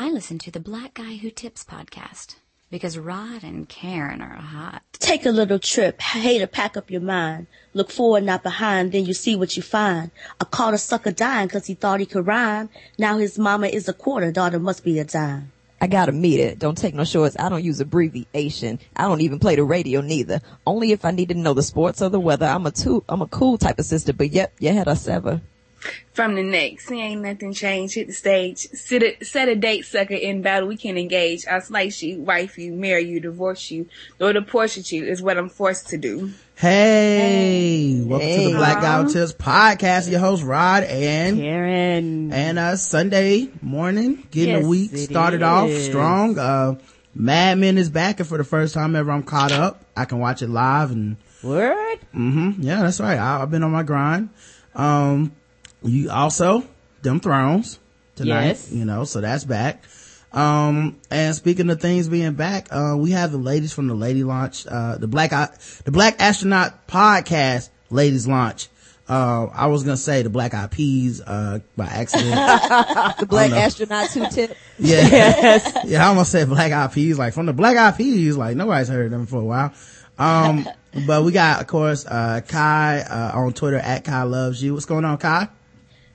I listen to the Black Guy Who Tips podcast because Rod and Karen are hot. Take a little trip. Hey, to pack up your mind. Look forward, not behind. Then you see what you find. I caught a sucker dying cause he thought he could rhyme. Now his mama is a quarter. Daughter must be a dime. I gotta meet it. Don't take no shorts. I don't use abbreviation. I don't even play the radio neither. Only if I need to know the sports or the weather. I'm a too, I'm a cool type of sister, but yep, you had us ever. From the next, see ain't nothing changed. Hit the stage. Set a, set a date, sucker. In battle, we can engage. I'll slice you, wife you, marry you, divorce you, or deport you is what I'm forced to do. Hey, welcome to the Black Guy Who Tips podcast. Your host Rod and Karen, and uh Sunday morning, getting Yes, the week it started off strong. Uh, Mad Men is back, and for the first time ever, I'm caught up. I can watch it live, and word. hmm yeah, that's right. I, I've been on my grind. Um, you also them Thrones tonight, Yes. you know, so that's back. Um, and speaking of things being back, uh, we have the ladies from the lady launch, uh, the black, I- the black astronaut podcast ladies launch. Uh, I was gonna say the black eyed peas, uh, by accident. The black astronauts who two tip. Yeah. yeah, I almost said black eyed peas, like from the black eyed peas, like nobody's heard of them for a while. Um, but we got, of course, uh, Kai, uh, on Twitter at Kai loves you. What's going on, Kai?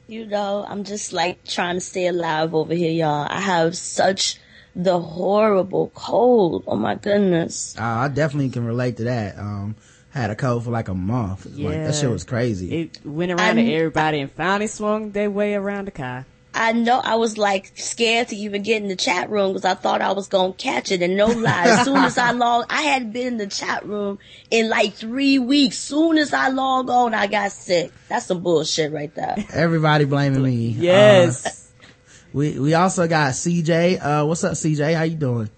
You know, I'm just like trying to stay alive over here, y'all. I have such the horrible cold. Oh my goodness. Uh, I definitely can relate to that. Um, had a cold for like a month. Like that shit was crazy. It went around I'm- to everybody and finally swung their way around the car. I know I was like scared to even get in the chat room because I thought I was gonna catch it. And no lie, as soon as I log, I hadn't been in the chat room in like three weeks. Soon as I log on, I got sick. That's some bullshit right there. Everybody blaming me. Yes. Uh, we, we also got CJ. Uh, what's up, CJ? How you doing?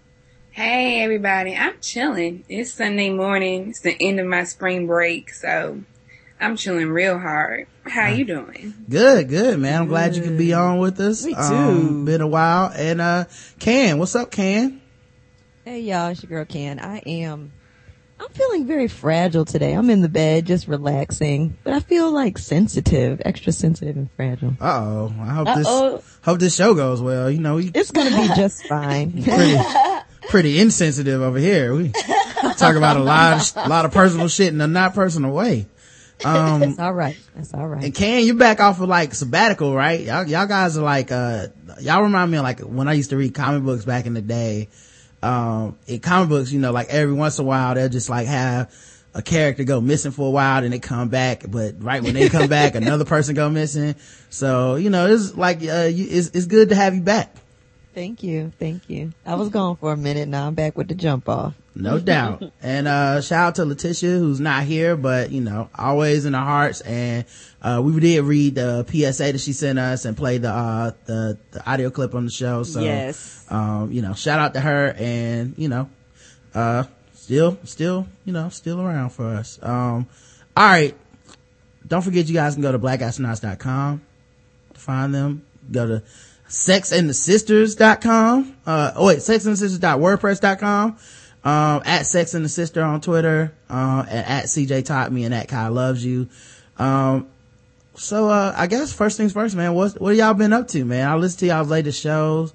Hey everybody, I'm chilling. It's Sunday morning. It's the end of my spring break, so I'm chilling real hard. How you doing? Good, good, man. I'm glad you can be on with us. Me too. Um, been a while. And, uh, Can, what's up, Can? Hey y'all, it's your girl Can. I am, I'm feeling very fragile today. I'm in the bed, just relaxing, but I feel like sensitive, extra sensitive and fragile. Uh oh. I hope Uh-oh. this, hope this show goes well. You know, we It's gonna be just fine. pretty, pretty insensitive over here. We talk about a lot, of, a lot of personal shit in a not personal way. Um, It's alright. That's alright. and Can, you're back off of like sabbatical, right? Y'all, y'all guys are like, uh, y'all remind me of like when I used to read comic books back in the day. Um, in comic books, you know, like every once in a while they'll just like have a character go missing for a while and they come back, but right when they come back, another person go missing. So, you know, it's like, uh, you, it's, it's good to have you back. Thank you. Thank you. I was gone for a minute. Now I'm back with the jump off. No doubt. And, uh, shout out to Letitia who's not here, but, you know, always in our hearts. And, uh, we did read the PSA that she sent us and play the, uh, the, the audio clip on the show. So, Yes. um, you know, shout out to her and, you know, uh, still, still, you know, still around for us. Um, all right. Don't forget you guys can go to blackastronauts.com to find them. Go to sexandthesisters.com. Uh, oh wait, sexandthesisters.wordpress.com. Um, at Sex and the Sister on Twitter, uh, and at CJ Taught Me and at Kai Loves You. Um, so, uh, I guess first things first, man, what, what have y'all been up to, man? I listened to y'all's latest shows,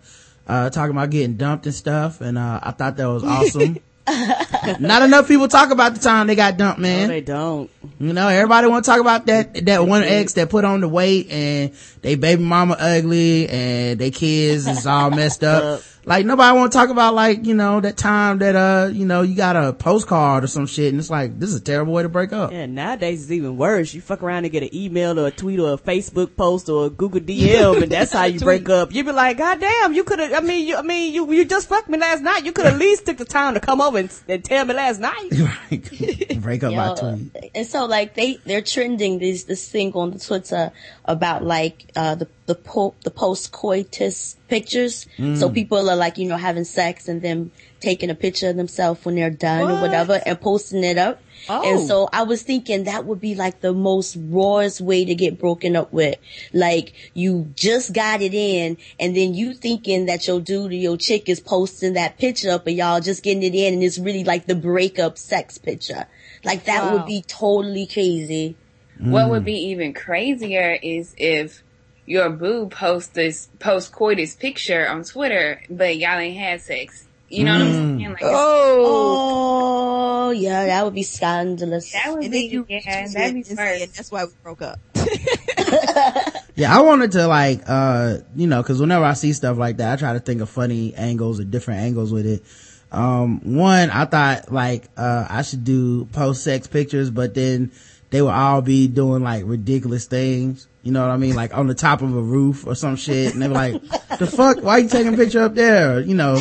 uh, talking about getting dumped and stuff, and, uh, I thought that was awesome. Not enough people talk about the time they got dumped, No, man. they don't. You know, everybody want to talk about that, that one ex that put on the weight and they baby mama ugly and they kids is all messed up. Like nobody want to talk about like, you know, that time that, uh, you know, you got a postcard or some shit and it's like, this is a terrible way to break up. Yeah, nowadays it's even worse. You fuck around and get an email or a tweet or a Facebook post or a Google DM, and that's how you break up. You be like, God damn, you could have. I mean, you, I mean, you, you just fucked me last night. You could at least took the time to come over and, and tell me last night. break up by Yo, tweet. and so like they they're trending this this thing on the Twitter about like uh the the po- the post coitus pictures. So mm. people are like you know having sex and then taking a picture of themselves when they're done or whatever and posting it up. Oh. And so I was thinking that would be like the most rawest way to get broken up with. Like you just got it in and then you thinking that your dude or your chick is posting that picture up and y'all just getting it in and it's really like the breakup sex picture. Like that would be totally crazy. What would mm. be even crazier is if your boo post this post coitus picture on Twitter, but y'all ain't had sex. You know what I'm saying? Like, Oh. Oh, yeah, that would be scandalous. that would And be, you yeah, that'd be and first. that's why we broke up. Yeah, I wanted to like, uh, you know, cause whenever I see stuff like that, I try to think of funny angles or different angles with it. Um, one, I thought like, uh, I should do post sex pictures, but then they would all be doing like ridiculous things. You know what I mean? Like on the top of a roof or some shit. And they were like, the fuck? Why you taking a picture up there? You know,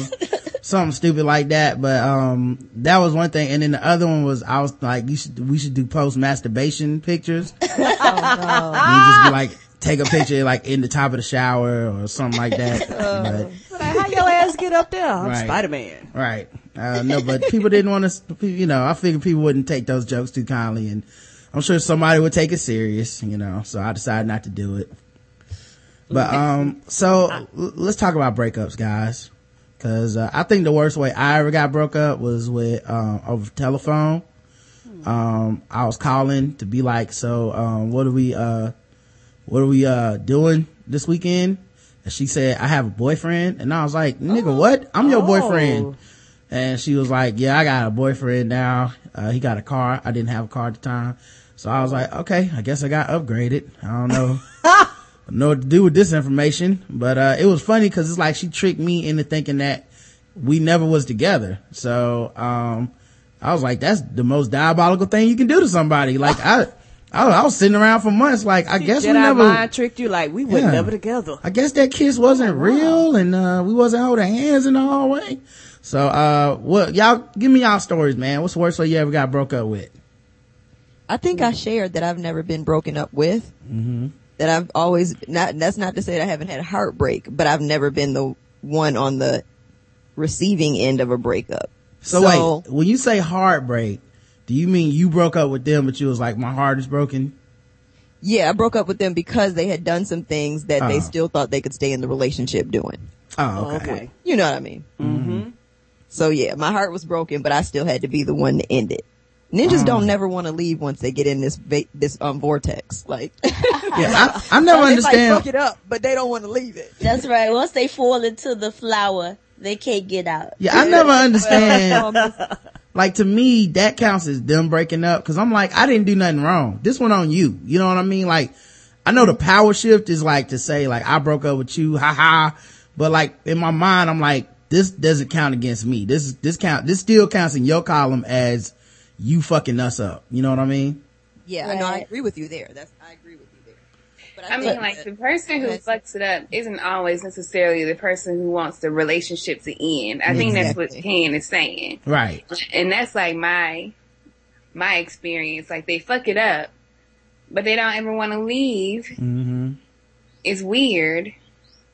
something stupid like that. But, um, that was one thing. And then the other one was, I was like, you should, we should do post masturbation pictures. Oh, You just be like, take a picture like in the top of the shower or something like that. but, Like, how your ass get up there? I'm Right. Spider Man. right. Uh, no, but people didn't want to, you know, I figured people wouldn't take those jokes too kindly and I'm sure somebody would take it serious, you know, so I decided not to do it. But, um, so l- let's talk about breakups, guys. Cause, uh, I think the worst way I ever got broke up was with, um, over telephone. Um, I was calling to be like, so, um, what are we, uh, what are we, uh, doing this weekend? And she said, I have a boyfriend. And I was like, nigga, what? I'm your boyfriend. Oh. And she was like, yeah, I got a boyfriend now. Uh, he got a car. I didn't have a car at the time. So I was like, okay, I guess I got upgraded. I don't know. know what to do with this information. But, uh, it was funny cause it's like she tricked me into thinking that we never was together. So, um, I was like, that's the most diabolical thing you can do to somebody. Like I, I, I was sitting around for months. Like I guess we never, mind tricked you like we were Yeah. never together. I guess that kiss wasn't real and, uh, we wasn't holding hands in the hallway. So, uh, what, y'all, give me y'all stories, man. What's the worst way you ever got broke up with? I think I shared that I've never been broken up with. Mm-hmm. That I've always not. That's not to say that I haven't had heartbreak, but I've never been the one on the receiving end of a breakup. So, wait, when you say heartbreak, do you mean you broke up with them, but you was like, my heart is broken? yeah, I broke up with them because they had done some things that they Oh. still thought they could stay in the relationship doing. Oh, okay. Okay. You know what I mean? Mm-hmm. So yeah, my heart was broken, but I still had to be the one to end it. Ninjas Oh. don't never want to leave once they get in this va- this um vortex. Like Yeah, I, I never they might understand. fuck it up, but they don't want to leave it. That's right. Once they fall into the flower, they can't get out. Yeah, I never understand. Um, like to me, that counts as them breaking up because I'm like, I didn't do nothing wrong. This one on you. You know what I mean? Like, I know the power shift is like to say like, I broke up with you, haha. But like in my mind, I'm like, this doesn't count against me. This, this count, this still counts in your column as you fucking us up. You know what I mean? yeah, I know. I agree with you there. That's I agree with you there. But I mean, like that- the person who fucks it up isn't always necessarily the person who wants the relationship to end. I think that's what Exactly. Can is saying, Right. and that's like my my experience. Like they fuck it up, but they don't ever want to leave. hmm It's weird,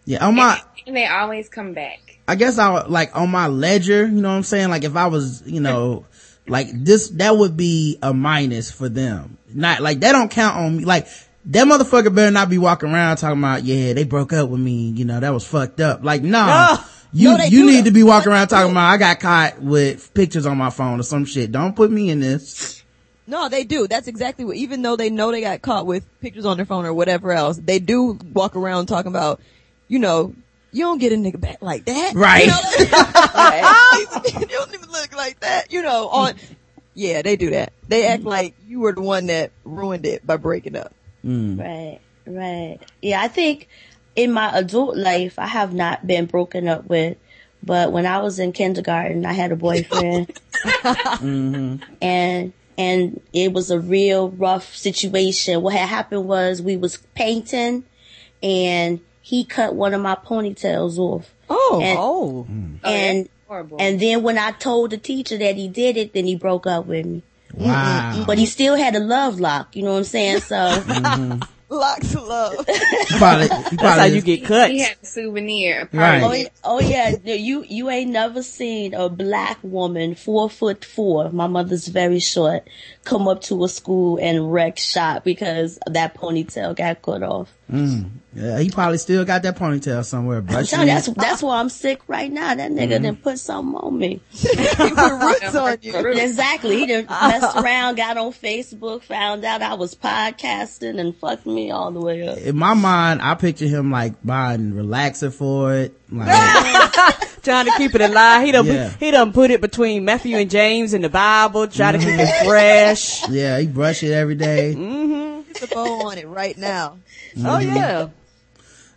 Yeah. On my, and they always come back. I guess I would, like on my ledger, you know what I'm saying? Like if I was, you know, like this, that would be a minus for them. Not like they don't count on me. Like that motherfucker better not be walking around talking about, yeah, they broke up with me. You know, that was fucked up. Like, nah, you, No, you need to be walking around talking about, I got caught with pictures on my phone or some shit. Don't put me in this. No, they do. That's exactly what. Even though they know they got caught with pictures on their phone or whatever else, they do walk around talking about, you know, you don't get a nigga back like that, Right. You, know? you don't even look like that, you know. On, yeah, they do that. They act like you were the one that ruined it by breaking up. Mm. Right, right. Yeah, I think in my adult life, I have not been broken up with, but when I was in kindergarten, I had a boyfriend and, and it was a real rough situation. What had happened was we was painting and he cut one of my ponytails off. Oh, And- Oh. Mm. and, oh, Horrible. and then when I told the teacher that he did it, then he broke up with me. Wow. But he still had a love lock, you know what I'm saying? So, mm-hmm. locks of love. You probably, That's probably how you get cut. he had a souvenir. Right. Oh, oh, yeah- oh yeah, you you ain't never seen a black woman, four foot four. My mother's very short, come up to a school and wreck shop because that ponytail got cut off. Mm. Yeah, he probably still got that ponytail somewhere. I'm brushing telling you, that's that's why I'm sick right now. That nigga Mm-hmm. didn't put something on me. He put roots on you. exactly. He done messed around, got on Facebook, found out I was podcasting, and fucked me all the way up. In my mind, I picture him like buying relaxer for it. Like, Trying to keep it alive. He done, Yeah. he done put it between Matthew and James in the Bible, try to keep it fresh. yeah, he brush it every day. Get the bow on it right now. Oh yeah.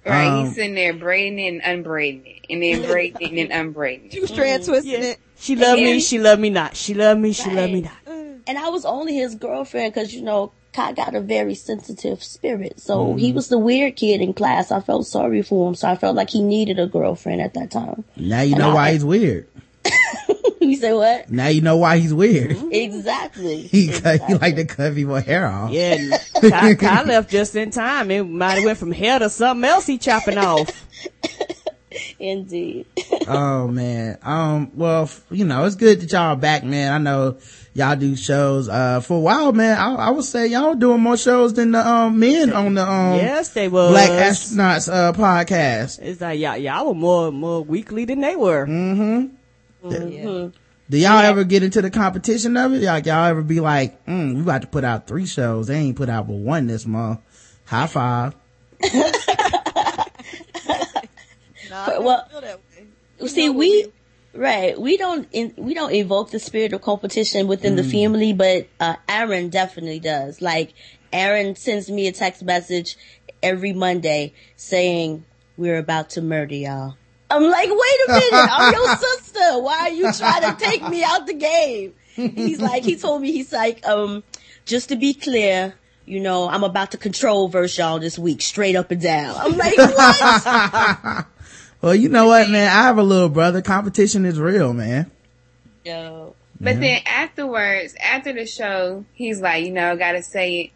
Right, Um, he's sitting there braiding it and unbraiding it, and then braiding it and unbraiding it. Two strand twisting Yeah. it. She love me, she love me not. She love me, she love me not. And I was only his girlfriend because, you know, Kai got a very sensitive spirit. So Mm-hmm. he was the weird kid in class. I felt sorry for him. So I felt like he needed a girlfriend at that time. Now you know why he's weird. you say what? Now you know why he's weird. Exactly. He cut, he like to cut people hair off. Yeah, and Kai, Kai left just in time. It might have went from hair to something else he chopping off. Indeed. Oh man. Um. Well, you know, it's good that y'all are back, man. I know y'all do shows. Uh, for a while, man. I, I would say y'all doing more shows than the um men on the um yes, they was. Black Astronauts uh podcast. It's like y'all, y'all were more more weekly than they were. Do y'all ever get into the competition of it? Like y'all ever be like, mm, we about to put out three shows. They ain't put out but one this month. High five. Nah, But, well, feel. See, know we, right, we don't, in, we don't evoke the spirit of competition within the family, but, uh, Aaron definitely does. Like, Aaron sends me a text message every Monday saying, we're about to murder y'all. I'm like, wait a minute, I'm your sister. Why are you trying to take me out the game? He's like, he told me, he's like, um, just to be clear, you know, I'm about to control verse y'all this week, straight up and down. I'm like, what? Well, you know what, man? I have a little brother. Competition is real, man. Yo. But then afterwards, after the show, he's like, you know, gotta say it.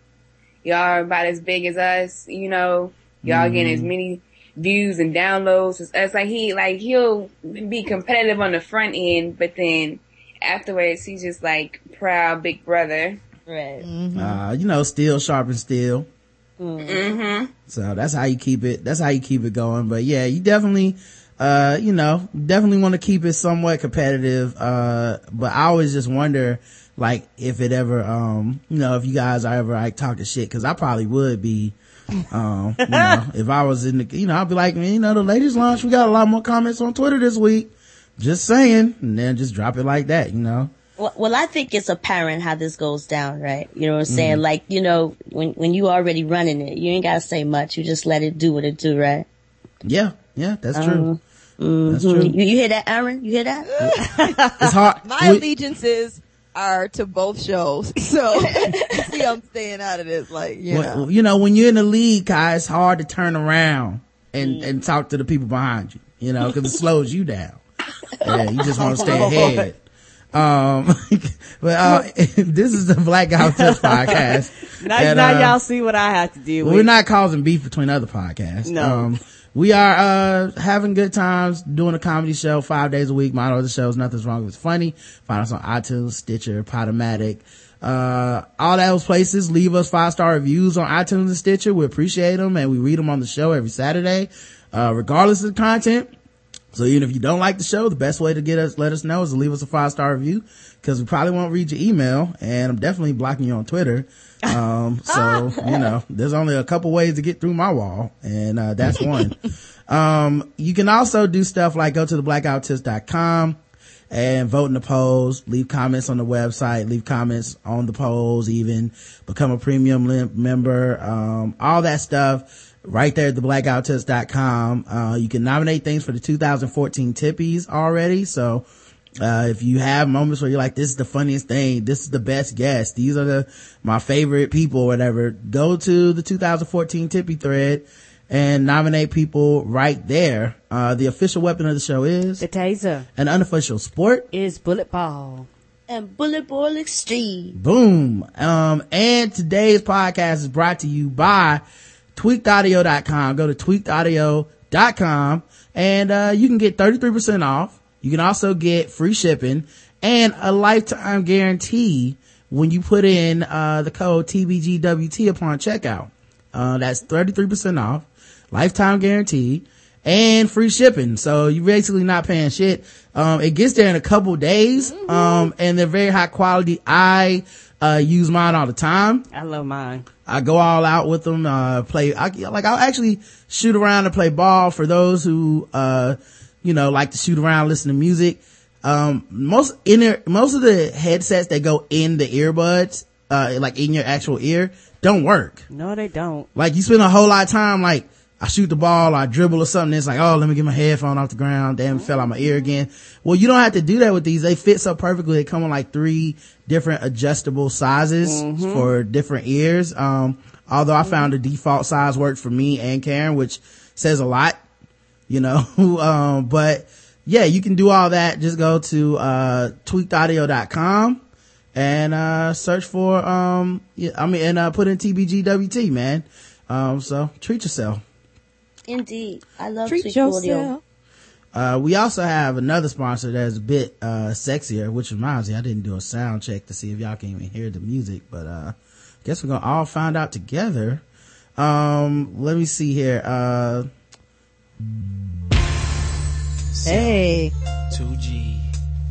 Y'all are about as big as us, you know. Y'all getting as many views and downloads as us. Like he, like he'll be competitive on the front end, but then afterwards, he's just like proud big brother. Right. Uh, you know, steel sharpens steel. Mm-hmm. So that's how you keep it, that's how you keep it going. But yeah, you definitely, uh, you know, definitely want to keep it somewhat competitive. Uh, but I always just wonder, like, if it ever, um, you know, if you guys are ever like talking shit, cause I probably would be, um, you know, if I was in the, you know, I'd be like, man, you know, the ladies launch, we got a lot more comments on Twitter this week. Just saying. And then just drop it like that, you know? Well, well, I think it's apparent how this goes down, right? You know what I'm saying? Mm-hmm. Like, you know, when, when you already running it, you ain't gotta say much. You just let it do what it do, right? Yeah. Yeah. That's true. Uh-huh. That's mm-hmm. You, true. you hear that, Aaron? You hear that? It's hard. My we- allegiances are to both shows. So, see, I'm staying out of this. Like, you When- know. you know, when you're in the league, Kai, it's hard to turn around and, and talk to the people behind you, you know, cause it slows you down. Yeah, you just want to stay ahead. Um, but, uh, this is the Black Guy Tips podcast. Now, And, now uh, y'all see what I have to deal with. we're not causing beef between other podcasts. No. Um, we are, uh, having good times doing a comedy show five days a week. Motto of the show is nothing's wrong it's funny. Find us on iTunes, Stitcher, Podomatic, uh, all those places. Leave us five star reviews on iTunes and Stitcher. We appreciate them and we read them on the show every Saturday, uh, regardless of the content. So even if you don't like the show, the best way to get us, let us know is to leave us a five star review because we probably won't read your email and I'm definitely blocking you on Twitter. Um, so, you know, there's only a couple ways to get through my wall and, uh, that's one. um, you can also do stuff like go to the blackouttips.com and vote in the polls, leave comments on the website, leave comments on the polls, even become a premium lim- member, um, all that stuff right there at the blackouttips.com. Uh, you can nominate things for the 2014 Tippies already. So, uh, if you have moments where you're like, this is the funniest thing, this is the best guest, these are the, my favorite people whatever, go to the 2014 Tippy thread and nominate people right there. Uh, the official weapon of the show is the taser an unofficial sport. is bullet ball. and Bullet Boy Extreme. Boom. Um, and today's podcast is brought to you by tweakedaudio.com. Go to tweakedaudio.com and, uh, you can get 33% off. You can also get free shipping and a lifetime guarantee when you put in, uh, the code TBGWT upon checkout. Uh, that's 33% off. lifetime guarantee, and free shipping. So you're basically not paying shit. Um, it gets there in a couple days. Um, and they're very high quality. I, uh, use mine all the time. I love mine. I go all out with them, uh, play, I, like I'll actually shoot around and play ball for those who, uh, you know, like to shoot around, listen to music. Um, most inner, most of the headsets that go in the earbuds, uh, like in your actual ear don't work. No, they don't. Like you spend a whole lot of time like, I shoot the ball, I dribble or something. It's like, oh, let me get my headphone off the ground. Damn, fell out my ear again. Well, you don't have to do that with these. They fit so perfectly. They come in like three different adjustable sizes for different ears. Um, although I found the default size worked for me and Karen, which says a lot, you know, um, but yeah, you can do all that. Just go to, uh, tweakedaudio.com and, uh, search for, um, yeah, I mean, and, uh, put in TBGWT, man. Um, so treat yourself. Indeed. I love Treat Tweet Audio. Uh, we also have another sponsor that's a bit, uh, sexier, which reminds me, I didn't do a sound check to see if y'all can even hear the music, but, uh, guess we're gonna all find out together. Um, let me see here. Hey, 2G.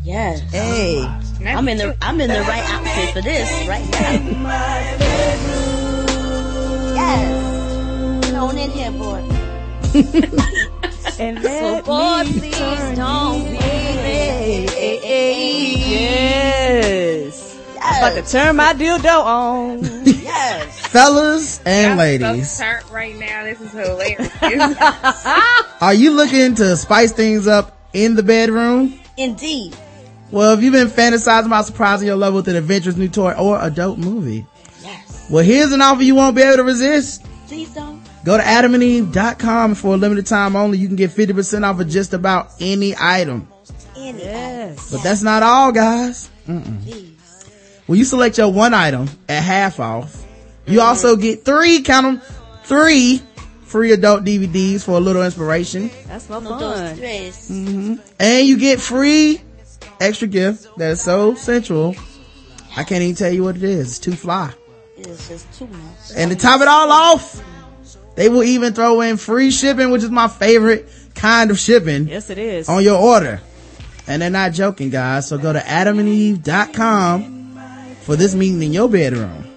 Yes. hey. I'm in the I'm in the right outfit for this right now. Yes. On in here, boy. And So boy, please don't you- be late. Yes. I'm about to Yes. turn my dildo on. Yes. fellas and I'm ladies, so turned right now. This is hilarious. are you looking to spice things up in the bedroom? Indeed. Well, if you've been fantasizing about surprising your lover with an adventurous new toy or a adult movie, Yes. well, here's an offer you won't be able to resist. Please don't. Go to adamandeve.com for a limited time only. You can get 50% off of just about any item. Any Yes. But that's not all, guys. please. When you select your one item at half off, you mm-hmm. also get three, count them, three free adult DVDs for a little inspiration. That's my No dos fun. Mm-hmm. tres. And you get free extra gift that is so sensual. I can't even tell you what it is. It's too fly. It's just too much. And to top it all off, they will even throw in free shipping, which is my favorite kind of shipping Yes, it is. on your order. And they're not joking, guys. So go to adamandeve.com for this meeting in your bedroom.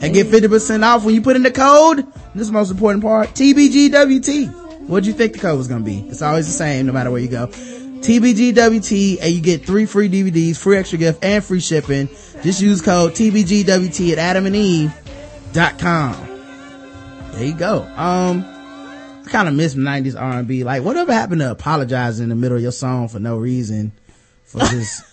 And get 50% off when you put in the code. This is the most important part. TBGWT. What'd you think the code was gonna be? It's always the same no matter where you go. TBGWT and you get three free DVDs, free extra gift, and free shipping. Just use code TBGWT at adamandeve.com. There you go. Um, I kind of miss 90s R&B. Like, whatever happened to apologizing in the middle of your song for no reason? For just,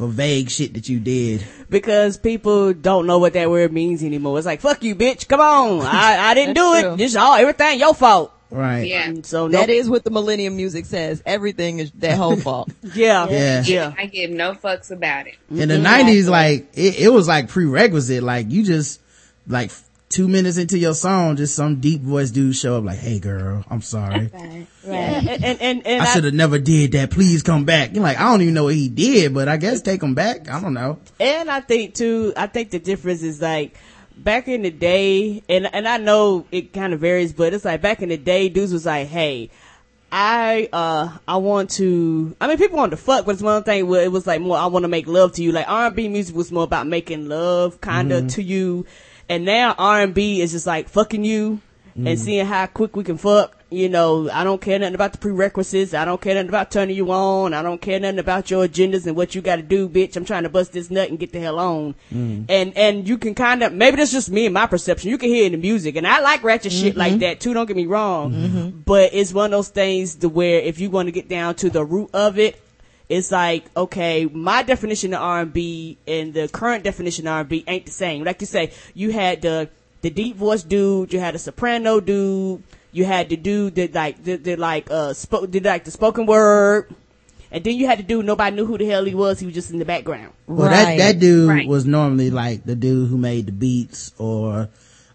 for vague shit that you did. because people don't know what that word means anymore. It's like, fuck you, bitch. Come on. I, I didn't do it. true. This all, everything your fault. Right. yeah. And so That no, is what the millennium music says. Everything is that whole fault. yeah, Yeah. yeah. I give no fucks about it. In the mm-hmm. 90s, like, it, it was like prerequisite. Like, you just, like, two minutes into your song, just some deep voice dude show up like, hey girl, I'm sorry. Right. Right. And and and, and I I- should have never did that. Please come back. You're like, I don't even know what he did, but I guess take him back. I don't know. And I think too, I think the difference is like back in the day, and and I know it kind of varies, but it's like back in the day, dudes was like, hey. I uh I want to I mean people want to fuck but it's one thing where it was like more I want to make love to you like R&B music was more about making love kind of to you and now R&B is just like fucking you and mm. seeing how quick we can fuck you know. I don't care nothing about the prerequisites. I don't care nothing about turning you on. I don't care nothing about your agendas and what you got to do bitch. I'm trying to bust this nut and get the hell on. Mm. And and you can kind of maybe that's just me and my perception. You can hear it in the music. And I like ratchet shit like mm-hmm. that too don't get me wrong. Mm-hmm. But it's one of those things to where if you want to get down to the root of it it's like okay my definition of r&b and the current definition of r&b ain't the same. Like you say you had the the deep voice dude you had a soprano dude you had the dude that like that, that like uh spoke did like the spoken word and then you had the dude nobody knew who the hell he was he was just in the background. Well, that, that dude Right. was normally like the dude who made the beats or,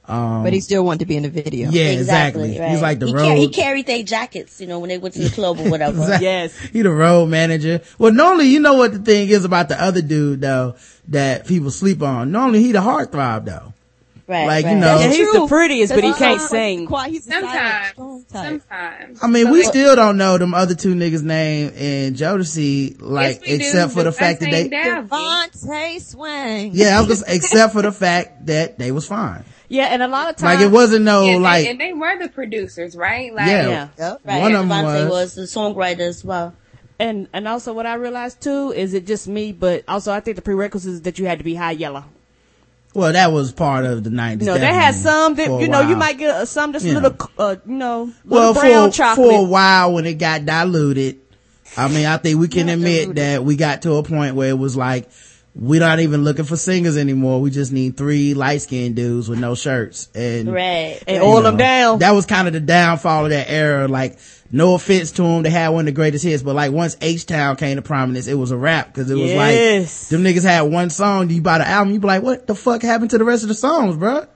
um, but he still wanted to be in the video. yeah, exactly. right. He's like the he, road. car- he carried their jackets, you know, when they went to the club or whatever. Exactly. yes He the road manager. Well, normally, you know what the thing is about the other dude though, that people sleep on. Normally he the heartthrob though. Right, like you know Yeah, he's the True. prettiest, but he can't sing. He's Sometimes, sometimes. I mean, we But- still don't know them other two niggas' name in Jodeci, like, Yes, we do, except for the but fact that they, ain't DeVante Swing. yeah, I was just, except for the fact that they was fine. Yeah, and a lot of times, Like, it wasn't no, and, like, they, and they were the producers, right? Like, Yeah. yeah. Yep. Right. One and of 'em DeVante was. was the songwriter as well. And and also what I realized too is it just me, but also I think the prerequisites is that you had to be high yellow. well, that was part of the 90s. You know, they had some that you know you might get uh, some just a Yeah. little, uh, you know, well, little brown for, chocolate. for a while when it got diluted, I mean, I think we can admit that we got to a point where it was like, we're not even looking for singers anymore. We just need three light skinned dudes with no shirts. And, Right. and oil them down. That was kind of the downfall of that era. Like, no offense to them, they had one of the greatest hits, but like once H Town came to prominence, it was a rap because it was Yes. like them niggas had one song. You buy the album, you be like, what the fuck happened to the rest of the songs, bruh?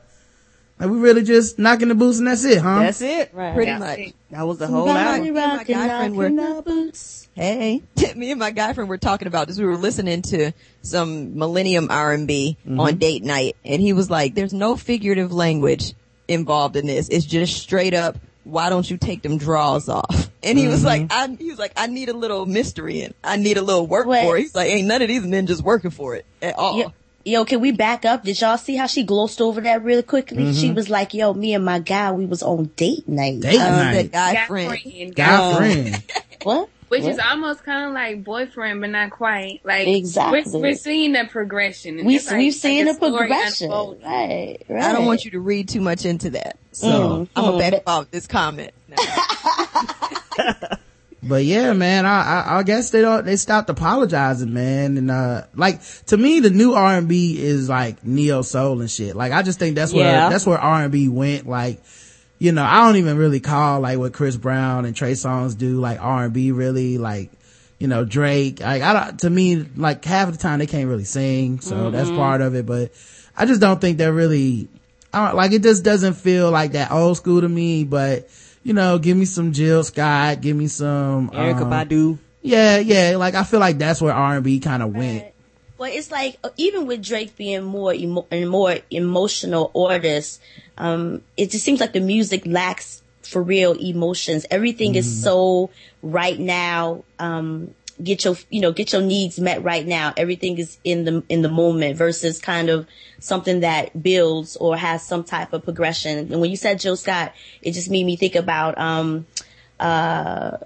Like we really just knocking the boots and that's it, huh? That's it. Right. Pretty That's much. That was the whole Somebody album. My rocking, guy friend knocking were- the boots. Hey, me and my guy friend were talking about this. We were listening to some Millennium R&B Mm-hmm. on date night, and he was like, "There's no figurative language involved in this. It's just straight up. Why don't you take them draws off?" And he was like, Mm-hmm. "I." He was like, "I need a little mystery in. I need a little work What? for it." He's like, "Ain't none of these men just working for it at all." Yo, yo, can we back up? Did y'all see how she glossed over that really quickly? Mm-hmm. She was like, yo, me and my guy, we was on date night. Date Uh, night. that guy Got friend. friend, Guy got- friend. What? Which What? is almost kind of like boyfriend, but not quite. Like Exactly. we're, we're seeing the progression. We, it's like- we've seen like a story progression. Right, right. I don't want you to read too much into that, so Mm, I'm gonna mm, back off this comment. now. But yeah, man, I, I, I guess they don't, they stopped apologizing, man. And, uh, like, to me, the new R&B is like neo soul and shit. Like, I just think that's where, Yeah. that's where R&B went. Like, you know, I don't even really call like what Chris Brown and Trey Songz do, like R&B really, like, you know, Drake. Like, I don't, to me, like half of the time they can't really sing. So that's part of it. But I just don't think they're really, I don't, like, it just doesn't feel like that old school to me, but, you know, give me some Jill Scott, give me some, Erykah um, Badu. yeah, yeah. Like I feel like that's where R and B kind of went. Well, it's like even with Drake being more emo- and more emotional artist, um, it just seems like the music lacks for real emotions. Everything is so right now. Um, get your you know get your needs met right now. Everything is in the in the moment versus kind of something that builds or has some type of progression. And when you said Jill Scott, it just made me think about um, uh,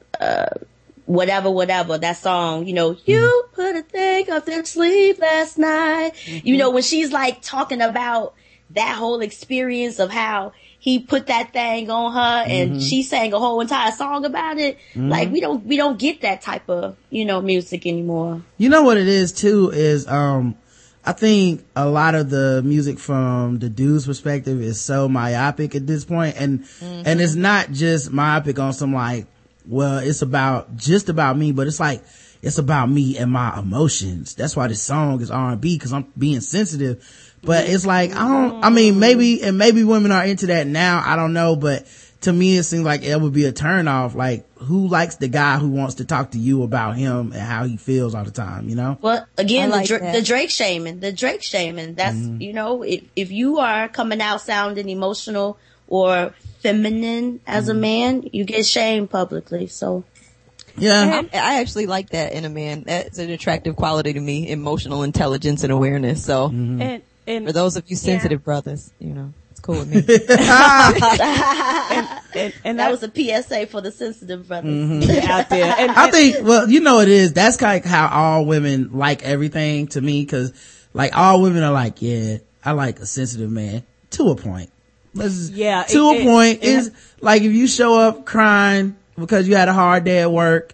whatever, whatever, that song, you know, you put a thing up their sleeve last night. You know, when she's like talking about that whole experience of how he put that thing on her and mm-hmm. she sang a whole entire song about it. Mm-hmm. Like we don't, we don't get that type of, you know, music anymore. You know what it is too is um I think a lot of the music from the dude's perspective is so myopic at this point and mm-hmm. and it's not just myopic on some like well it's about just about me but it's like it's about me and my emotions. That's why this song is R&B cuz I'm being sensitive. But it's like I don't I mean maybe and maybe women are into that now, I don't know, but to me it seems like it would be a turn off like who likes the guy who wants to talk to you about him and how he feels all the time, you know? Well, again, like the, Dra- the Drake shaming, the Drake shaming. That's mm-hmm. you know, if if you are coming out sounding emotional or feminine as a mm-hmm. man, you get shamed publicly. So Yeah. I, I actually like that in a man. That's an attractive quality to me, emotional intelligence and awareness. So mm-hmm. And and for those of you sensitive brothers, you know, it's cool with me. and, and that was a PSA for the sensitive brothers. Mm-hmm. out there. And, I think, well, you know, it is. That's kind of how all women like everything to me. Cause like all women are like, yeah, I like a sensitive man to a point. Let's, Yeah, To it- a it- point it- is like if you show up crying because you had a hard day at work,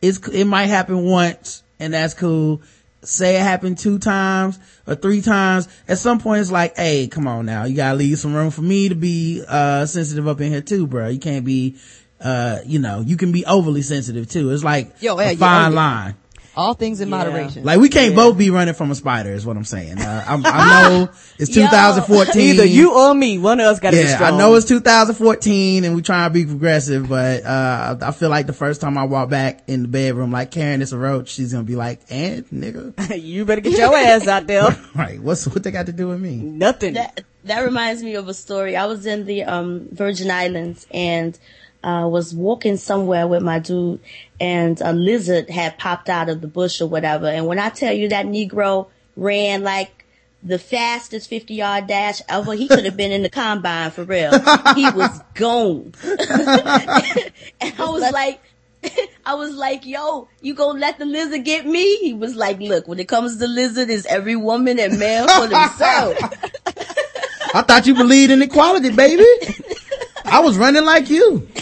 it's, it might happen once and that's cool. Say it happened two times or three times. At some point it's like, hey, come on now. You gotta leave some room for me to be, uh, sensitive up in here too, bro. You can't be, uh, you know, you can be overly sensitive too. It's like Yo, yeah, a fine line. All things in Yeah. moderation. Like we can't both be running from a spider is what I'm saying. Uh, I'm, I know it's 2014. Either you or me, one of us got to be yeah, strong. I know it's 2014 and we trying to be progressive, but, uh, I feel like the first time I walk back in the bedroom, like Karen is a roach, she's gonna be like, and nigga, you better get your ass out there. right, what's, what they got to do with me? Nothing. That that reminds me of a story. I was in the um, Virgin Islands and uh, was walking somewhere with my dude, and a lizard had popped out of the bush or whatever. And when I tell you that Negro ran like the fastest 50 yard dash ever, he could have been in the combine for real. He was gone. and I was like, I was like, yo, you gonna let the lizard get me? He was like, look, when it comes to lizard, it's every woman and man for themselves. I thought you believed in equality, baby. I was running like you.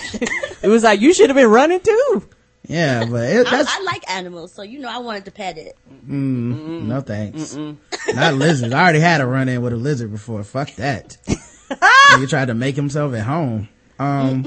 It was like, you should have been running too. Yeah, but it, I, that's, I like animals, so you know I wanted to pet it. no thanks. Not lizards. I already had a run in with a lizard before. Fuck that. he tried to make himself at home. Um,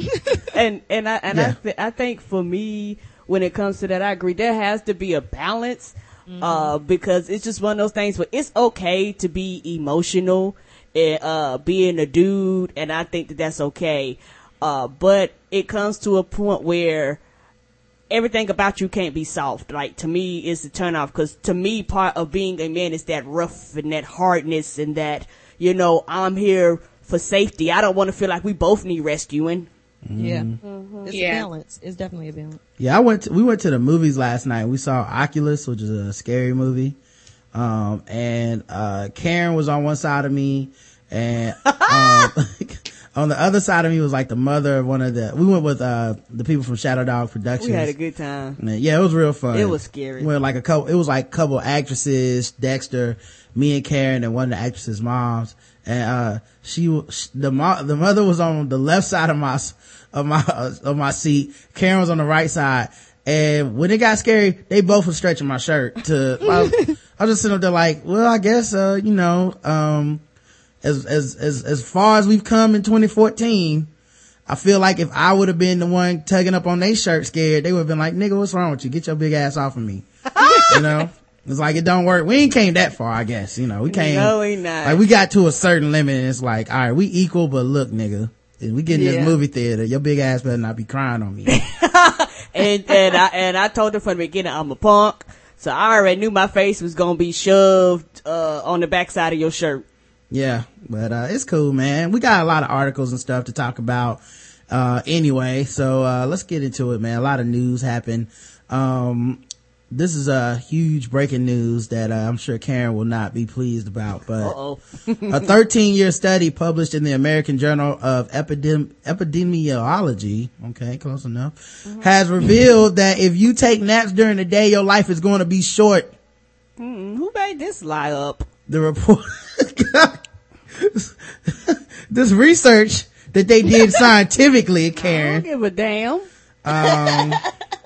and and I and Yeah. I th- I think for me when it comes to that, I agree. There has to be a balance, uh, because it's just one of those things where it's okay to be emotional, and, uh, being a dude, and I think that that's okay. Uh, but it comes to a point where everything about you can't be soft. Like to me, is the turn off because to me, part of being a man is that rough and that hardness and that you know I'm here for safety. I don't want to feel like we both need rescuing. yeah. Mm-hmm. It's Yeah. a balance. It's definitely a balance. Yeah, I went. To, we went to the movies last night. We saw Oculus, which is a scary movie. Um, and uh, Karen was on one side of me, and um, on the other side of me was like the mother of one of the. We went with uh the people from Shadow Dog Productions. We had a good time. Yeah, it was real fun. It was scary. Well, like a couple, it was like a couple actresses, Dexter, me and Karen, and one of the actresses' moms. And, uh, she, the mo- the mother was on the left side of my, of my, of my seat. Karen was on the right side. And when it got scary, they both were stretching my shirt to, I was, I was just sitting up there like, well, I guess, uh, you know, um, as, as, as, as far as we've come in 2014, I feel like if I would have been the one tugging up on their shirt scared, they would have been like, nigga, what's wrong with you? Get your big ass off of me. you know? It's like it don't work. We ain't came that far, I guess. You know, we came. No, we not. Like we got to a certain limit and it's like, all right, we equal, but look, nigga, if we get in Yeah. this movie theater, your big ass better not be crying on me. and and I and I told her from the beginning I'm a punk, so I already knew my face was gonna be shoved uh, on the backside of your shirt. Yeah, but uh it's cool, man. We got a lot of articles and stuff to talk about uh anyway. So uh let's get into it, man. A lot of news happened. Um this is a huge breaking news that uh, I'm sure Karen will not be pleased about, but a 13 year study published in the American Journal of Epidem- Epidemiology, okay, close enough, mm-hmm. has revealed that if you take naps during the day, your life is going to be short. Hmm, who made this lie up? The report, this research that they did scientifically, I don't Karen, give a damn. Um,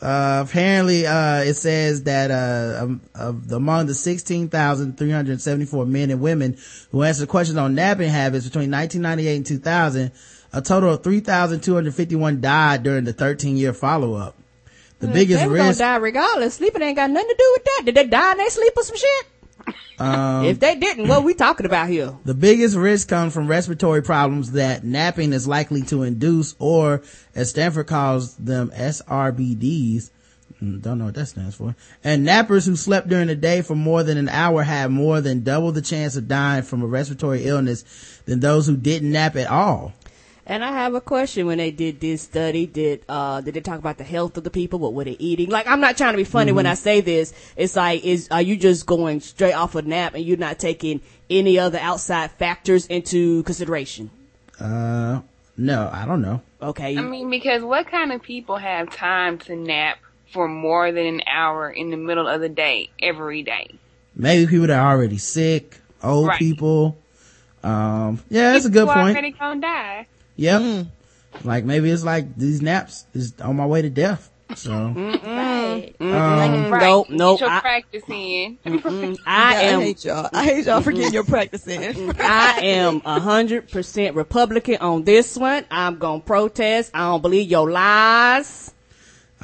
uh, apparently, uh, it says that, uh, um, of among the 16,374 men and women who answered questions on napping habits between 1998 and 2000, a total of 3,251 died during the 13 year follow up. The biggest They were gonna risk, die regardless. Sleeping ain't got nothing to do with that. Did they die in their sleep or some shit? Um, if they didn't, what we talking about here? The biggest risk comes from respiratory problems that napping is likely to induce, or as Stanford calls them, SRBDs. Mm, Don't know what that stands for. And nappers who slept during the day for more than an hour have more than double the chance of dying from a respiratory illness than those who didn't nap at all. And I have a question when they did this study. Did, uh, did they talk about the health of the people? What were they eating? Like, I'm not trying to be funny when I say this. It's like, is, are you just going straight off a nap and you're not taking any other outside factors into consideration? Uh, no, I don't know. Okay. I mean, because what kind of people have time to nap for more than an hour in the middle of the day every day? Maybe people that are already sick, old Right. people. Um, yeah, that's a good People point. already gonna die. Yep. Like maybe it's like these naps is on my way to death. So Right. Um, Right. Nope, Get nope, your I- practice in. I Yeah, I hate y'all. I hate y'all for getting your practice in. I am a hundred percent Republican on this one. I'm gonna protest. I don't believe your lies.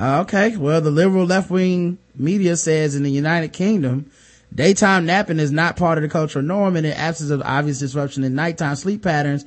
Uh, okay. Well, the liberal left wing media says in the United Kingdom, daytime napping is not part of the cultural norm and in absence of obvious disruption in nighttime sleep patterns,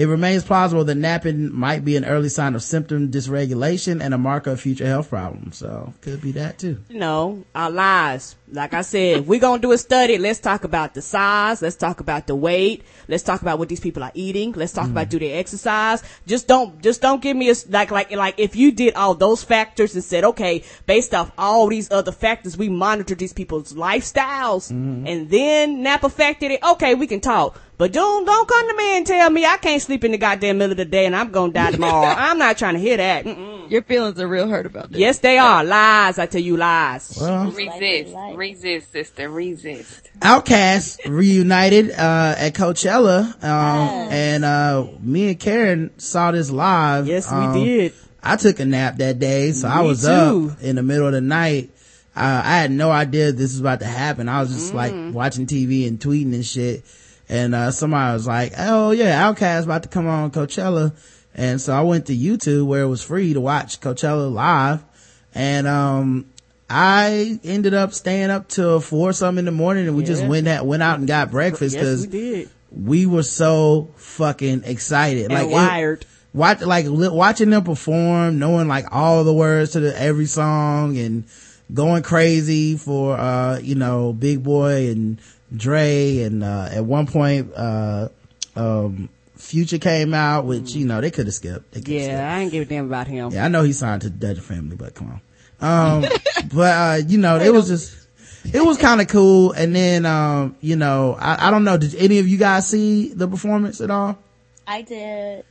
it remains plausible that napping might be an early sign of symptom dysregulation and a marker of future health problems. So could be that too. No, our lies. Like I said, we're gonna do a study. Let's talk about the size. Let's talk about the weight. Let's talk about what these people are eating. Let's talk about mm. do they exercise. Just don't, just don't give me a like, like, like if you did all those factors and said, okay, based off all these other factors, we monitor these people's lifestyles mm-hmm. and then nap affected it. Okay, we can talk. But don't don't come to me and tell me I can't sleep in the goddamn middle of the day and I'm gonna die tomorrow. I'm not trying to hear that. Mm-mm. Your feelings are real hurt about this. Yes, they are lies. I tell you lies. Well, Resist. Like- Resist, sister. Resist. Outkast reunited uh at Coachella um and uh me and Karen saw this live. Yes, we Um, did. I took a nap that day, so I was too. up in the middle of the night. Uh, I had no idea this was about to happen. I was just like Mm. watching TV and tweeting and shit. And, uh, somebody was like, Oh yeah, Outkast about to come on Coachella. And so I went to YouTube where it was free to watch Coachella live. And, um, I ended up staying up till four something in the morning and we just went out, went out and got breakfast Yes, because we we were so fucking excited. And like it- wired. watch like li- watching them perform, knowing like all the words to the every song and going crazy for uh you know Big Boi and Dre and uh at one point uh um Future came out, which you know they could have skipped. They coulda skipped. Yeah, I ain't give a damn about him. Yeah, I know he signed to the Dutch family, but come on. Um, but, uh, you know, it was just, it was kind of cool. And then, um, you know, I, I don't know, did any of you guys see the performance at all? I did.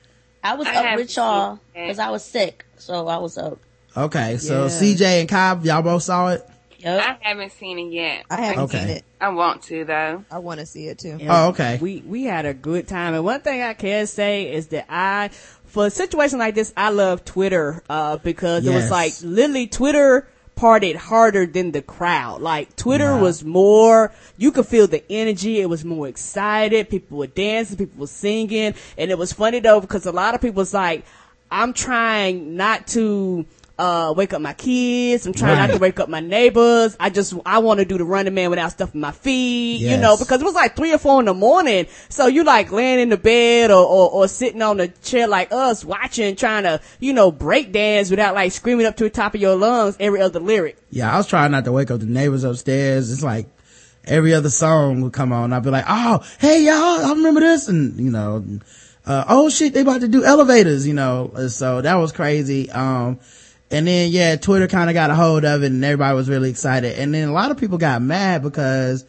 I was I up with y'all because I was sick, so I was up. Okay, so Yeah. CJ and Cobb, y'all both saw it? Yep. I haven't seen it yet. I haven't Okay. seen it. I want to though. I want to see it too. And Oh, okay. We we had a good time, and one thing I can say is that I, for a situation like this, I love Twitter uh, because it was like literally Twitter partied harder than the crowd. Like Twitter Wow. was more, you could feel the energy. It was more excited. People were dancing, people were singing, and it was funny though because a lot of people was like, I'm trying not to. Uh, wake up my kids. I'm trying not to wake up my neighbors. I just, I want to do the running man without stuffing my feet, you know, because it was like three or four in the morning. So you like laying in the bed or, or, or sitting on a chair like us watching, trying to, you know, break dance without like screaming up to the top of your lungs every other lyric. Yeah, I was trying not to wake up the neighbors upstairs. It's like every other song would come on. I'd be like, oh, hey y'all, I remember this. And, you know, uh, oh shit, they about to do elevators, you know. So that was crazy. Um, and then yeah, Twitter kind of got a hold of it and everybody was really excited. And then a lot of people got mad because,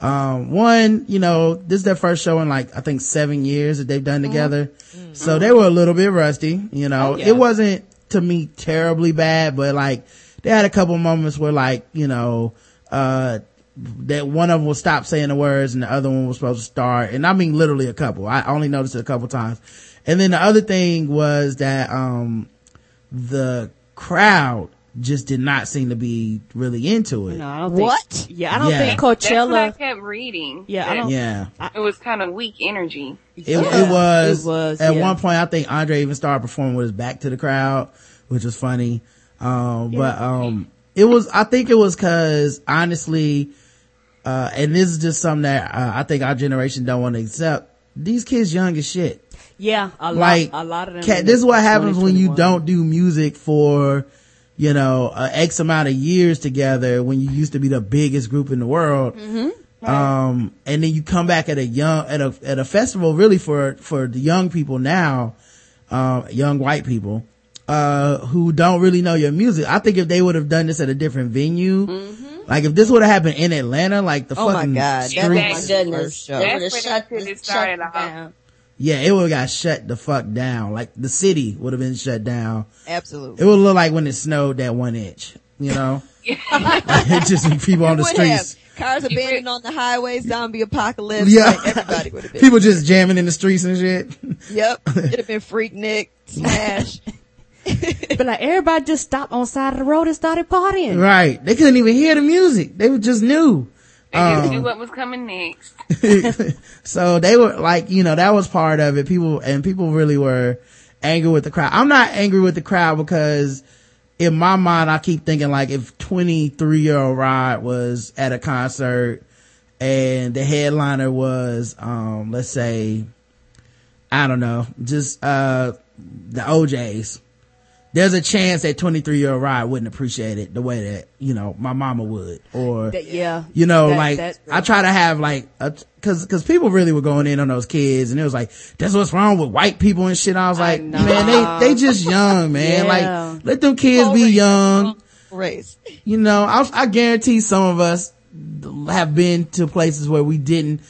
um, one, you know, this is their first show in like, I think seven years that they've done together. So they were a little bit rusty, you know, Oh, yeah. it wasn't to me terribly bad, but like they had a couple moments where like, you know, uh, that one of them will stop saying the words and the other one was supposed to start. And I mean literally a couple. I only noticed it a couple times. And then the other thing was that, um, the crowd just did not seem to be really into it. No, I don't think. What? Yeah, I don't Yeah. think That's what I kept reading. Yeah, I don't- Yeah. It was kind of weak energy. It, Yeah. it was, It was, at yeah. one point, I think Andre even started performing with his back to the crowd, which was funny. Um, but, um, it was, I think it was cause honestly, uh, and this is just something that, uh, I think our generation don't want to accept. These kids young as shit. Yeah, a lot, like, a lot of them. ca- this is what happens when you don't do music for, you know, uh, X amount of years together when you used to be the biggest group in the world. Um, and then you come back at a young, at a, at a festival really for, for the young people now, um, young white people, uh, who don't really know your music. I think if they would have done this at a different venue, like if this would have happened in Atlanta, like the Oh my fucking God, that was streets, my My goodness. First show. They That's would have where shut, they the, could've shut started it off. down. yeah, it would have got shut the fuck down. Like the city would have been shut down. Absolutely. It would look like when it snowed that one inch, you know? it just be people on the streets. have cars abandoned on the highway, zombie apocalypse. Yeah. like, everybody would have been. People just jamming in the streets and shit. Yep, it'd have been Freaknik, Smash. But like everybody just stopped on the side of the road and started partying. right. They couldn't even hear the music. They were just new. They just Um, knew what was coming next. so they were like, you know, that was part of it. People, and people really were angry with the crowd. I'm not angry with the crowd because in my mind, I keep thinking like if 23 year old Rod was at a concert and the headliner was, um, let's say, I don't know, just, uh, the O'Jays there's a chance that 23 year old Rod wouldn't appreciate it the way that, you know, my mama would. Or, That- yeah. you know, That- like, that- I try to have like, a, cause, cause people really were going in on those kids and it was like, that's what's wrong with white people and shit. I was like, know. man, they, they just young, man. Yeah. Like, let them kids be young. Race. You know, I, I guarantee some of us have been to places where we didn't,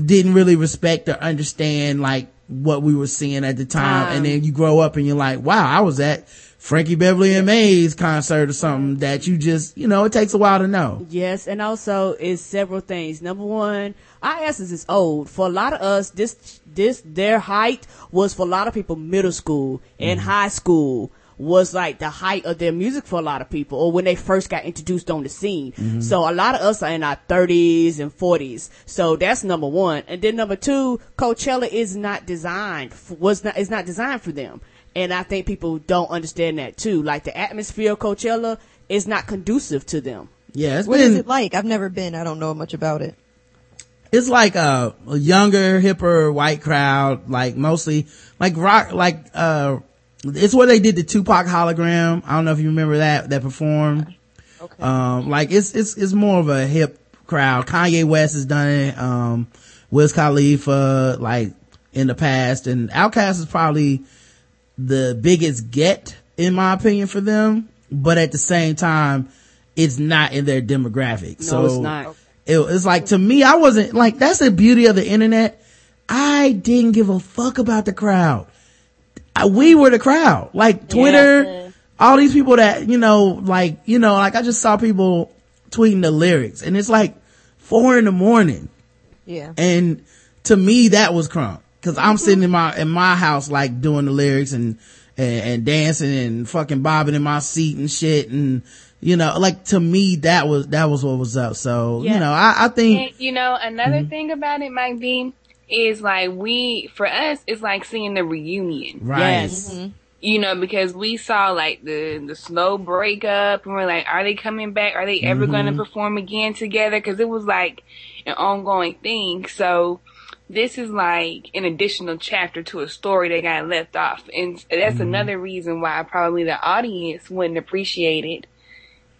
didn't really respect or understand like what we were seeing at the time. Um, and then you grow up and you're like, wow, I was at Frankie Beverly and Maze concert or something that you just, you know, it takes a while to know. Yes, and also it's several things. Number one, IS is old. For a lot of us, this this their height was for a lot of people middle school and mm-hmm. high school was like the height of their music for a lot of people or when they first got introduced on the scene. Mm-hmm. So a lot of us are in our 30s and 40s. So that's number 1. And then number 2, Coachella is not designed was not is not designed for them. And I think people don't understand that too. Like the atmosphere of Coachella is not conducive to them. Yeah, it's What been, is it like? I've never been. I don't know much about it. it's like a, a younger, hipper white crowd, like mostly like rock, like, uh, it's where they did the Tupac hologram. I don't know if you remember that, that performed. Okay. Um, like it's, it's, it's more of a hip crowd. Kanye West has done it. Um, Wiz Khalifa, like in the past and Outkast is probably the biggest get in my opinion for them. But at the same time, it's not in their demographic. No, so it's not. it, it's like to me, I wasn't like, that's the beauty of the internet. I didn't give a fuck about the crowd. I, we were the crowd. Like Twitter, Yeah. all these people that, you know, like, you know, like I just saw people tweeting the lyrics and it's like four in the morning. Yeah. And to me, that was crunk. Cause I'm sitting in my, in my house, like doing the lyrics and, and, and dancing and fucking bobbing in my seat and shit. And, you know, like to me, that was, that was what was up. So, you know, I, I think, And, you know, another Mm-hmm. thing about it might be is like we, for us, it's like seeing the reunion. right. Yes. You know, because we saw like the the slow breakup, and we're like, are they coming back? Are they ever going to Mm-hmm. perform again together? Because it was like an ongoing thing. So this is like an additional chapter to a story that got left off, and that's Mm-hmm. another reason why probably the audience wouldn't appreciate it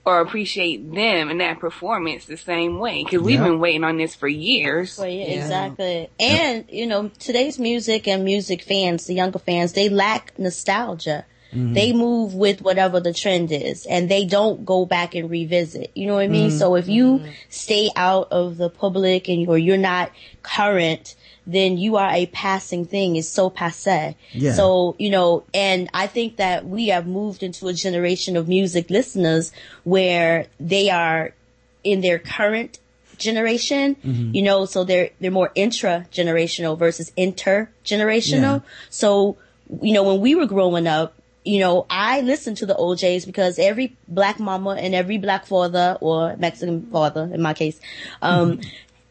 or appreciate them in that performance the same way. Because we've Yeah. been waiting on this for years. Well, yeah, Yeah. exactly. And, you know, today's music and music fans, the younger fans, they lack nostalgia. Mm-hmm. They move with whatever the trend is and they don't go back and revisit. You know what I mean? Mm-hmm. So if you mm-hmm. stay out of the public and or you're not current, then you are a passing thing. It's so passe. Yeah. So, you know, and I think that we have moved into a generation of music listeners where they are in their current generation, you know, so they're, they're more intra generational versus intergenerational. So, you know, when we were growing up, you know, I listened to the O'Jays because every black mama and every black father or Mexican father in my case, um,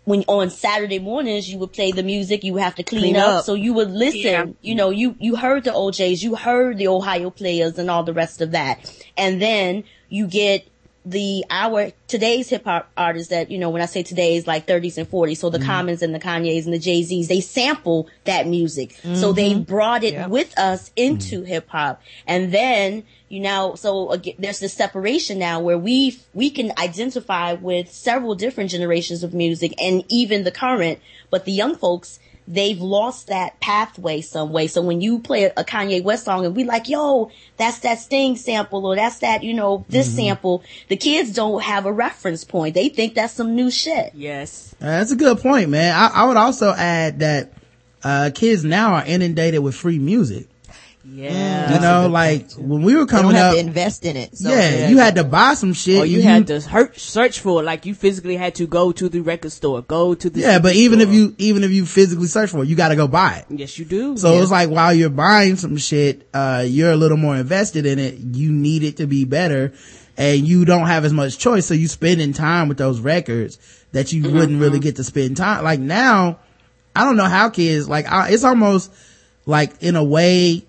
when on Saturday mornings you would play the music, you would have to clean, Clean up. up. So you would listen, Yeah. you know, you, you heard the O'Jays, you heard the Ohio players and all the rest of that. And then you get the our today's hip hop artists that you know when I say today's like 30s and 40s, so the mm-hmm. Commons and the Kanyes and the Jay Z's, they sample that music, so mm-hmm. they brought it Yeah. with us into mm-hmm. hip hop, and then you know so again, there's this separation now where we we can identify with several different generations of music and even the current, but the young folks they've lost that pathway some way. So when you play a, a Kanye West song and we like, yo, that's that Sting sample or that's that, you know, this sample, the kids don't have a reference point. They think that's some new shit. Yes. Uh, That's a good point, man. I, I would also add that, uh, kids now are inundated with free music. Yeah. you know, like when we were coming have up, to invest in it. So yeah, yeah. you had to buy some shit. or you had to hurt, search for it, like you physically had to go to the record store, go to the yeah, but CD even if you, even if you physically search for it, you gotta go buy it. yes, you do. So Yeah. it's like while you're buying some shit, uh, you're a little more invested in it. You need it to be better and you don't have as much choice. So you spending time with those records that you wouldn't really get to spend time. Like now, I don't know how kids, like I, it's almost like in a way,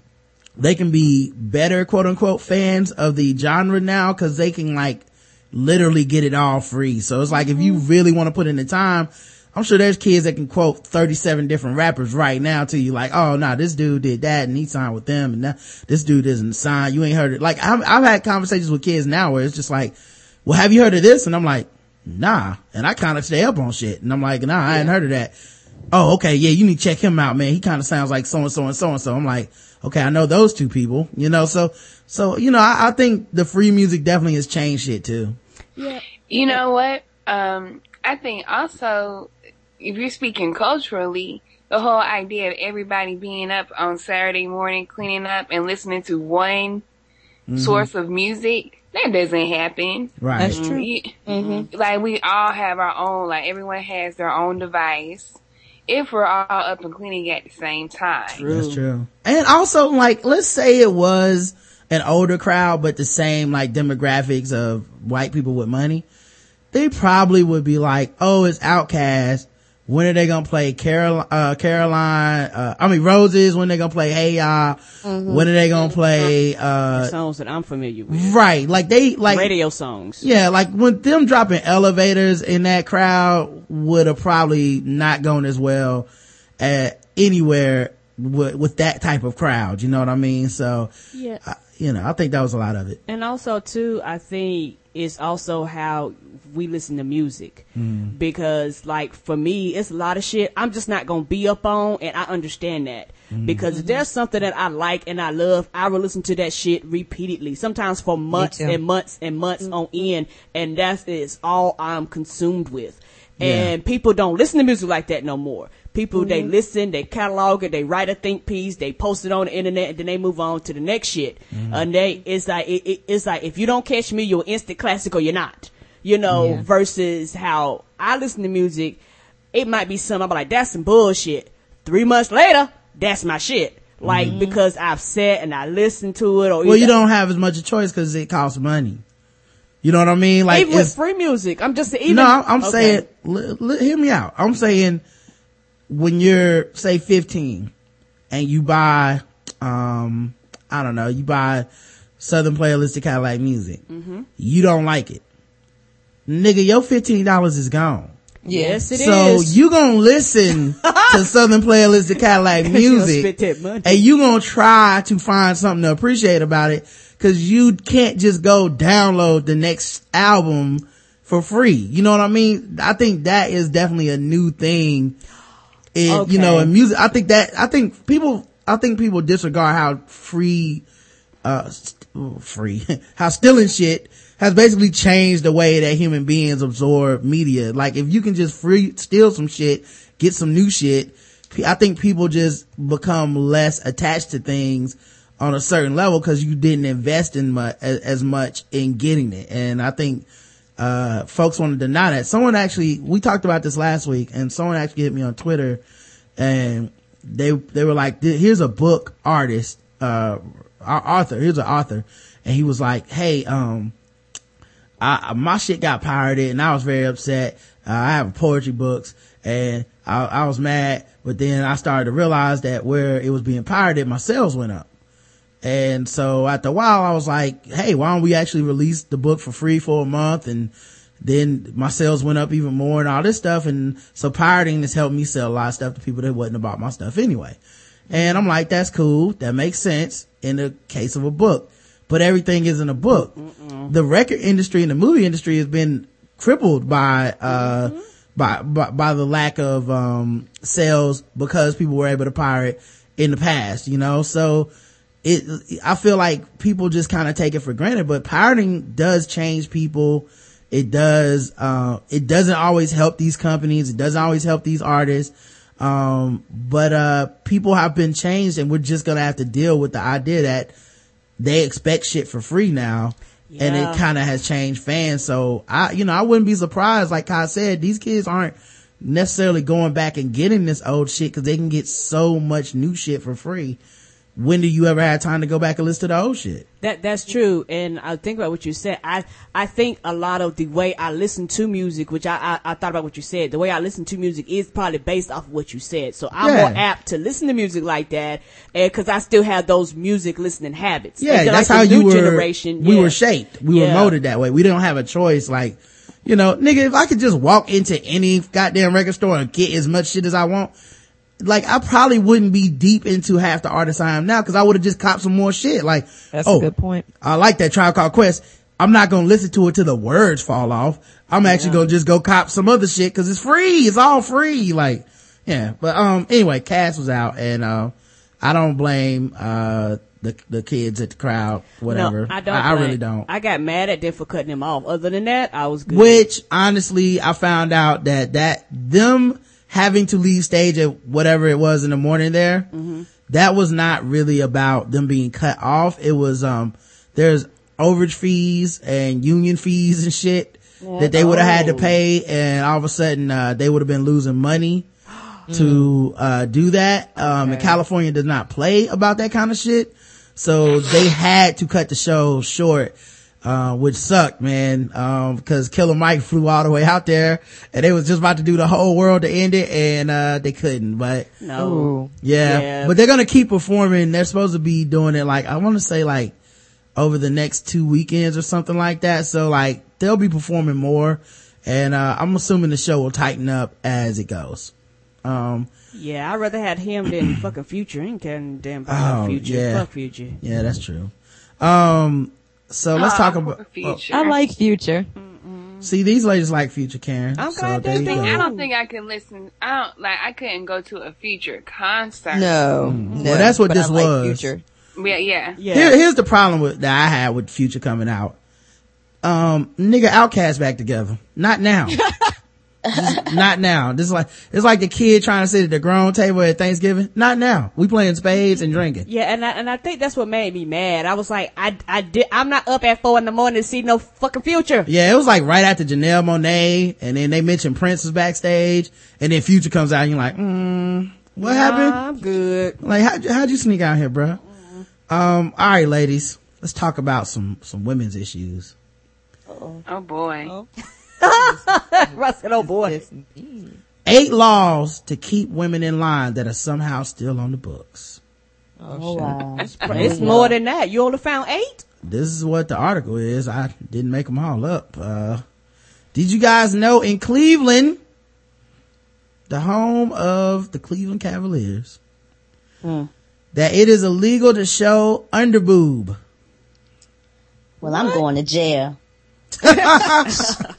they can be better quote unquote fans of the genre now because they can like literally get it all free. So it's like if you mm-hmm. really want to put in the time, I'm sure there's kids that can quote 37 different rappers right now to you like, oh no, nah, this dude did that and he signed with them and now this dude isn't signed. You ain't heard it. Like I've, I've had conversations with kids now where it's just like, well, have you heard of this? And I'm like, nah. And I kind of stay up on shit. And I'm like, nah, I hadn't heard of that. Oh, okay. Yeah. You need to check him out, man. He kind of sounds like so and so and so and so. I'm like, okay, I know those two people, you know, so, so, you know, I, I think the free music definitely has changed shit too. Yeah. You know what? Um, I think also, if you're speaking culturally, the whole idea of everybody being up on Saturday morning cleaning up and listening to one mm-hmm. source of music, that doesn't happen. Right. That's true. mm-hmm. Like we all have our own, like everyone has their own device. If we're all up and cleaning at the same time. True. That's true. And also, like, let's say it was an older crowd, but the same, like, demographics of white people with money. They probably would be like, oh, it's OutKast when are they gonna play Carol, uh, Caroline, uh, I mean Roses, when they gonna play Hey Ya, mm-hmm. when are they gonna play, uh, the songs that I'm familiar with. Right. Like they, like. Radio songs. Yeah, like when them dropping elevators in that crowd would have probably not gone as well at anywhere with, with that type of crowd, you know what I mean? So, yeah. I, you know, I think that was a lot of it. And also too, I think it's also how we listen to music mm. because like for me it's a lot of shit i'm just not gonna be up on and i understand that mm. because if there's something that i like and i love i will listen to that shit repeatedly sometimes for months and months and months mm-hmm. on end and that is all i'm consumed with and yeah. people don't listen to music like that no more people mm-hmm. they listen they catalog it they write a think piece they post it on the internet and then they move on to the next shit mm-hmm. and they it's like it, it, it's like if you don't catch me you're instant classic or you're not you know, yeah. versus how I listen to music. It might be something I'm like, that's some bullshit. Three months later, that's my shit. Like, mm-hmm. because I've said and I listened to it or Well, you don't have as much of a choice because it costs money. You know what I mean? Like, even with free music, I'm just even. No, I'm okay. saying, l- l- hear me out. I'm saying when you're, say 15 and you buy, um, I don't know, you buy Southern Playalistic Cadillac music. Mm-hmm. You don't like it nigga, your $15 is gone. Yes, it so is. you gonna listen to Southern Playalistic Cadillac music and you gonna try to find something to appreciate about it cause you can't just go download the next album for free. You know what I mean? I think that is definitely a new thing in, okay. you know, in music. I think that, I think people, I think people disregard how free, uh, free, how stealing shit has basically changed the way that human beings absorb media. Like if you can just free, steal some shit, get some new shit, I think people just become less attached to things on a certain level because you didn't invest in much, as much in getting it. And I think, uh, folks want to deny that. Someone actually, we talked about this last week and someone actually hit me on Twitter and they, they were like, here's a book artist, uh, author, here's an author. And he was like, Hey, um, I, my shit got pirated and I was very upset. Uh, I have poetry books and I, I, was mad, but then I started to realize that where it was being pirated, my sales went up. And so after a while, I was like, Hey, why don't we actually release the book for free for a month? And then my sales went up even more and all this stuff. And so pirating has helped me sell a lot of stuff to people that wasn't about my stuff anyway. And I'm like, that's cool. That makes sense in the case of a book but everything isn't a book. Mm-mm. The record industry and the movie industry has been crippled by, uh, mm-hmm. by, by, by, the lack of, um, sales because people were able to pirate in the past, you know? So it, I feel like people just kind of take it for granted, but pirating does change people. It does, uh, it doesn't always help these companies. It doesn't always help these artists. Um, but, uh, people have been changed and we're just going to have to deal with the idea that, they expect shit for free now. Yeah. And it kind of has changed fans. So I, you know, I wouldn't be surprised. Like I said, these kids aren't necessarily going back and getting this old shit because they can get so much new shit for free when do you ever have time to go back and listen to the old shit? That that's true, and I think about what you said. I I think a lot of the way I listen to music, which I I, I thought about what you said. The way I listen to music is probably based off of what you said. So I'm Yeah. more apt to listen to music like that, eh, because I still have those music listening habits. Yeah, that's like, how you were. generation. We yeah. were shaped. We were molded that way. We didn't have a choice. Like, you know, nigga, if I could just walk into any goddamn record store and get as much shit as I want, like I probably wouldn't be deep into half the artists I am now because I would have just copped some more shit. Like, That's oh, a good point. I like that Tribe Called Quest. I'm not gonna listen to it till the words fall off. I'm actually gonna just go cop some other shit because it's free. It's all free. Like, yeah. But um, anyway, Cass was out, and uh, I don't blame uh the the kids at the crowd. Whatever. No, I don't. I, blame- really don't. I got mad at them for cutting him off. Other than that, I was good. Which honestly, I found out that that them having to leave stage at whatever it was in the morning there, Mm-hmm. that was not really about them being cut off. It was um, there's overage fees and union fees and shit that they would have had to Oh. pay, and all of a sudden uh, they would have been losing money to uh do that um and california does not play about that kind of shit so they had to cut the show short uh which sucked man um because killer mike flew all the way out there and they was just about to do the whole world to end it and uh they couldn't but no. Yeah, Yeah. but they're gonna keep performing. They're supposed to be doing it like I want to say like over the next two weekends or something like that. So like they'll be performing more, and uh, I'm assuming the show will tighten up as it goes. Um, Yeah, I'd rather had him than fucking Future. I ain't caring damn about Oh, Future. yeah. Fuck Future. yeah, that's true. Um, so let's talk Ah, about. future. I like Future. See, these ladies like Future Karen. I'm so glad there they you do. go. I don't think I can listen. I don't like. I couldn't go to a future concert. No, no. Well, that's what but this I like was. Future. Yeah, yeah. Yeah. Here, here's the problem with that I had with Future coming out. Um, nigga, Outkast back together. Not now. Just not now. This is like it's like the kid trying to sit at the grown table at Thanksgiving. Not now. We playing spades and drinking. Yeah, and I, and I think that's what made me mad. I was like, I, I did, I'm not up at four in the morning to see no fucking future. Yeah, it was like right after Janelle Monáe, and then they mentioned Prince was backstage, and then Future comes out, and you're like, mm, what happened? I'm good. Like, how'd you, how'd you sneak out here, bruh? Um, all right, ladies, let's talk about some some women's issues. Oh boy. I said, oh boy. Eight laws to keep women in line that are somehow still on the books. Oh, shit. wow. It's more than that. You only found eight? This is what the article is. I didn't make them all up. Uh, did you guys know in Cleveland, the home of the Cleveland Cavaliers, that it is illegal to show underboob? Well, I'm going to jail.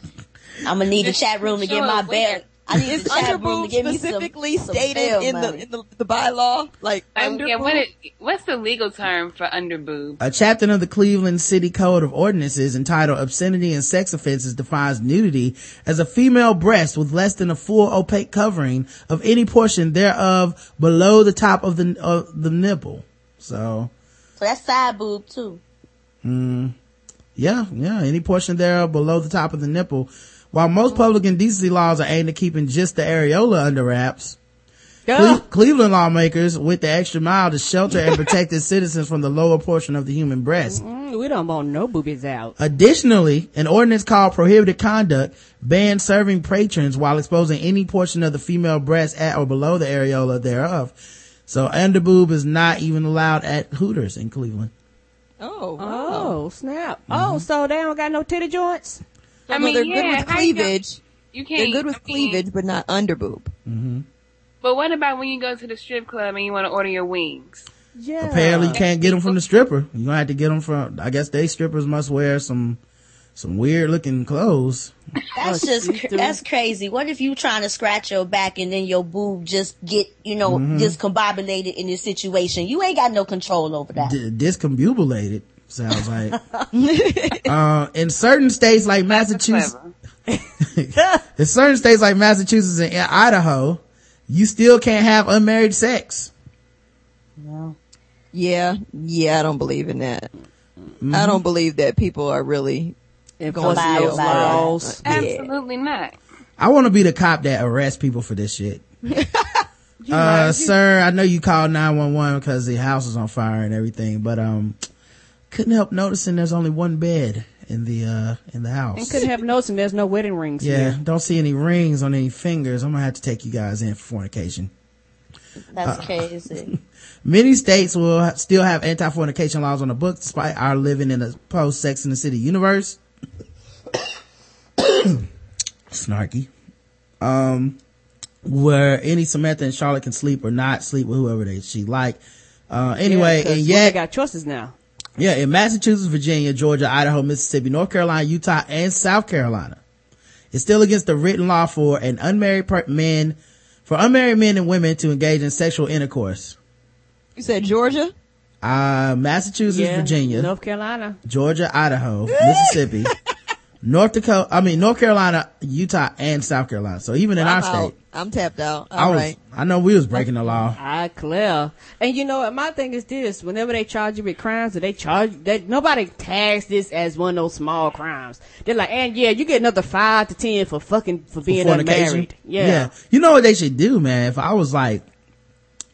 I'm gonna need the chat room to get my belt. I need Is the chat room to underboob give me some, specifically some stated bail in the, in the the bylaw? Like um, Like, yeah, what underboob? it, what's the legal term for underboob? A chapter of the Cleveland City Code of Ordinances entitled Obscenity and Sex Offenses defines nudity as a female breast with less than a full opaque covering of any portion thereof below the top of the, of the nipple. So, So that's side boob too. Mm, yeah, yeah, any portion thereof below the top of the nipple. While most public indecency laws are aimed at keeping just the areola under wraps, Cle- Cleveland lawmakers went the extra mile to shelter and protect its citizens from the lower portion of the human breast. Mm, we don't want no boobies out. Additionally, an ordinance called prohibited conduct bans serving patrons while exposing any portion of the female breast at or below the areola thereof. So underboob is not even allowed at Hooters in Cleveland. Oh, wow. Oh, snap. Oh, so they don't got no titty joints? I mean, they're yeah, good with how you gonna- cleavage. You can't. They're good with I mean, cleavage, but not underboob. But what about when you go to the strip club and you want to order your wings? Yeah. Apparently you can't get them from the stripper. You're gonna have to get them from, I guess they strippers must wear some, some weird looking clothes. That's Oh, just she's cr- doing- that's crazy. What if you trying to scratch your back and then your boob just get you know Mm-hmm. discombobulated in this situation? You ain't got no control over that. D- discombobulated sounds like. uh, in certain states like Massachusetts, in certain states like Massachusetts and Idaho, you still can't have unmarried sex. No. Yeah, yeah, I don't believe in that. I don't believe that people are really going to Enforcing Abide those by laws. Yeah. Absolutely not. I want to be the cop that arrests people for this shit. Uh, sir, I know you called 911 because the house was on fire and everything, but, um, couldn't help noticing there's only one bed in the, uh, in the house. And couldn't have noticed there's no wedding rings yeah, here. don't see any rings on any fingers. I'm gonna have to take you guys in for fornication. That's crazy. Many states will ha- still have anti-fornication laws on the books despite our living in a post-Sex in the City universe. Snarky. Um, where any Samantha and Charlotte can sleep or not sleep with whoever they she like. Uh, anyway, Yeah, 'cause and women yet, got choices now. Yeah, in Massachusetts, Virginia, Georgia, Idaho, Mississippi, North Carolina, Utah, and South Carolina, it's still against the written law for an unmarried per- men, for unmarried men and women to engage in sexual intercourse. You said Georgia? Uh, Massachusetts, Yeah, Virginia, North Carolina. Georgia, Idaho, Mississippi, North Dakota, I mean, North Carolina, Utah, and South Carolina. So even in our I'm state, out. I'm tapped out. I was, right. I know we was breaking the law. I clear. And you know what? My thing is this: whenever they charge you with crimes, or they charge that nobody tags this as one of those small crimes. They're like, and yeah, you get another five to ten for fucking for being fornication. unmarried. Yeah. You know what they should do, man? If I was like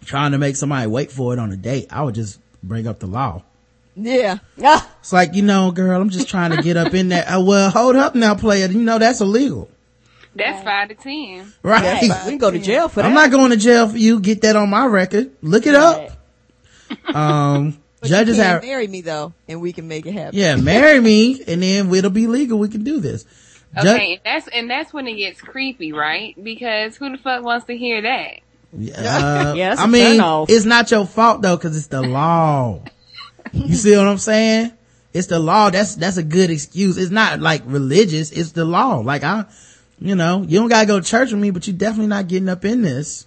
trying to make somebody wait for it on a date, I would just bring up the law. Yeah. Ah, It's like, you know, girl, I'm just trying to get up in there. Uh, well, hold up now, player. You know, that's illegal. That's five to ten. Right. we can go to jail for that. I'm not going to jail for you. Get that on my record. Look it up. Um, But judges you can't have, marry me though, and we can make it happen. yeah, marry me and then it'll be legal. We can do this. Ju- Okay, and that's and that's when it gets creepy, right? Because who the fuck wants to hear that? Uh, Yeah, that's I a mean, turnoff. it's not your fault though, cause it's the law. You see what I'm saying? It's the law. That's, that's a good excuse. It's not like religious. It's the law. Like I, you know, you don't gotta go to church with me, but you're definitely not getting up in this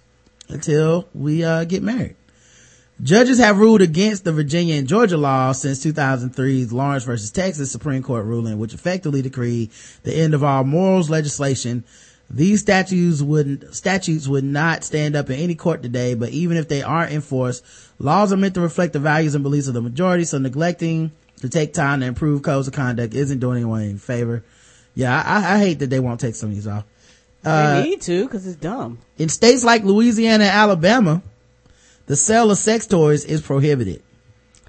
until we, uh, get married. Judges have ruled against the Virginia and Georgia law since 2003's Lawrence versus Texas Supreme Court ruling, which effectively decreed the end of all morals legislation. These statutes would statutes would not stand up in any court today, but even if they aren't enforced, laws are meant to reflect the values and beliefs of the majority, so neglecting to take time to improve codes of conduct isn't doing anyone any favor. Yeah, I, I hate that they won't take some of these off. they uh, need to because it's dumb. In states like Louisiana and Alabama, the sale of sex toys is prohibited.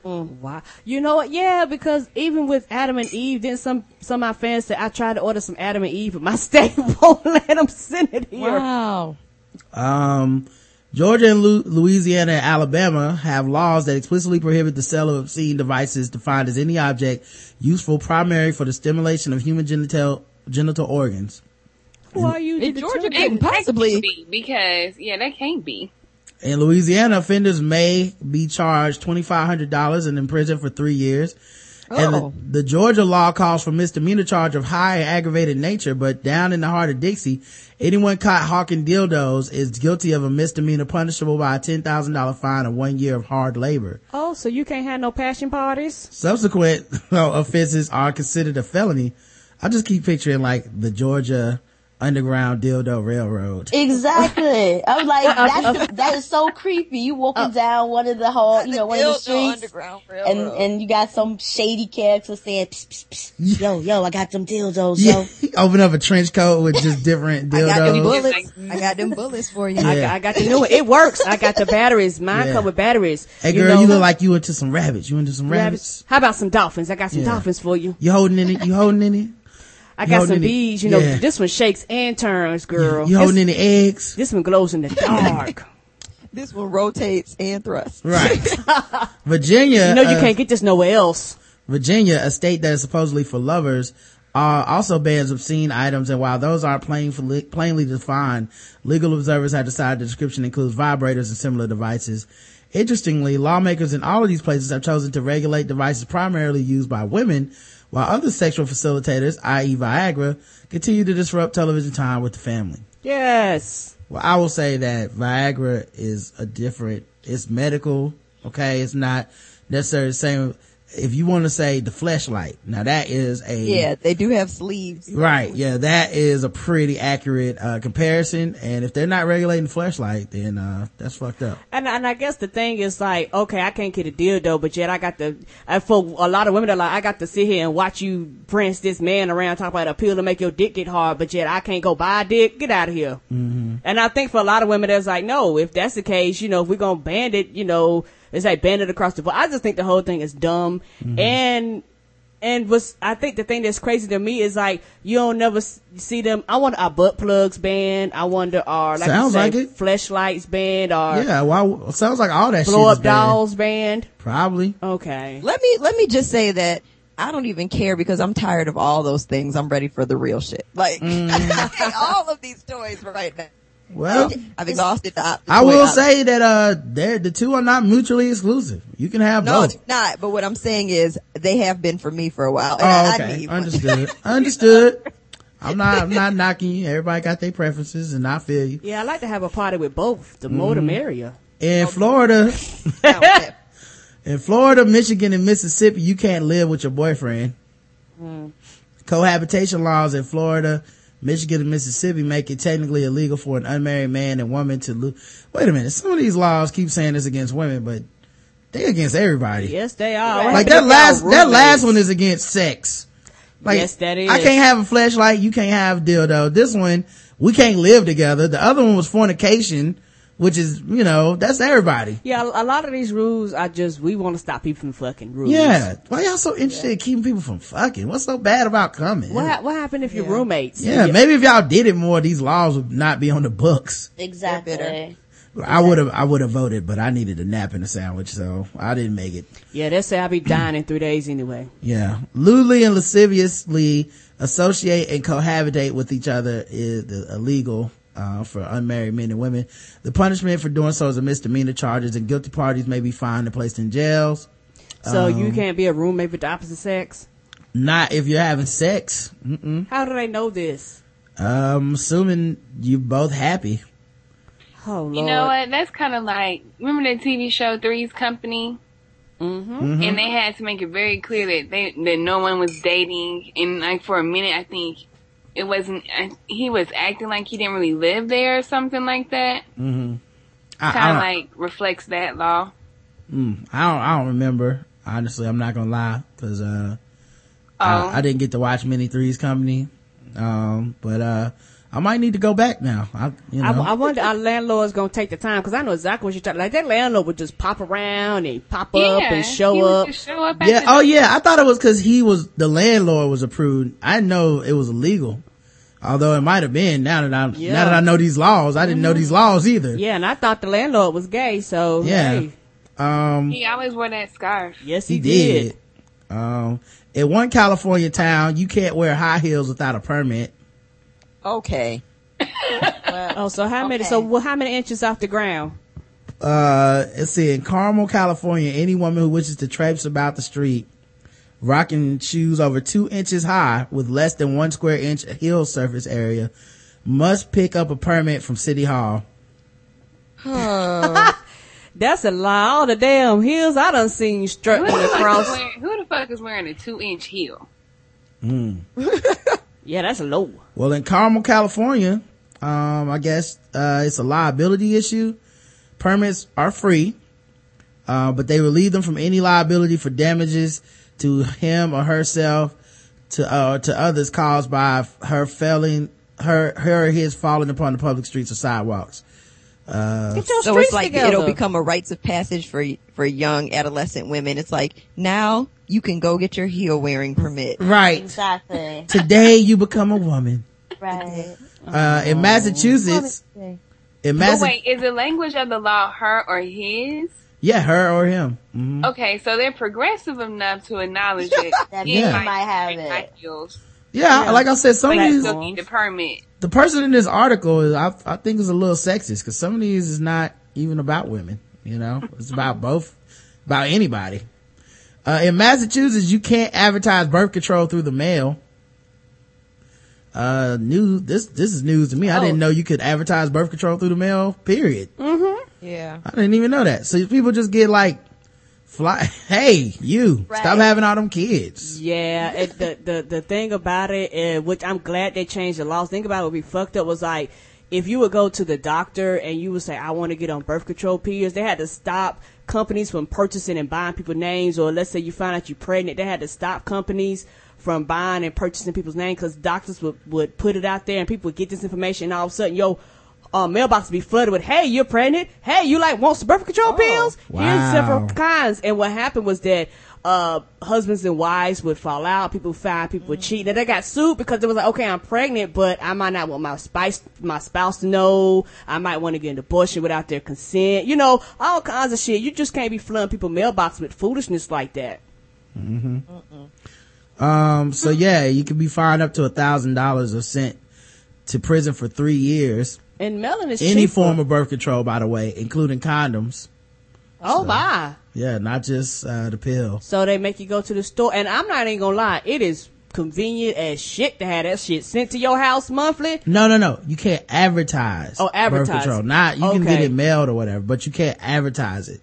Wow. You know what? Yeah, because even with Adam and Eve, then some some of my fans said I tried to order some Adam and Eve, but my state won't let them send it here. Wow. Um, Georgia and Lu- Louisiana and Alabama have laws that explicitly prohibit the sale of obscene devices defined as any object useful primarily for the stimulation of human genital genital organs. Why are you? In Georgia, couldn't possibly. be, because yeah, that can't be. In Louisiana, offenders may be charged $2,500 and imprisoned for three years. And Oh. the, the Georgia law calls for misdemeanor charge of high and aggravated nature, but down in the heart of Dixie, anyone caught hawking dildos is guilty of a misdemeanor punishable by a $10,000 fine and one year of hard labor. Oh, so you can't have no passion parties? Subsequent offenses are considered a felony. I just keep picturing like the Georgia Underground Dildo Railroad. Exactly. I was like, that's, that is so creepy. You walking uh, down one of the hall, you know, one of the streets, Underground and and you got some shady character saying, psst, psst, psst. "Yo, yo, I got them dildos, Yeah, yo." open up a trench coat with just different dildos. I got them bullets. I got them bullets for you. I, Yeah. got- I got the new one. It works. I got the batteries. Mine Yeah. come with batteries. Hey girl, know, you look like you into some rabbits. You into some rabbits? rabbits. How about some dolphins? I got some Yeah. dolphins for you. You holding in it? You holding in it? I got some any- bees. You know, yeah. this one shakes and turns, girl. You holding this, any eggs? this one glows in the dark. This one rotates and thrusts. Right. Virginia. you know, you uh, can't get this nowhere else. Virginia, a state that is supposedly for lovers, uh, also bans obscene items. And while those aren't plainly, plainly defined, legal observers have decided the description includes vibrators and similar devices. Interestingly, lawmakers in all of these places have chosen to regulate devices primarily used by women, while other sexual facilitators, i.e. Viagra, continue to disrupt television time with the family. Yes. Well, I will say that Viagra is a different, it's medical, okay? It's not necessarily the same. If you want to say the fleshlight, now that is a Yeah, they do have sleeves. Right. Yeah, that is a pretty accurate uh, comparison. And if they're not regulating the fleshlight, then uh, that's fucked up. And and I guess the thing is like, okay, I can't get a dildo, but yet I got to. And for a lot of women, they're like, I got to sit here and watch you prance this man around, talk about a pill to make your dick get hard, but yet I can't go buy a dick. Get out of here. Mm-hmm. And I think for a lot of women, that's like, no, if that's the case, you know, if we're gonna ban it, you know, it's like ban it across the board. I just think the whole thing is dumb. Mm-hmm. And and was I think the thing that's crazy to me is like you don't never see them. I wonder are butt plugs banned? I wonder are like Sounds you say, like it. fleshlights banned or Yeah. Why? Sounds like all that blow is up bad. dolls banned? Probably. Okay. Let me let me just say that I don't even care because I'm tired of all those things. I'm ready for the real shit. Like mm. all of these toys right now. Well, I've exhausted the. I will option. say that uh, they're, the two are not mutually exclusive. You can have No, both. it's not. But what I'm saying is, they have been for me for a while. and Oh, I- I okay. Understood. Understood. I'm not. I'm not knocking you. Everybody got their preferences, and I feel you. Yeah, I like to have a party with both. The more the merrier. In Florida, in Florida, Michigan, and Mississippi, you can't live with your boyfriend. Cohabitation laws in Florida, Michigan, and Mississippi make it technically illegal for an unmarried man and woman to live. Wait a minute. Some of these laws keep saying it's against women, but they against everybody. Yes, they are. What like that last, that last one is against sex. Like, Yes, that is. I can't have a flashlight. You can't have a dildo. This one, we can't live together. The other one was fornication, which is, you know, that's everybody. Yeah, a lot of these rules are just we want to stop people from fucking rules. Yeah. Why y'all so interested in keeping people from fucking? What's so bad about coming? What what happened if your roommates? yeah, maybe if y'all did it more, these laws would not be on the books. Exactly. I would have, I would have voted, but I needed a nap and a sandwich, so I didn't make it. Yeah, they say I'll be dying in three days anyway. Yeah. Lewdly and lasciviously associate and cohabitate with each other is illegal, uh, for unmarried men and women. The punishment for doing so is a misdemeanor charges and guilty parties may be fined and placed in jails. So Um, you can't be a roommate with the opposite sex. Not if you're having sex. Mm-mm. How do they know this? Um, assuming you're both happy. Oh lord. You know what? That's kind of like remember the TV show Three's Company, Mm-hmm. and they had to make it very clear that they that no one was dating. And like for a minute, I think it wasn't. He was acting like he didn't really live there or something like that. I, Kind of like reflects that law. mm, I don't, I don't remember. Honestly, I'm not gonna lie, cause, uh, Oh, I, I didn't get to watch many Threes Company. Um, but, uh, I might need to go back now. I, you know. I wonder our landlord's gonna take the time because I know exactly what you're talking. Like that landlord would just pop around and pop yeah, up and show he would up. just show up. Yeah. Oh yeah. I thought it was cause he was, the landlord was approved. I know it was illegal. Although it might have been now that I, Yeah. now that I know these laws, I didn't know these laws either. Yeah, and I thought the landlord was gay. So Yeah. hey, Um, He always wore that scarf. yes, he he, did. Um, in one California town, you can't wear high heels without a permit. Okay. Oh, so how many? So well, how many inches off the ground? Uh, let's see, in Carmel, California, any woman who wishes to traipse about the street, rocking shoes over two inches high with less than one square inch heel surface area, must pick up a permit from City Hall. That's a lie. All the damn heels I done seen Who strutting the, fuck is across. wearing, who the fuck is wearing a two inch heel? Yeah, that's low. Well, in Carmel, California, um, I guess, uh, it's a liability issue. Permits are free, uh, but they relieve them from any liability for damages to him or herself, to, uh, to others caused by her failing, her, her or his falling upon the public streets or sidewalks. Get your So it's like together. it'll become a rites of passage for for young adolescent women. It's like now you can go get your heel wearing permit. Right. Exactly. Today you become a woman. right. Uh, in Massachusetts, in But Massachusetts, wait, is the language of the law her or his? yeah, her or him. Mhm. Okay, so they're progressive enough to acknowledge it. That Yeah. might have it. high heels, Yeah, like I said, some but of he these, still need the permit. the person in this article is, I, I think is a little sexist because some of these is not even about women, you know, it's about both, about anybody. Uh, in Massachusetts, you can't advertise birth control through the mail. Uh, new, this, this is news to me. I Oh. didn't know you could advertise birth control through the mail, period. Mhm. Yeah. I didn't even know that. So people just get like Fly, hey, you, Right. stop having all them kids. Yeah, it, the the the thing about it, uh, which I'm glad they changed the laws. Think about it, what we fucked up was like if you would go to the doctor and you would say I want to get on birth control pills, they had to stop companies from purchasing and buying people's names. Or let's say you find out you're pregnant, they had to stop companies from buying and purchasing people's names because doctors would would put it out there and people would get this information and all of a sudden yo. Uh, mailbox would be flooded with, "Hey, you're pregnant. Hey, you like want some birth control pills? Wow. Here's several kinds." And what happened was that uh, husbands and wives would fall out. People find people would cheat. And they got sued because it was like, okay, I'm pregnant, but I might not want my spice, my spouse to know. I might want to get an abortion without their consent. You know, all kinds of shit. You just can't be flooding people mailbox with foolishness like that. Um, so yeah, you could be fined up to a thousand dollars or sent to prison for three years. And melon is Any cheaper. form of birth control, by the way, including condoms. Oh my! Yeah, not just, uh, the pill. So they make you go to the store, and I'm not even gonna lie, it is convenient as shit to have that shit sent to your house monthly. No, no, no. You can't advertise. Oh, advertise. Birth control. Not, you can get it mailed or whatever, but you can't advertise it.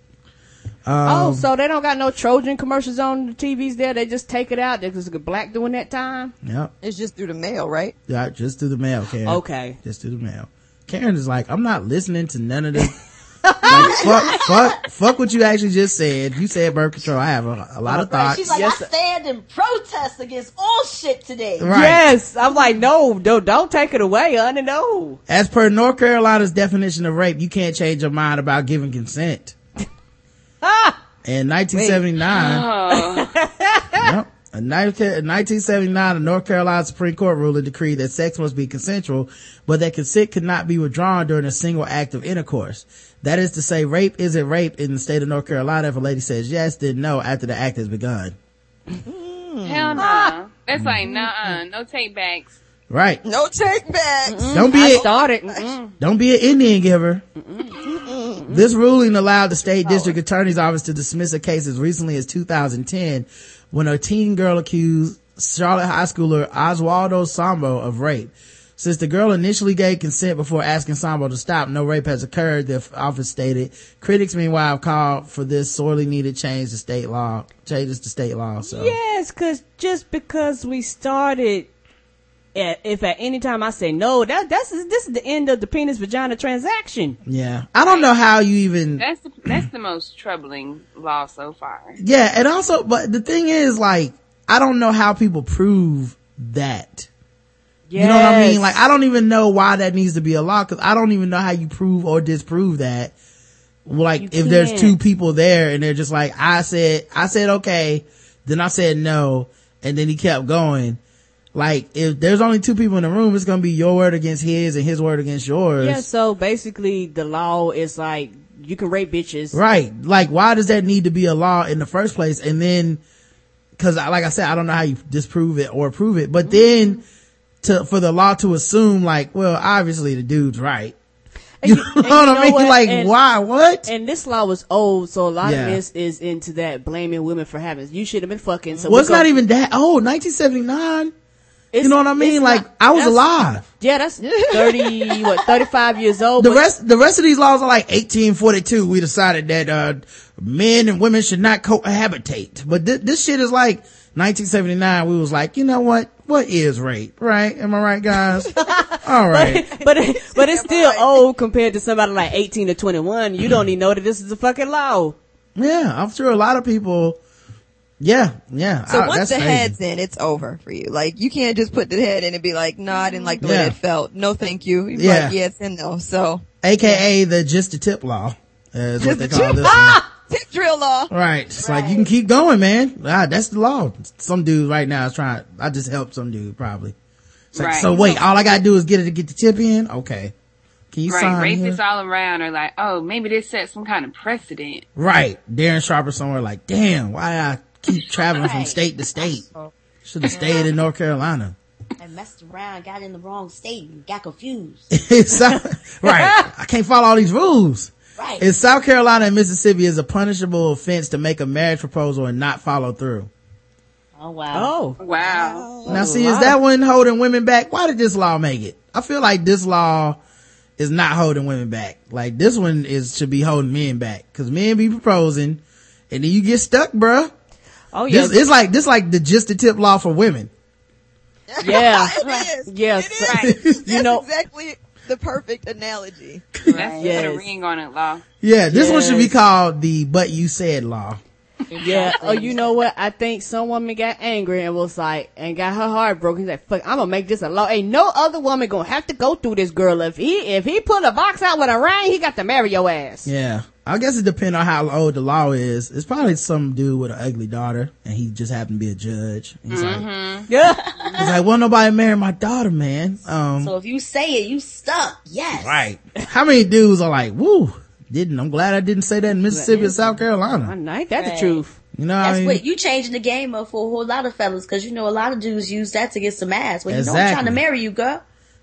oh, so they don't got no Trojan commercials on the TVs there. They just take it out. There's a black during that time. Yep. It's just through the mail, right? Yeah, just through the mail, Karen. Okay. Just through the mail. Karen is like, I'm not listening to none of this. like, fuck, fuck, fuck what you actually just said. You said birth control. I have a, a lot of thoughts. She's like, Yes, I stand in protest against all shit today. Right. Yes, I'm like, no, no, don't take it away, honey, no. As per North Carolina's definition of rape, you can't change your mind about giving consent. Ah, In 1979, Oh, Yep. In 1979, the North Carolina Supreme Court ruling decreed that sex must be consensual, but that consent could not be withdrawn during a single act of intercourse. That is to say, rape isn't rape in the state of North Carolina if a lady says yes, then no after the act has begun. Hmm. hell no. That's like, nah, no take backs. Right. No take backs. Don't be I a, started. Mm-mm. don't be an Indian giver. This ruling allowed the state district attorney's office to dismiss a case as recently as 2010 when a teen girl accused Charlotte high schooler Oswaldo Sambo of rape. Since the girl initially gave consent before asking Sambo to stop, no rape has occurred, the office stated. Critics, meanwhile, have called for this sorely needed change to state law, changes to state law, so. Yes, cause just because we started, at, if at any time I say no, that that's this is the end of the penis vagina transaction. Yeah. I don't know how you even, That's the, that's the most troubling law so far. Yeah, and also, but the thing is, like, I don't know how people prove that. Yes. You know what I mean? Like, I don't even know why that needs to be a law because I don't even know how you prove or disprove that. Like, You if there's two people there and they're just like, I said, I said okay, then I said no, and then he kept going. Like, if there's only two people in the room, it's gonna be your word against his and his word against yours. Yeah, so basically the law is like you can rape bitches. Right. Like, why does that need to be a law in the first place? And then, cause I- like I said, I don't know how you disprove it or prove it, but then mm-hmm. To, for the law to assume like, well, obviously the dude's right. You you- know what you I mean? what? Like, And- why? What? And this law was old, so a lot Yeah. of this is into that blaming women for having. You should have been fucking. So well, it's not even that. Oh, 1979. it's- You know what I mean? Like, not- I was alive. Yeah, that's thirty, what, thirty-five years old. The rest, the rest of these laws are like 1842. We decided that, uh, men and women should not cohabitate. But thi- this shit is like 1979. We was like, you know what? What is rape? Right? Am I right, guys? All right. but it, but it's still old compared to somebody like eighteen to twenty-one. You don't even know that this is a fucking law. Yeah, I'm sure a lot of people. Yeah, yeah. So I- once that's the crazy. head's in, it's over for you. Like you can't just put the head in and be like, "No, I didn't like the way it felt. No, thank you." You're Yeah. like, yeah, it's in though. So AKA the just a tip law, is what they a call tip- this one. tip drill law. Right. It's like you can keep going, man. Ah, that's the law. Some dude right now is trying. I just helped some dude probably. It's like, Right. so wait, all I gotta do is get it to get the tip in. Okay. Can you Right, sign here? racists all around are like, oh, maybe this sets some kind of precedent. Right. Darren Sharper somewhere like, damn, why I keep traveling from state to state? Should have stayed in North Carolina. I messed around, got in the wrong state, and got confused. It's right. I can't follow all these rules. Right. In South Carolina and Mississippi is a punishable offense to make a marriage proposal and not follow through. Oh wow. Oh, Wow. Now see, is that one holding women back? Why did this law make it? I feel like this law is not holding women back. Like this one is should be holding men back. Cause men be proposing and then you get stuck, bruh. Oh yeah, This, it's like, this like the just the tip law for women. yeah, it is. Yes. It is. Right. you know- That's exactly the perfect analogy. That's Yes. put a ring on it, law. Yeah, this one should be called the but you said law. Yeah. Oh, you know what? I think some woman got angry and was like, and got her heart broken. He's like, "Fuck, I'm gonna make this a law. Ain't no other woman gonna have to go through this girl. If he if he put a box out with a ring, he got to marry your ass." Yeah. I guess it depends on how old the law is. It's probably some dude with an ugly daughter and he just happened to be a judge. He's like, Yeah. he's like, well, nobody marry my daughter, man. Um, So if you say it, you stuck. Yes. right. How many dudes are like, woo, didn't, I'm glad I didn't say that in Mississippi or South Carolina. know, ain't that the Right. truth? You know That's what I mean? what you changing the game up for a whole lot of fellas because you know a lot of dudes use that to get some ass. Well, you know I'm trying to marry you, girl.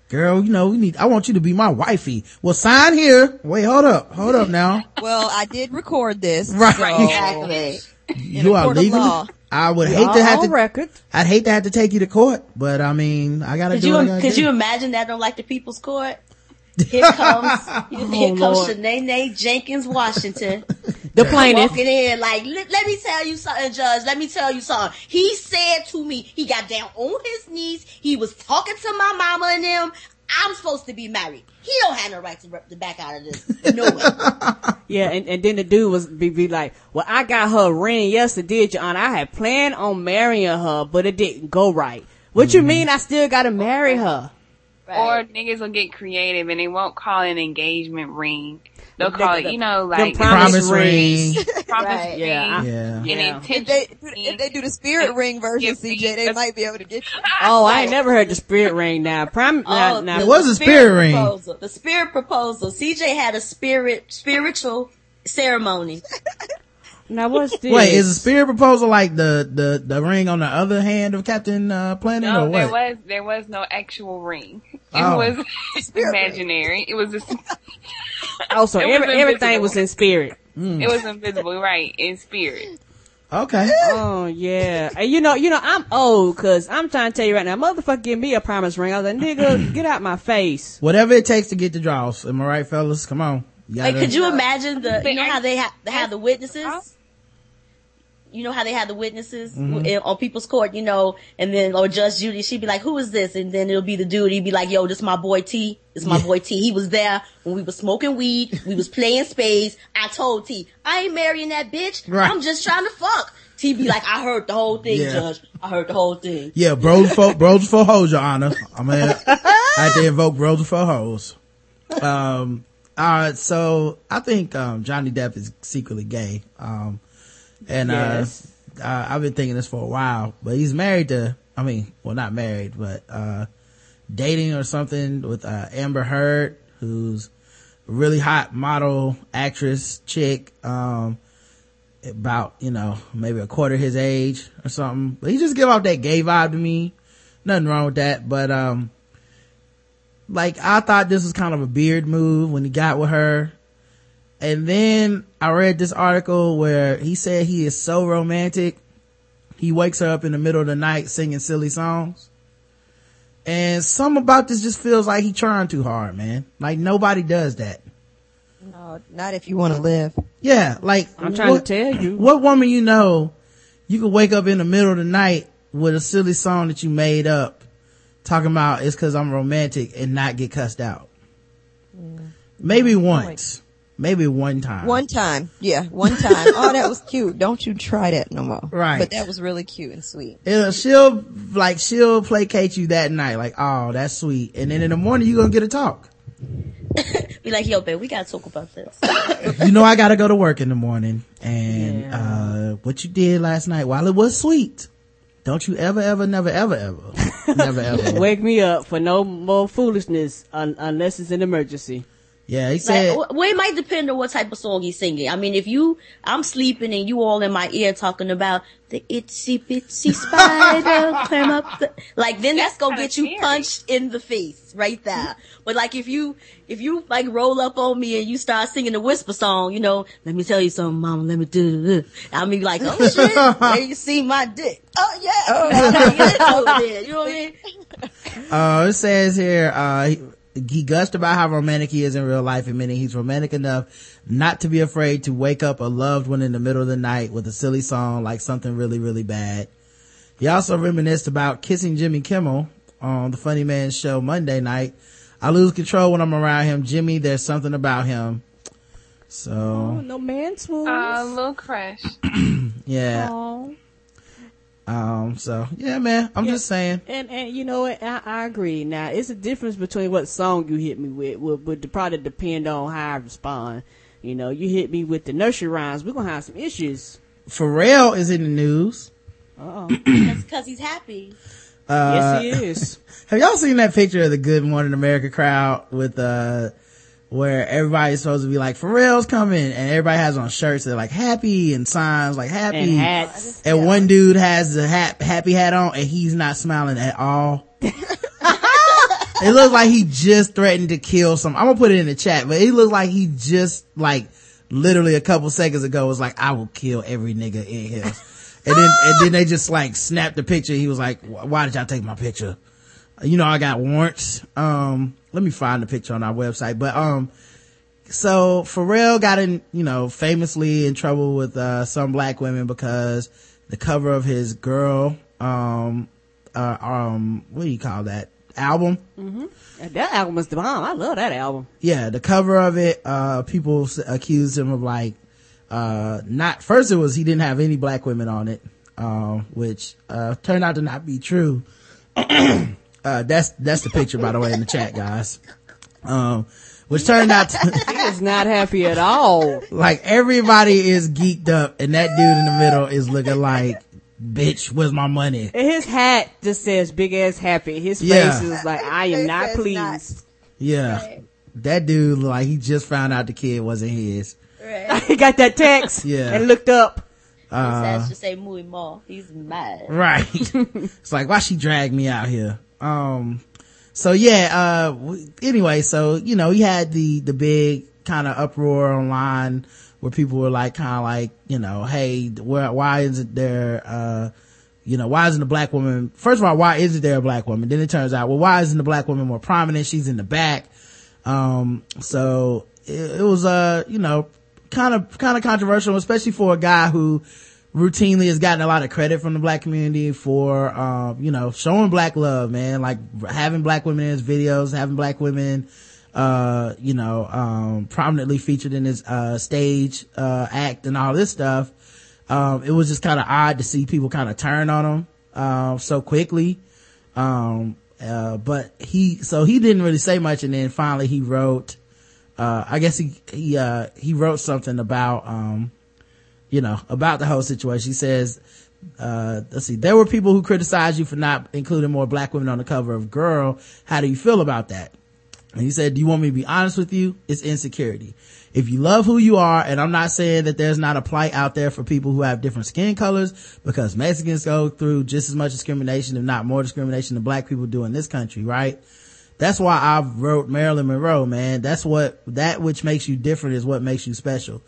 Girl, you know, we need, I want you to be my wifey. Well, sign here. Wait, hold up. Hold up now. Well, I did record this. Right. so- Exactly. you are court of legally. I would hate to have to, record. I'd hate to have to take you to court, but I mean, I gotta Could do you what I gotta could do. you imagine that on like the People's Court? Here comes oh, here comes Lord. Shanae Jenkins Washington The plaintiff. walking in like let, let me tell you something, Judge. Let me tell you something. He said to me, he got down on his knees. He was talking to my mama and them. I'm supposed to be married. He don't have no right to, rep- to back out of this. No way. Yeah, and, and then the dude was be, be like, "Well, I got her ring yesterday, Your Honor. I had planned on marrying her, but it didn't go right. What Mm-hmm. you mean? I still got to marry her? Or niggas will get creative and they won't call it an engagement ring. They'll The- call the- it, you know, them like promise Promise ring. promise Right. ring. Yeah, I- Yeah. Yeah. If they, if they do the spirit And ring version, give CJ, they a- might be able to get you. Oh, I ain't never heard the spirit ring. Now, prom. Oh, now, It was a spirit ring. proposal. The spirit proposal. CJ had a spirit spiritual ceremony. now what's this? Wait, is a spirit proposal like the, the, the ring on the other hand of Captain, uh, Planet No, or there was there was no actual ring. It Oh. was imaginary. It was just oh, so it was every, everything was in spirit. it was invisible, right? In spirit. Okay. Oh yeah, and you know, you know, I'm old because I'm trying to tell you right now, motherfucker, give me a promise ring. I was like, nigga, get out my face. Whatever it takes to get the draws. Am I right, fellas? Come on. You Like, could you imagine the? You know how they have they have the witnesses. You know how they have the witnesses Mm-hmm. in- on people's court, you know, and then or Judge Judy, she'd be like, "Who is this?" And then it'll be the dude. He'd be like, "Yo, this my boy T. This my boy T. He was there when we was smoking weed. We was playing spades. I told T, I ain't marrying that bitch. Right. I'm just trying to fuck." T be like, "I heard the whole thing, Yeah. Judge. I heard the whole thing." Yeah, bros for, bros for hoes, your honor. I mean, I have to invoke bros for hoes. Um, alright, so I think, um, Johnny Depp is secretly gay. Um, and, Yes. uh, uh, I've been thinking this for a while, but he's married to, I mean, well, not married, but, uh, dating or something with, uh, Amber Heard, who's a really hot model, actress, chick, um, about, you know, maybe a quarter his age or something. But he just give off that gay vibe to me. Nothing wrong with that. But, um, like I thought this was kind of a beard move when he got with her. And then I read this article where he said he is so romantic. He wakes her up in the middle of the night singing silly songs. And some about this just feels like he trying too hard, man. Like nobody does that. No, not if you want to live. Yeah, like I'm trying what- to tell you. What woman you know, you could wake up in the middle of the night with a silly song that you made up, talking about it's cause I'm romantic and not get cussed out. Maybe once. Maybe one time. One time, yeah, one time. oh, that was cute. Don't you try that no more. Right. But that was really cute and sweet. It'll, she'll, like, she'll placate you that night, like, oh, that's sweet. And then in the morning, you're gonna get a talk. Be like, "Yo, babe, we gotta talk about this." You know I gotta go to work in the morning. And, Yeah. uh, what you did last night, while it was sweet, don't you ever, ever, never, ever, ever, never, ever. Wake me up for no more foolishness un- unless it's an emergency. Yeah, he said, Like, well, it might depend on what type of song he's singing. I mean, if you, I'm sleeping and you all in my ear talking about the itsy bitsy spider climb up the, like then that's gonna kinda get you scary. punched in the face right there. But like if you, if you like roll up on me and you start singing the whisper song, you know, let me tell you something, mama, let me do this. I mean like, oh shit, there you see my dick. Oh yeah. Oh, you know what I mean? uh, it says here, uh, he- he gushed about how romantic he is in real life, admitting he's romantic enough not to be afraid to wake up a loved one in the middle of the night with a silly song like something really, really bad. He also reminisced about kissing Jimmy Kimmel on the Funny Man show Monday night. I lose control when I'm around him. Jimmy, there's something about him. So. Oh, no man swoons. Oh, uh, little crush. yeah. Aw. Um, so yeah, man, I'm Yeah. just saying. And and you know what? I, I agree. Now it's a difference between what song you hit me with. Would would probably depend on how I respond. You know, you hit me with the nursery rhymes, we're gonna have some issues. Pharrell is in the news. Uh oh. That's because he's happy. Uh, yes, he is. Have y'all seen that picture of the Good Morning America crowd with, uh, where everybody's supposed to be like, Pharrell's coming, and everybody has on shirts that are like happy and signs like happy. And hats. And one dude has the hat, happy hat on and he's not smiling at all. it looks like he just threatened to kill some, I'm gonna put it in the chat, but it looks like he just like literally a couple seconds ago was like, I will kill every nigga in here. And then, and then they just like snapped the picture. He was like, why did y'all take my picture? You know, I got warrants. Um, let me find the picture on our website, but, um, so Pharrell got in, you know, famously in trouble with, uh, some black women because the cover of his girl, um, uh, um, what do you call that? Album? And that album was the bomb. I love that album. yeah, the cover of it, uh, people s- accused him of like, uh, not, first it was he didn't have any black women on it, um, which, uh, turned out to not be true. uh, that's, that's the picture, by the way, in the chat, guys. Um, which turned out to, He is not happy at all. like everybody is geeked up and that dude in the middle is looking like, bitch, where's my money? And his hat just says big ass happy. His Yeah. face is like, I am not pleased. not. Yeah. That dude, like, he just found out the kid wasn't his. Right. he got that text Yeah. and looked up. His ass should say muy more. He's mad. Right. it's like, why she dragged me out here? Um, so yeah, uh, anyway, so, you know, he had the, the big kind of uproar online where people were like, kind of like, you know, hey, where, why isn't there, uh, you know, why isn't a black woman, first of all, why isn't there a black woman? Then it turns out, well, why isn't the black woman more prominent? She's in the back. Um, so it, it was, uh, you know, kind of, kind of controversial, especially for a guy who routinely has gotten a lot of credit from the black community for, um, you know, showing black love, man, like having black women in his videos, having black women, uh, you know, um, prominently featured in his, uh, stage, uh, act and all this stuff. Um, it was just kind of odd to see people kind of turn on him, uh, so quickly. Um, uh, but he, so he didn't really say much and then finally he wrote, uh, I guess he, he, uh, he wrote something about, um, you know, about the whole situation. He says, uh, let's see, there were people who criticized you for not including more black women on the cover of Girl. How do you feel about that? And he said, do you want me to be honest with you? It's insecurity. If you love who you are, and I'm not saying that there's not a plight out there for people who have different skin colors, because Mexicans go through just as much discrimination, if not more discrimination than black people do in this country, right? That's why I wrote Marilyn Monroe, man. That's what, that which makes you different is what makes you special.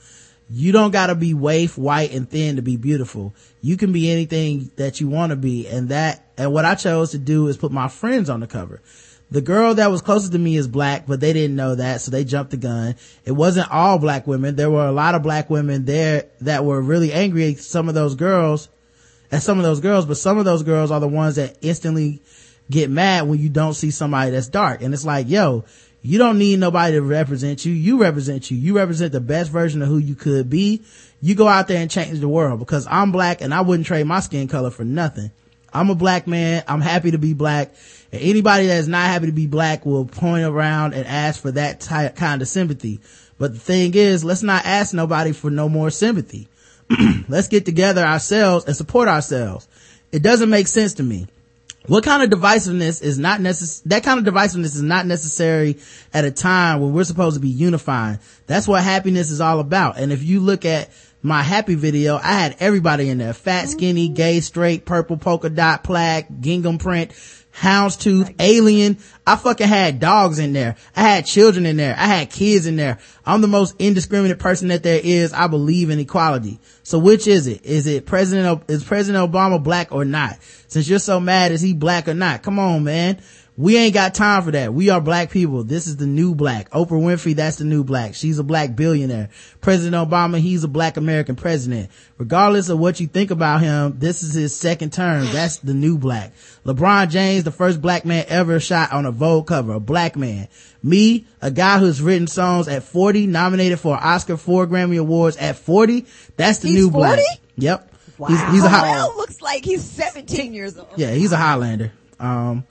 You don't gotta be waif, white, and thin to be beautiful. You can be anything that you want to be. And that, and what I chose to do is put my friends on the cover. The girl that was closest to me is black, but they didn't know that, so they jumped the gun. It wasn't all black women. There were a lot of black women there that were really angry at some of those girls, at some of those girls, but some of those girls are the ones that instantly get mad when you don't see somebody that's dark. And it's like, yo, you don't need nobody to represent you. You represent you. You represent the best version of who you could be. You go out there and change the world because I'm black and I wouldn't trade my skin color for nothing. I'm a black man. I'm happy to be black. And anybody that is not happy to be black will point around and ask for that type, kind of sympathy. But the thing is, let's not ask nobody for no more sympathy. let's get together ourselves and support ourselves. It doesn't make sense to me. What kind of divisiveness is not necess- that kind of divisiveness is not necessary at a time when we're supposed to be unifying. That's what happiness is all about. And if you look at my happy video, I had everybody in there. Fat, skinny, gay, straight, purple, polka dot, plaque, gingham print, houndstooth, alien. I fucking had dogs in there. I had children in there. I had kids in there. I'm the most indiscriminate person that there is. I believe in equality. So which is it? Is it President, is President Obama black or not? Since you're so mad, is he black or not? Come on, man. We ain't got time for that. We are black people. This is the new black. Oprah Winfrey, that's the new black. She's a black billionaire. President Obama, he's a black American president. Regardless of what you think about him, this is his second term. That's the new black. LeBron James, the first black man ever shot on a Vogue cover, a black man. Me, a guy who's written songs at 40, nominated for Oscar, four Grammy Awards at 40. That's the He's new black. 40? Yep. He's, he's a Pharrell looks like he's 17 years old. yeah, he's a Highlander. Um,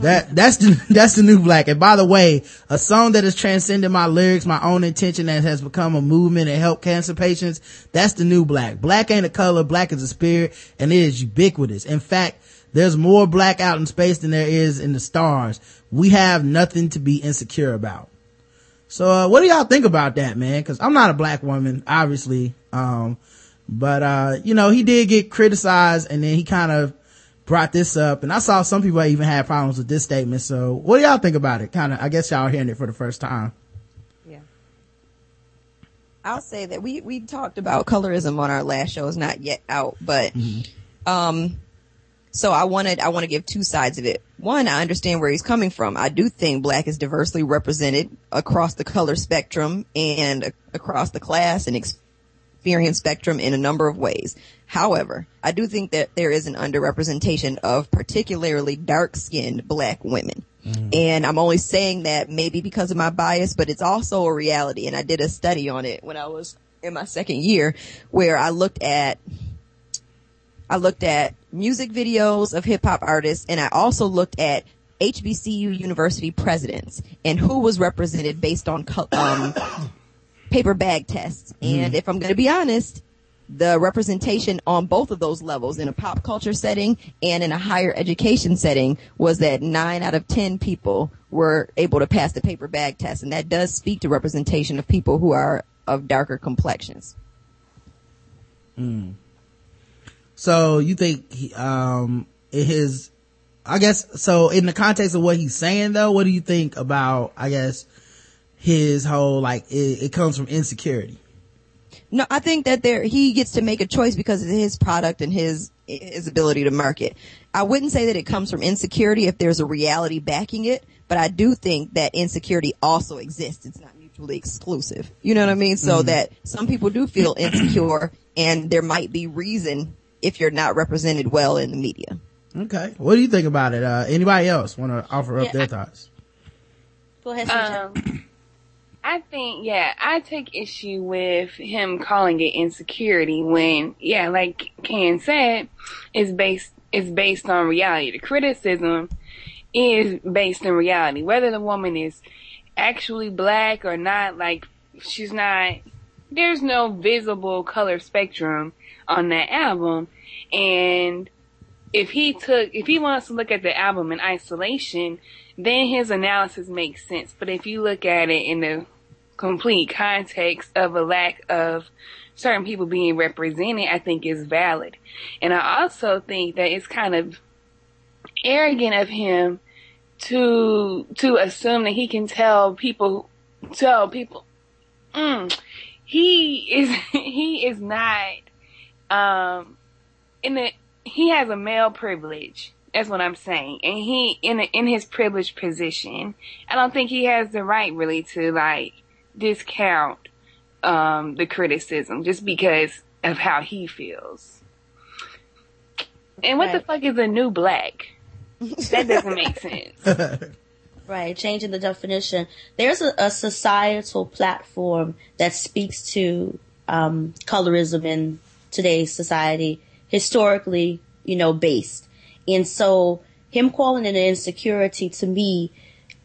that, that's the, that's the new black. And by the way, a song that has transcended my lyrics, my own intention that has become a movement and help cancer patients. That's the new black. Black ain't a color. Black is a spirit and it is ubiquitous. In fact, there's more black out in space than there is in the stars. We have nothing to be insecure about. So, uh, what do y'all think about that, man? Cause I'm not a black woman, obviously. Um, but, uh, you know, he did get criticized and then he kind of brought this up and I saw some people even had problems with this statement. So what do y'all think about it? Kind of, I guess y'all are hearing it for the first time. Yeah. I'll say that we, we talked about colorism on our last show. It's not yet out, but, um, so I wanted, I want to give two sides of it. One, I understand where he's coming from. I do think black is diversely represented across the color spectrum and across the class and experience spectrum in a number of ways. However, I do think that there is an underrepresentation of particularly dark skinned black women. And I'm only saying that maybe because of my bias, but it's also a reality. And I did a study on it when I was in my second year where I looked at I looked at music videos of hip hop artists and I also looked at HBCU university presidents and who was represented based on um, paper bag tests. And if I'm going to be honest, the representation on both of those levels in a pop culture setting and in a higher education setting was that nine out of 10 people were able to pass the paper bag test. And that does speak to representation of people who are of darker complexions. So you think, he, um, his, I guess, so in the context of what he's saying though, what do you think about, I guess, his whole, like, it, it comes from insecurity? No, I think that there he gets to make a choice because of his product and his his ability to market. I wouldn't say that it comes from insecurity if there's a reality backing it, but I do think that insecurity also exists. It's not mutually exclusive. You know what I mean? So that some people do feel insecure and there might be reason if you're not represented well in the media. Okay. What do you think about it? Uh, anybody else want to offer up Yeah, their I- thoughts? Go ahead, CJ. Um, I think, yeah, I take issue with him calling it insecurity when, yeah, like Can said, it's based, it's based on reality. The criticism is based on reality. Whether the woman is actually black or not, like, she's not, there's no visible color spectrum on that album. And if he took, if he wants to look at the album in isolation, then his analysis makes sense. But if you look at it in the complete context of a lack of certain people being represented, I think is valid. And I also think that it's kind of arrogant of him to to assume that he can tell people tell people mm, he is he is not um in the he has a male privilege that's what I'm saying and he in a, in his privileged position I don't think he has the right really to like discount um the criticism just because of how he feels and what the fuck is a new black that doesn't make sense Right, changing the definition. There's a, a societal platform that speaks to um, colorism in today's society, historically, you know, based. And so, him calling it an insecurity to me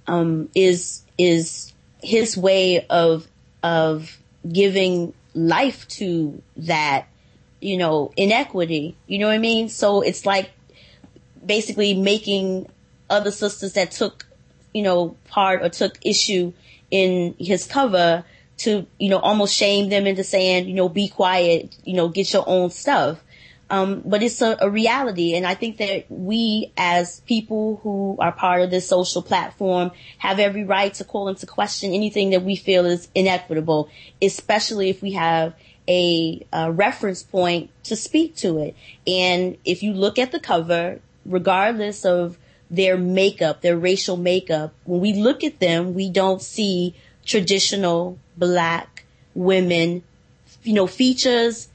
um, is is his way of of giving life to that, you know, inequity. You know what I mean? So it's like basically making other sisters that took, you know, part or took issue in his cover to, you know, almost shame them into saying, you know, be quiet, you know, get your own stuff. Um, but it's a, a reality. And I think that we as people who are part of this social platform have every right to call into question anything that we feel is inequitable, especially if we have a, a reference point to speak to it. And if you look at the cover, regardless of their makeup, their racial makeup, when we look at them, we don't see traditional black women, you know, features.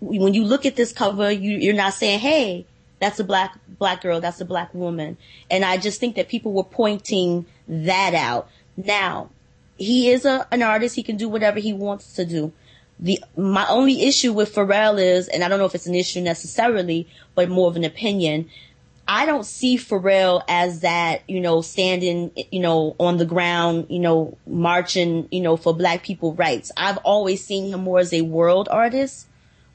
When you look at this cover, you, you're not saying, hey, that's a black, black girl, that's a black woman. And I just think that people were pointing that out. Now, he is a, an artist. He can do whatever he wants to do. The, my only issue with Pharrell is, and I don't know if it's an issue necessarily, but more of an opinion. I don't see Pharrell as that, you know, standing, you know, on the ground, you know, marching, you know, for black people rights. I've always seen him more as a world artist,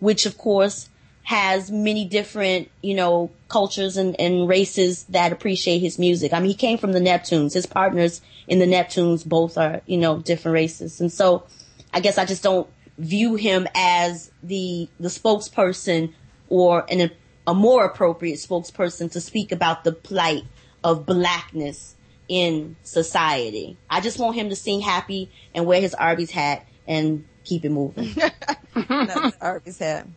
which of course has many different, you know, cultures and, and races that appreciate his music. I mean, he came from the Neptunes. His partners in the Neptunes both are, you know, different races. And so I guess I just don't view him as the, the spokesperson or an, a more appropriate spokesperson to speak about the plight of blackness in society. I just want him to sing happy and wear his Arby's hat and keep it moving. That's Arby's hat.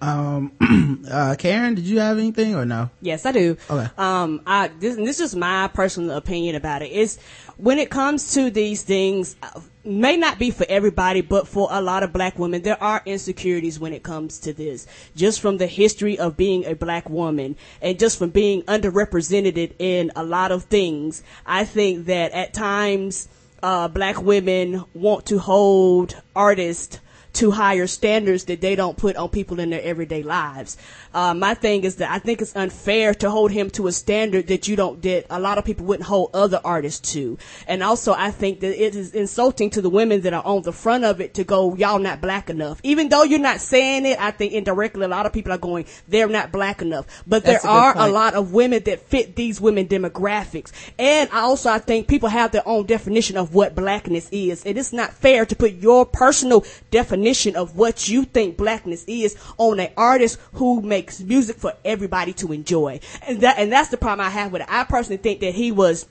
Um, uh, Karen, did you have anything or no? Yes, I do. Okay. Um, I this, this is my personal opinion about it. Is when it comes to these things, uh, may not be for everybody, but for a lot of black women, there are insecurities when it comes to this. Just from the history of being a black woman and just from being underrepresented in a lot of things, I think that at times, uh, black women want to hold artists to higher standards that they don't put on people in their everyday lives. Uh, my thing is that I think it's unfair to hold him to a standard that you don't, that a lot of people wouldn't hold other artists to. And also I think that it is insulting to the women that are on the front of it to go, y'all not black enough. Even though you're not saying it, I think indirectly a lot of people are going, they're not black enough. But That's there good are a lot of women that fit these women demographics. And I also I think people have their own definition of what blackness is. And it's not fair to put your personal definition of what you think blackness is on an artist who makes music for everybody to enjoy. And that and that's the problem I have with it. I personally think that he was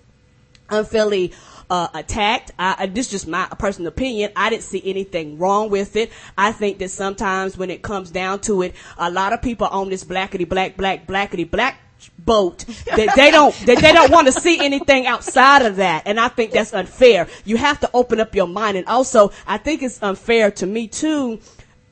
unfairly uh, attacked. I, I- this is just my personal opinion. I didn't see anything wrong with it. I think that sometimes when it comes down to it, a lot of people on this blackity black black blackity black boat. That they don't that they don't want to see anything outside of that and i think that's unfair. You have to open up your mind and also i think it's unfair to me too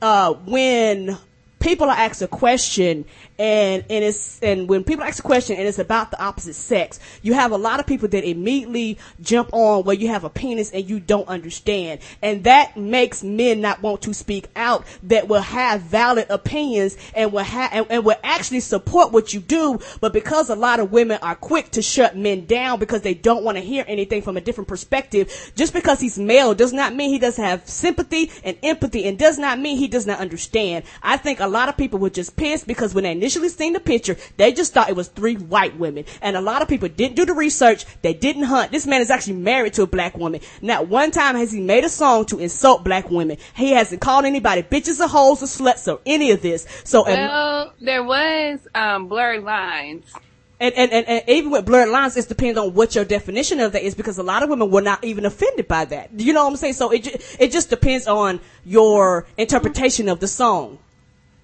uh when people are asked a question and and it's and when people ask a question and it's about the opposite sex, you have a lot of people that immediately jump on where you have a penis and you don't understand, and that makes men not want to speak out that will have valid opinions and will have and, and will actually support what you do, but because a lot of women are quick to shut men down because they don't want to hear anything from a different perspective, just because he's male does not mean he doesn't have sympathy and empathy, and does not mean he does not understand. I think a lot of people were just pissed because when they initially seen the picture, they just thought it was three white women. And a lot of people didn't do the research. They didn't hunt. This man is actually married to a black woman. Not one time has he made a song to insult black women. He hasn't called anybody bitches or hoes or sluts or any of this. So, and, Well, there was um, blurred lines. and, and, and, and even with blurred lines, it depends on what your definition of that is because a lot of women were not even offended by that. You know what I'm saying? So it, it just depends on your interpretation of the song.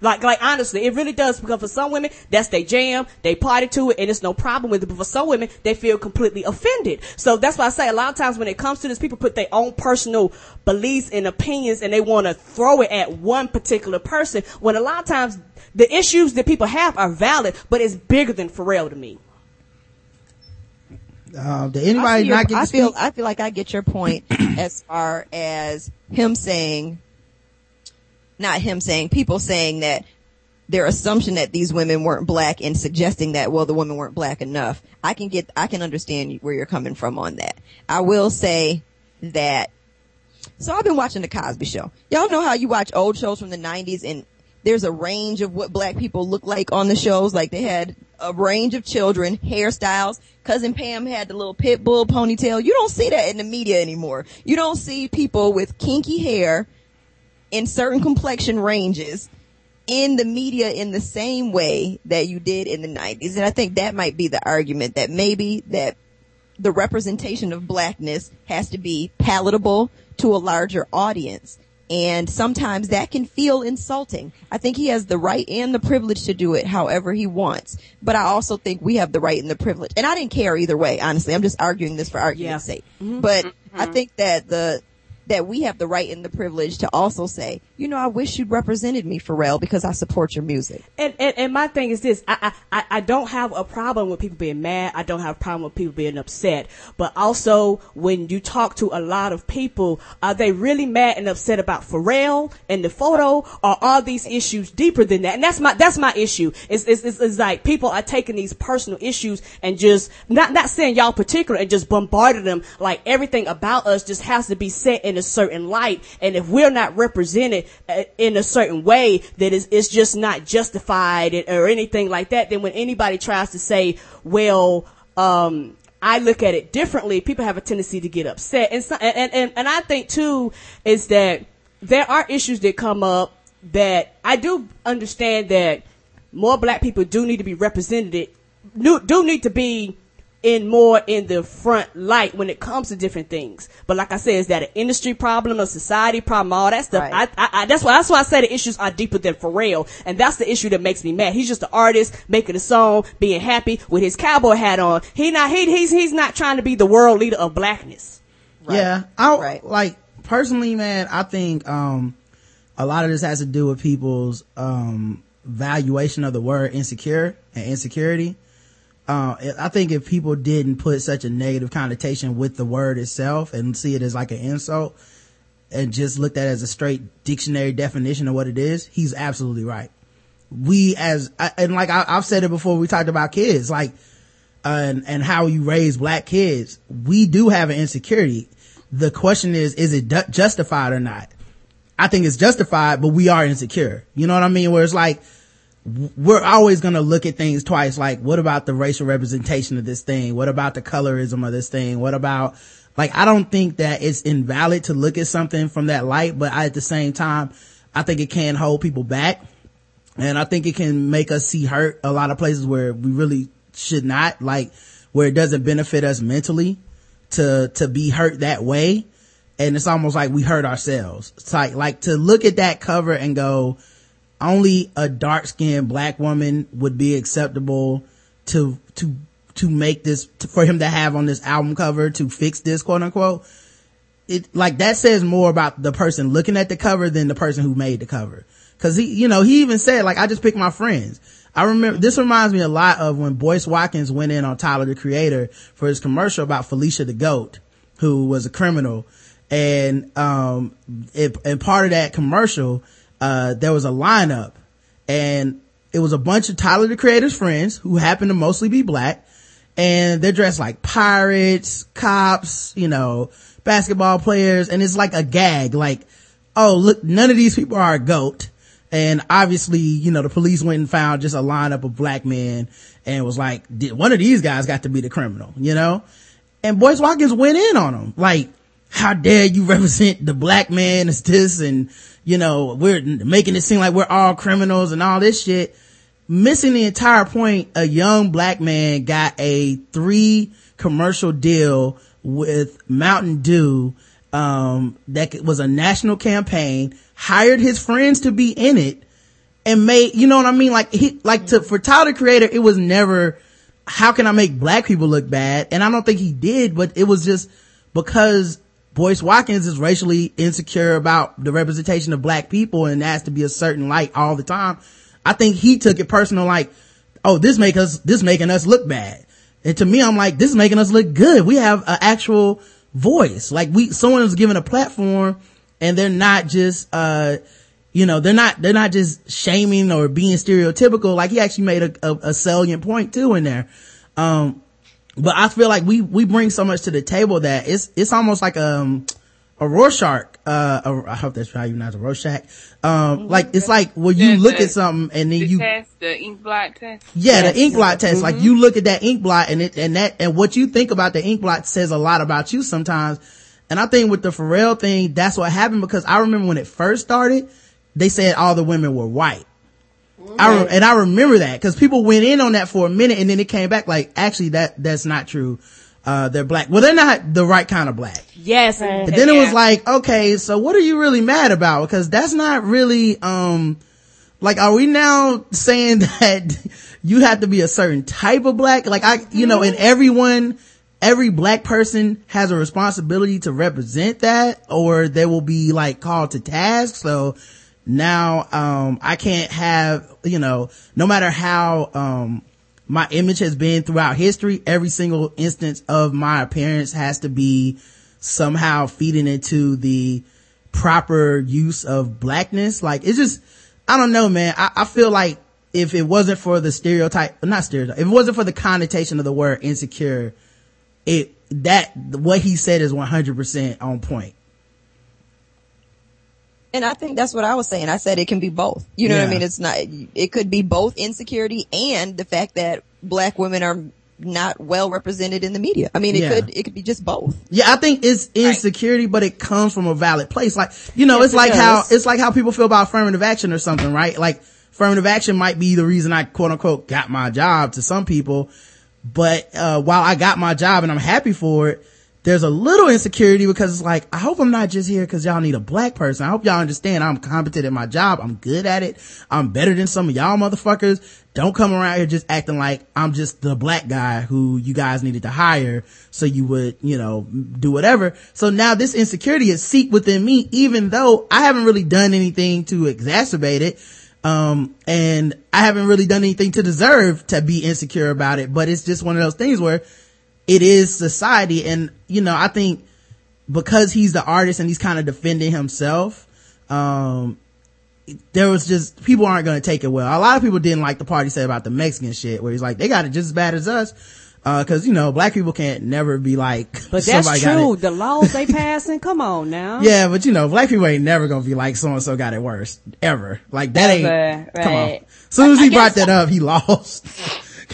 Like, like honestly, it really does because for some women, that's their jam, they party to it, and it's no problem with it. But for some women, they feel completely offended. So that's why I say a lot of times when it comes to this, people put their own personal beliefs and opinions, and they want to throw it at one particular person. When a lot of times the issues that people have are valid, but it's bigger than Pharrell to me. Um, did I, anybody see your- not get I feel speak? I feel like I get your point as far as him saying, not him saying, people saying that their assumption that these women weren't black and suggesting that well the women weren't black enough. I can get I can understand where you're coming from on that. I will say that so I've been watching the Cosby Show. Y'all know how you watch old shows from the 90s and there's a range of what black people look like on the shows. Like they had a range of children, hairstyles. Cousin Pam had the little pit bull ponytail. You don't see that in the media anymore. You don't see people with kinky hair in certain complexion ranges in the media in the same way that you did in the 90s. And I think that might be the argument that maybe that the representation of blackness has to be palatable to a larger audience. And sometimes that can feel insulting. I think he has the right and the privilege to do it however he wants. But I also think we have the right and the privilege. And I didn't care either way, honestly. I'm just arguing this for argument's Yeah. sake. Mm-hmm. But I mm-hmm. think that the, that we have the right and the privilege to also say, you know, I wish you'd represented me, Pharrell, because I support your music. And, and and my thing is this: I, I I- don't have a problem with people being mad. I don't have a problem with people being upset. But also, when you talk to a lot of people, are they really mad and upset about Pharrell and the photo, or are these issues deeper than that? And that's my that's my issue. It's it's, it's, it's like people are taking these personal issues and just not not saying y'all particular and just bombarding them like everything about us just has to be set in a certain light. And if we're not represented uh, in a certain way that is it's just not justified or anything like that, then when anybody tries to say, well, um, I look at it differently, people have a tendency to get upset. And, so, and, and, and I think too is that there are issues that come up that I do understand that more black people do need to be represented, do, do need to be in more in the front light when it comes to different things. But like I said, is that an industry problem, a society problem, all that stuff? Right. I, I, I, that's why that's why I say the issues are deeper than Pharrell, and that's the issue that makes me mad. He's just an artist making a song, being happy with his cowboy hat on. He not he he's he's not trying to be the world leader of blackness. Right? Yeah. I Right. like personally, man, I think um a lot of this has to do with people's um valuation of the word insecure and insecurity. Uh, I think if people didn't put such a negative connotation with the word itself and see it as like an insult and just looked at it as a straight dictionary definition of what it is, he's absolutely right. We as, and like I, I've said it before, we talked about kids, like, and, and how you raise black kids. We do have an insecurity. The question is, is it du- justified or not? I think it's justified, but we are insecure. You know what I mean? Where it's like, we're always going to look at things twice. Like, what about the racial representation of this thing? What about the colorism of this thing? What about, like, I don't think that it's invalid to look at something from that light, but I, at the same time, I think it can hold people back. And I think it can make us see hurt a lot of places where we really should not, like, where it doesn't benefit us mentally to, to be hurt that way. And it's almost like we hurt ourselves. It's like, like to look at that cover and go, only a dark skinned black woman would be acceptable to, to, to make this, to, for him to have on this album cover to fix this quote unquote. It, like that says more about the person looking at the cover than the person who made the cover. Cause he, you know, he even said like, I just picked my friends. I remember, this reminds me a lot of when Boyce Watkins went in on Tyler the Creator for his commercial about Felicia the Goat, who was a criminal. And, um, it, and part of that commercial, uh, there was a lineup and it was a bunch of Tyler the Creator's friends who happened to mostly be black and they're dressed like pirates, cops, you know, basketball players, and it's like a gag, like, oh, look, none of these people are a goat. And obviously, you know, the police went and found just a lineup of black men and was like, "Did- one of these guys got to be the criminal, you know? And Boyce Watkins went in on him. Like, how dare you represent the black man as this and, you know, we're making it seem like we're all criminals and all this shit. Missing the entire point a young black man got a three commercial deal with mountain dew um that was a national campaign hired his friends to be in it and made you know what i mean? Like he like to for tyler creator it was never how can i make black people look bad? And i don't think he did but it was just because Boyce Watkins is racially insecure about the representation of black people and has to be a certain light all the time. I think he took it personal like, oh, this make us, this making us look bad. And to me, I'm like, this is making us look good. We have an actual voice. Like we, someone is given a platform and they're not just, uh, you know, they're not, they're not just shaming or being stereotypical. Like he actually made a, a, a salient point too in there. Um, but I feel like we, we bring so much to the table that it's, it's almost like, um, a Rorschach, uh, a, I hope that's how you pronounce it, Rorschach. Um, like, it's like when you The- look the- at something and then The you, test, the ink blot test. yeah, Yes. the ink blot test. Like you look at that ink blot and it, and that, and what you think about the ink blot says a lot about you sometimes. And I think with the Pharrell thing, that's what happened because I remember when it first started, they said all the women were white. I re- and I remember that because people went in on that for a minute and then it came back like, actually that, that's not true. uh, they're black. Well, they're not the right kind of black. Yes. Right. And then it was like, okay, so what are you really mad about? Because that's not really, um, like, are we now saying that you have to be a certain type of black? Like, I, you know, and everyone, every black person has a responsibility to represent that or they will be like called to task. So now, um, I can't have, you know, no matter how, um, my image has been throughout history, every single instance of my appearance has to be somehow feeding into the proper use of blackness. Like it's just, I don't know, man. I, I feel like if it wasn't for the stereotype, not stereotype, if it wasn't for the connotation of the word insecure, it, that, what he said is 100% on point. And I think that's what I was saying. I said it can be both. You know what I mean? It's not, it could be both insecurity and the fact that black women are not well represented in the media. I mean, it Yeah. could, it could be just both. Yeah, I think it's insecurity, but it comes from a valid place. Like, you know, Yes, it's it like how, it's like how people feel about affirmative action or something, right? Like, affirmative action might be the reason I quote unquote got my job to some people. But, uh, while I got my job and I'm happy for it, there's a little insecurity because it's like, I hope I'm not just here because y'all need a black person. I hope y'all understand I'm competent at my job. I'm good at it. I'm better than some of y'all motherfuckers. Don't come around here just acting like I'm just the black guy who you guys needed to hire so you would, you know, do whatever. So now this insecurity is seeped within me, even though I haven't really done anything to exacerbate it. Um, and I haven't really done anything to deserve to be insecure about it, but it's just one of those things where it is society. And, you know, I think because he's the artist and he's kind of defending himself, um, there was just, people aren't going to take it well. A lot of people didn't like the part he said about the Mexican shit where he's like, they got it just as bad as us. Uh, cause you know, black people can't never be like, But that's true. The laws they passing, come on now. Yeah, but you know, black people ain't never gonna be like so and so got it worse ever. Like that ain't. Ever, Come on. As soon as I- he I brought that up, he lost.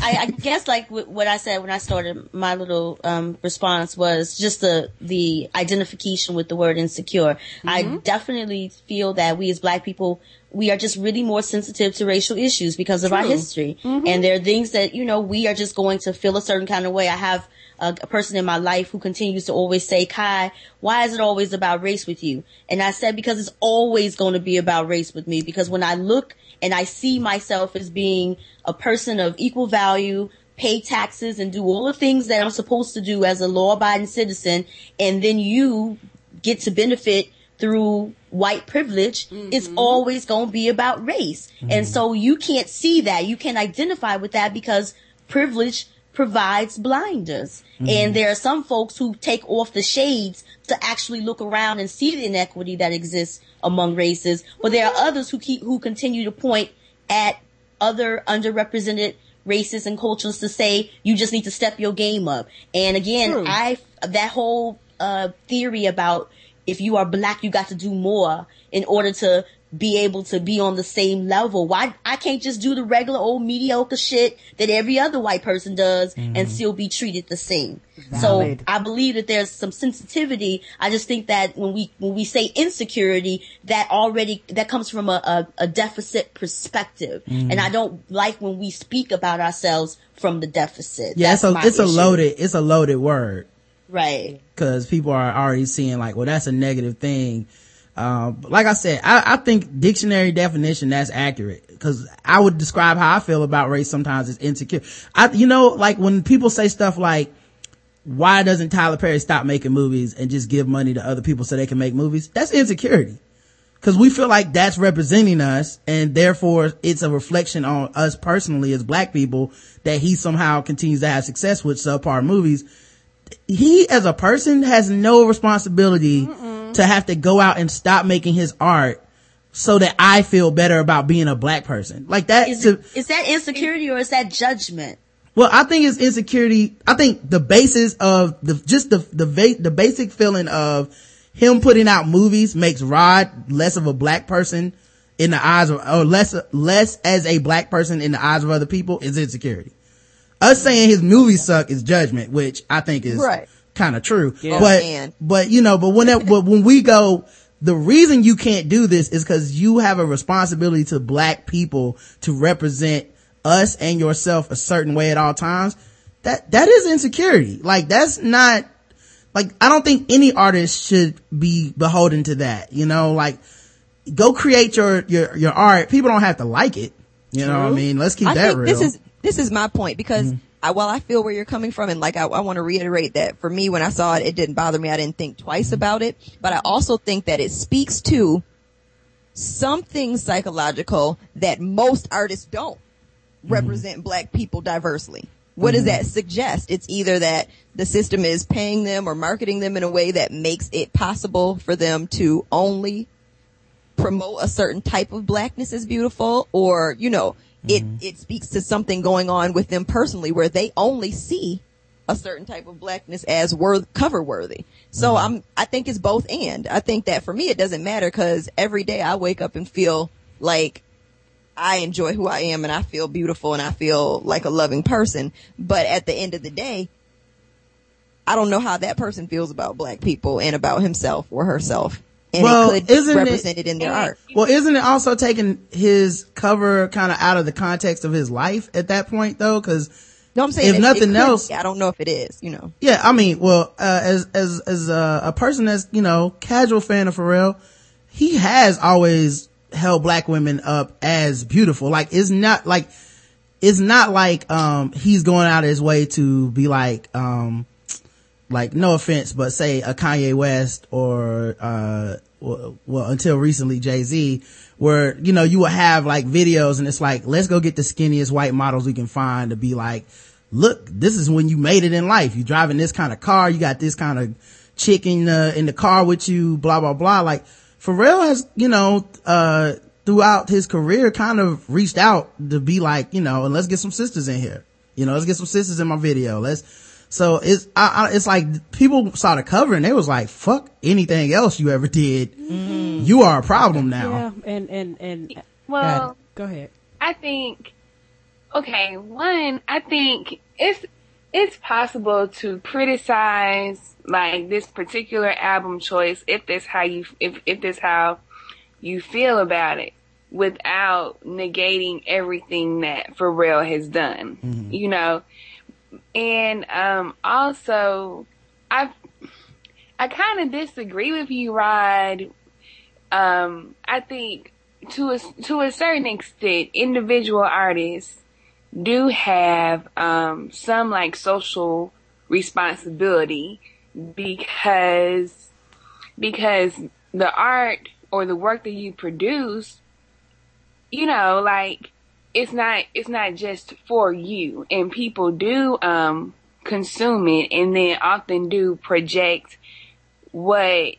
I, I guess like wh- what I said when I started my little um, response was just the the identification with the word insecure. I definitely feel that we as Black people we are just really more sensitive to racial issues because of our history, and there are things that you know we are just going to feel a certain kind of way. I have a, a person in my life who continues to always say, "Kai, why is it always about race with you?" And I said because it's always going to be about race with me because when I look and I see myself as being a person of equal value, pay taxes and do all the things that I'm supposed to do as a law abiding citizen. And then you get to benefit through white privilege. It's mm-hmm. always going to be about race. Mm-hmm. And so you can't see that. You can't identify with that because privilege provides blinders. Mm-hmm. And there are some folks who take off the shades to actually look around and see the inequity that exists among races. But there are others who keep, who continue to point at other underrepresented races and cultures to say you just need to step your game up. And again, True. I that whole uh, theory about if you are black, you got to do more in order to be able to be on the same level. Why I can't just do the regular old mediocre shit that every other white person does and mm-hmm. still be treated the same. So I believe that there's some sensitivity. I just think that when we when we say insecurity, that already that comes from a, a, a deficit perspective, mm-hmm. and I don't like when we speak about ourselves from the deficit. Yeah, That's it's a, it's a loaded, it's a loaded word. right. Cause people are already seeing like, well, that's a negative thing. Um, like I said, I, I think dictionary definition, that's accurate. Cause I would describe how I feel about race sometimes as insecure. I, you know, like when people say stuff like, why doesn't Tyler Perry stop making movies and just give money to other people so they can make movies? That's insecurity. Cause we feel like that's representing us and therefore it's a reflection on us personally as black people that he somehow continues to have success with subpar movies. He as a person has no responsibility to have to go out and stop making his art so that I feel better about being a black person. Like that Is, to, is that insecurity or is that judgment? well, I think it's insecurity. I think the basis of the, just the, the, va- the basic feeling of him putting out movies makes Rod less of a black person in the eyes of, or less, less as a black person in the eyes of other people is insecurity. Us saying his movies suck is judgment, which I think is Right. Kind of true. Yeah. But, And- but you know, but when that, but when we go, the reason you can't do this is because you have a responsibility to black people to represent us and yourself a certain way at all times. that, that is insecurity. Like that's not, like, I don't think any artist should be beholden to that, you know, like, go create your, your, your art. People don't have to like it. You know what I mean? Let's keep I that think real. this is this is my point because mm-hmm. I, while I feel where you're coming from, and like I, I want to reiterate that for me, when I saw it, it didn't bother me. I didn't think twice about it, but I also think that it speaks to something psychological that most artists don't mm-hmm. represent black people diversely. What does mm-hmm. that suggest? It's either that the system is paying them or marketing them in a way that makes it possible for them to only promote a certain type of blackness as beautiful or, you know, it, mm-hmm. it speaks to something going on with them personally where they only see a certain type of blackness as worth, cover worthy. So mm-hmm. I'm, I think it's both and. I think that for me it doesn't matter cause every day I wake up and feel like I enjoy who I am and I feel beautiful and I feel like a loving person. But at the end of the day, I don't know how that person feels about black people and about himself or herself. And Well, it could isn't it- represented in their art. Well, isn't it also taking his cover kind of out of the context of his life at that point though? Cause No, I'm saying If it- it nothing could else- be. I don't know if it is, you know. yeah, I mean, well, uh, as, as, as a, a person that's, you know, casual fan of Pharrell, he has always held black women up as beautiful. Like, it's not like, it's not like, um, he's going out of his way to be like, um, like no offense, but say a Kanye West or, uh, well, well until recently Jay-Z, where, you know, you will have like videos and it's like, let's go get the skinniest white models we can find to be like, look, this is when you made it in life. You driving this kind of car, you got this kind of chick in the, in the car with you, blah, blah, blah. Like, Pharrell has, you know, uh, throughout his career kind of reached out to be like, you know, and let's get some sisters in here. You know, let's get some sisters in my video. Let's, so it's, I, I, it's like people saw the cover and they was like, fuck anything else you ever did. Mm-hmm. You are a problem now. Yeah, and and and Well, go ahead. I think, okay, one, I think it's, it's possible to criticize like this particular album choice if this how you, if, if this how you feel about it without negating everything that Pharrell has done, mm-hmm. you know? And, um, also, I, I kind of disagree with you, Rod. Um, I think to a, to a certain extent, individual artists do have, um, some like social responsibility because, because the art or the work that you produce, you know, like, it's not, it's not just for you and people do, um, consume it and then often do project what,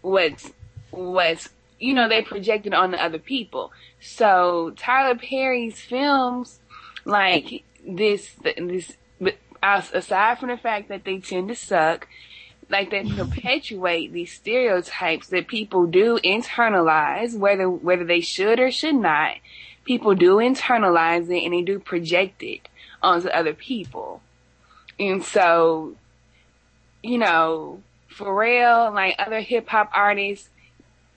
what's, what's, you know, they projected on the other people. So Tyler Perry's films, like this, this, aside from the fact that they tend to suck, like they perpetuate these stereotypes that people do internalize, whether, whether they should or should not. People do internalize it and they do project it onto other people. And so, you know, Pharrell, like other hip hop artists,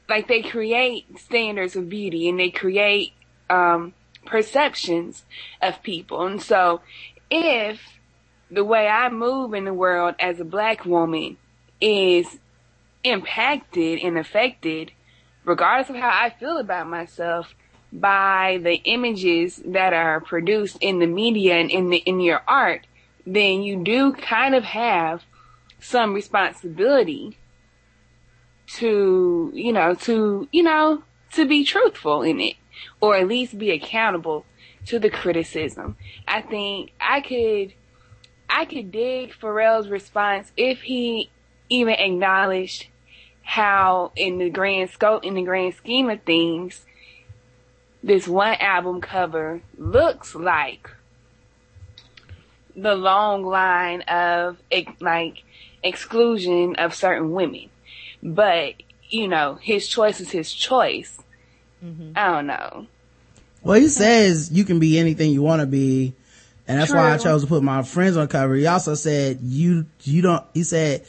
like they create standards of beauty and they create um, perceptions of people. And so, if the way I move in the world as a black woman is impacted and affected, regardless of how I feel about myself, by the images that are produced in the media and in the in your art, then you do kind of have some responsibility to, you know, to, you know, to be truthful in it or at least be accountable to the criticism. I think I could, I could dig Pharrell's response if he even acknowledged how in the grand scope, in the grand scheme of things, this one album cover looks like the long line of like exclusion of certain women. But, you know, his choice is his choice. Mm-hmm. I don't know. Well, he says you can be anything you want to be. And that's why I chose to put my friends on cover. He also said you, you don't, he said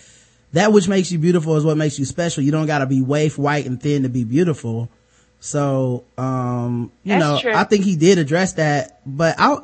that which makes you beautiful is what makes you special. You don't gotta be waif, white, and thin to be beautiful. So, um, you That's know, true. I think he did address that, but I,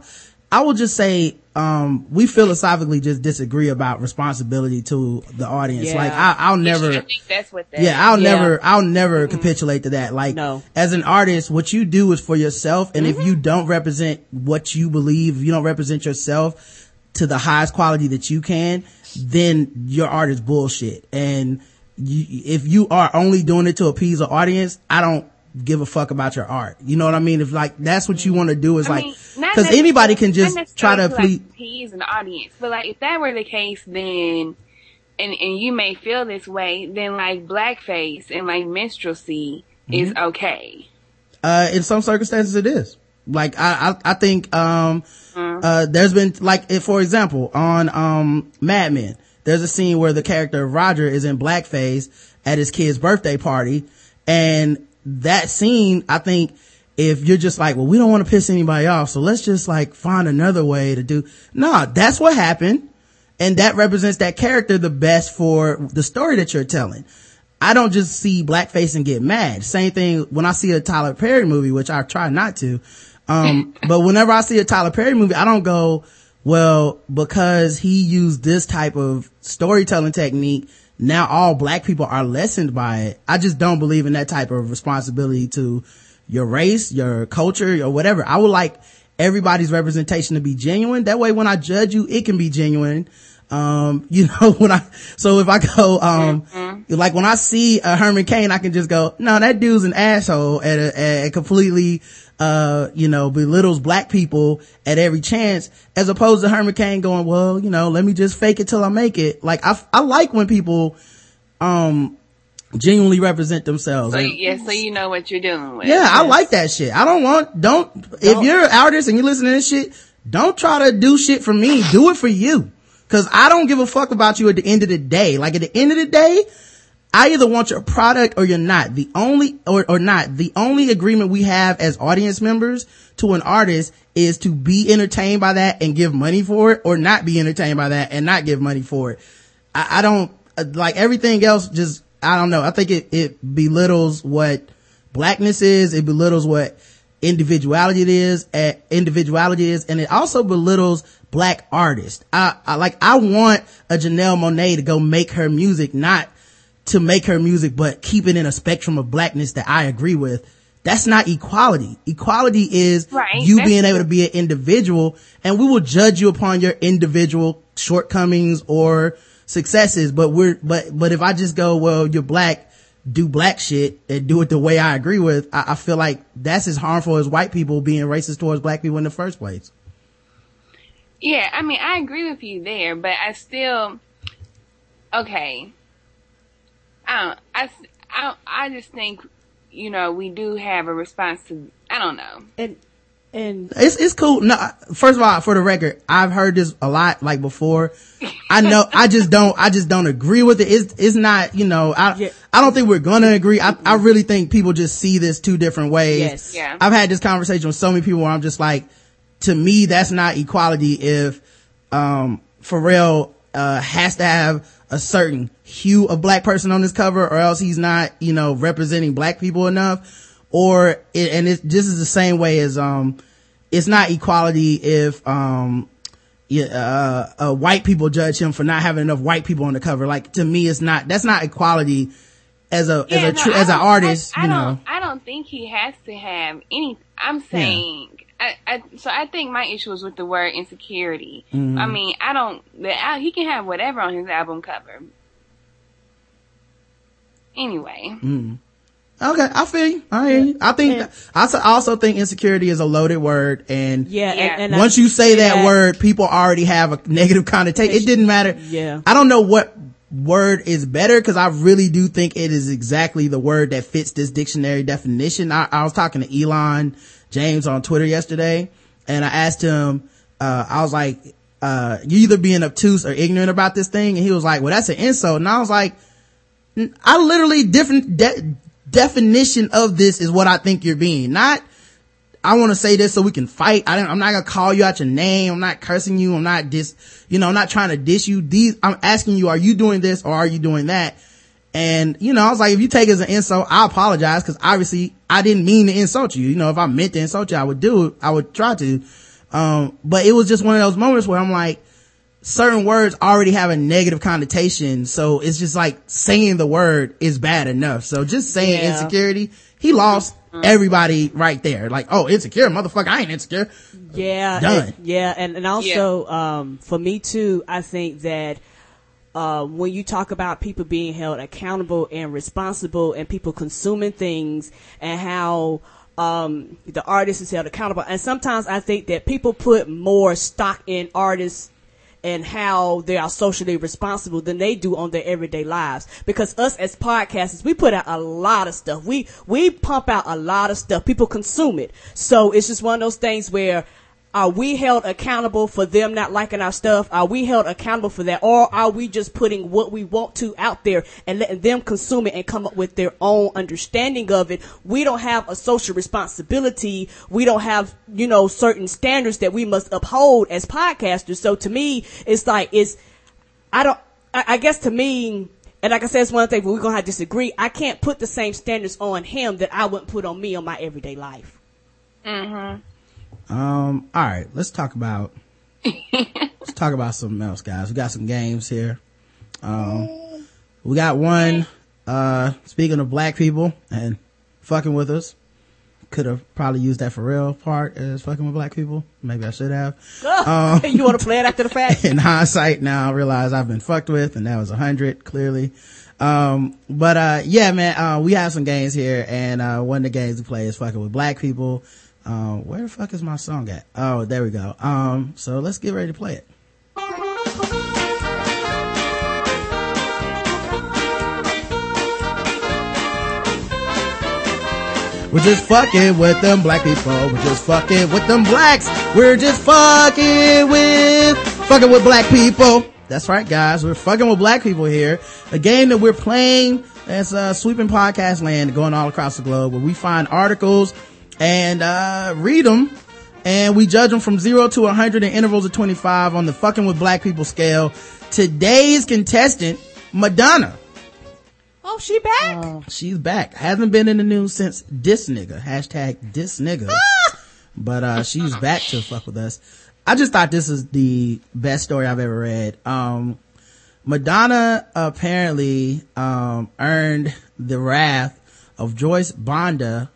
I will just say, um, we philosophically just disagree about responsibility to the audience. Yeah. Like, I, I'll never, I that's what that. yeah, I'll Yeah. never, I'll never capitulate to that. Like, No. as an artist, what you do is for yourself. And if you don't represent what you believe, if you don't represent yourself to the highest quality that you can, then your art is bullshit. And you, if you are only doing it to appease an audience, I don't give a fuck about your art. You know what I mean? If like, that's what you want to do is I like, cause anybody can just try to necessarily please. like, tease an audience, but like if that were the case, then and and you may feel this way, then like blackface and like minstrelsy is Mm-hmm. okay. uh in some circumstances it is like i i, I think um uh there's been like if for example on um mad men there's a scene where the character of roger is in blackface at his kid's birthday party and that scene i think if you're just like well we don't want to piss anybody off so let's just like find another way to do Nah, that's what happened and that represents that character the best for the story that you're telling. I don't just see blackface and get mad. Same thing when I see a Tyler Perry movie, which I try not to. Um, but whenever I see a Tyler Perry movie, I don't go, well, because he used this type of storytelling technique, now all black people are lessened by it. I just don't believe in that type of responsibility to your race, your culture, or whatever. I would like everybody's representation to be genuine. That way, when I judge you, it can be genuine. Um, you know, when I, so if I go, um, like when I see a Herman Cain, I can just go, no, that dude's an asshole and, a, and completely, uh, you know, belittles black people at every chance, as opposed to Herman Cain going, well, you know, let me just fake it till I make it. Like, I, I like when people, um, genuinely represent themselves. So yeah, so you know what you're dealing with. yeah, I like that shit. I don't want, don't, if you're an artist and you're listening to this shit, don't try to do shit for me. Do it for you. Cause I don't give a fuck about you at the end of the day. Like at the end of the day, I either want your product or you're not. The only, or, or not, the only agreement we have as audience members to an artist is to be entertained by that and give money for it or not be entertained by that and not give money for it. I, I don't, like everything else just, I don't know. I think it, it belittles what blackness is. It belittles what individuality it is, uh, individuality is, and it also belittles black artist. I, I like, I want a Janelle Monáe to go make her music, not to make her music, but keep it in a spectrum of blackness that I agree with. That's not equality. Equality is Right, you that's being able to be an individual and we will judge you upon your individual shortcomings or successes. But we're, but, but if I just go, well, you're black, do black shit and do it the way I agree with, I, I feel like that's as harmful as white people being racist towards black people in the first place. Yeah, I mean, I agree with you there, but I still, okay. I don't, I, s- I, I just think, you know, we do have a response to, I don't know. And and It's, it's cool. No, first of all, for the record, I've heard this a lot, like before. I know, I just don't, I just don't agree with it. It's, it's not, you know, I, Yeah. I don't think we're gonna agree. I, I really think people just see this two different ways. Yes. Yeah. I've had this conversation with so many people where I'm just like, to me, that's not equality if, um, Pharrell, uh, has to have a certain hue of black person on this cover or else he's not, you know, representing black people enough. Or, it, and it, this is the same way as, um, it's not equality if, um, yeah, uh, uh, white people judge him for not having enough white people on the cover. Like to me, it's not, that's not equality as a, as a, no, tr- as an artist, I, I you don't, know. I don't think he has to have any. I'm saying, I, I, so I think my issue is with the word insecurity. Mm-hmm. I mean, I don't. The, al- he can have whatever on his album cover. Anyway, Mm. Okay, I feel you. I hear you. I think, And- I also- think insecurity is a loaded word and yeah, Yeah. and, and I- once you say that word, people already have a negative connotation. It didn't matter. Yeah. I don't know what word is better because I really do think it is exactly the word that fits this dictionary definition. I, I was talking to Elon James on Twitter yesterday and I asked him, uh, I was like, uh, you either being obtuse or ignorant about this thing. And he was like, well, that's an insult. And I was like, I literally different de- definition of this is what I think you're being. Not, I want to say this so we can fight. I I'm not gonna call you out your name. I'm not cursing you. I'm not dis, you know, I'm not trying to diss you. These, I'm asking you, are you doing this or are you doing that? And, you know, I was like, if you take it as an insult, I apologize because obviously I didn't mean to insult you. You know, if I meant to insult you, I would do it. I would try to. Um, but it was just one of those moments where I'm like, certain words already have a negative connotation. So it's just like saying the word is bad enough. So just saying Yeah. insecurity, he lost everybody right there. Like, oh, insecure, motherfucker, I ain't insecure. Yeah, Done. and- yeah, and and also um, for me too, I think that uh, when you talk about people being held accountable and responsible, and people consuming things, and how um, the artist is held accountable, and sometimes I think that people put more stock in artists and how they are socially responsible than they do on their everyday lives. Because us as podcasters, we put out a lot of stuff. We, we pump out a lot of stuff. People consume it. So it's just one of those things where are we held accountable for them not liking our stuff? Are we held accountable for that? Or are we just putting what we want to out there and letting them consume it and come up with their own understanding of it? We don't have a social responsibility. We don't have, you know, certain standards that we must uphold as podcasters. So to me, it's like, it's, I don't, I, I guess to me, and like I said, it's one thing, but we're going to have to disagree. I can't put the same standards on him that I wouldn't put on me on my everyday life. Mm-hmm. Um, all right, let's talk about let's talk about something else, guys. We got some games here. Um, we got one. Uh, speaking of black people and fucking with us, could have probably used that for real part as fucking with black people. Maybe I should have. um, you want to play it after the fact? In hindsight, now I realize I've been fucked with, and that was a hundred clearly. Um, but uh, yeah, man, uh, we have some games here, and uh, one of the games we play is fucking with black people. Um, where the fuck is my song at? Oh, there we go. Um, so let's get ready to play it. We're just fucking with them black people. We're just fucking with them blacks. We're just fucking with, fucking with black people. That's right, guys. We're fucking with black people here. A game that we're playing as uh, sweeping podcast land going all across the globe where we find articles and uh, read them and we judge them from zero to 100 in intervals of 25 on the fucking with black people scale. Today's contestant, Madonna. Oh, she back? She's back. Hasn't been in the news since this nigga. Hashtag this nigga. but, uh, she's back to fuck with us. I just thought this is the best story I've ever read. Um, Madonna apparently, um, earned the wrath of Joyce Banda.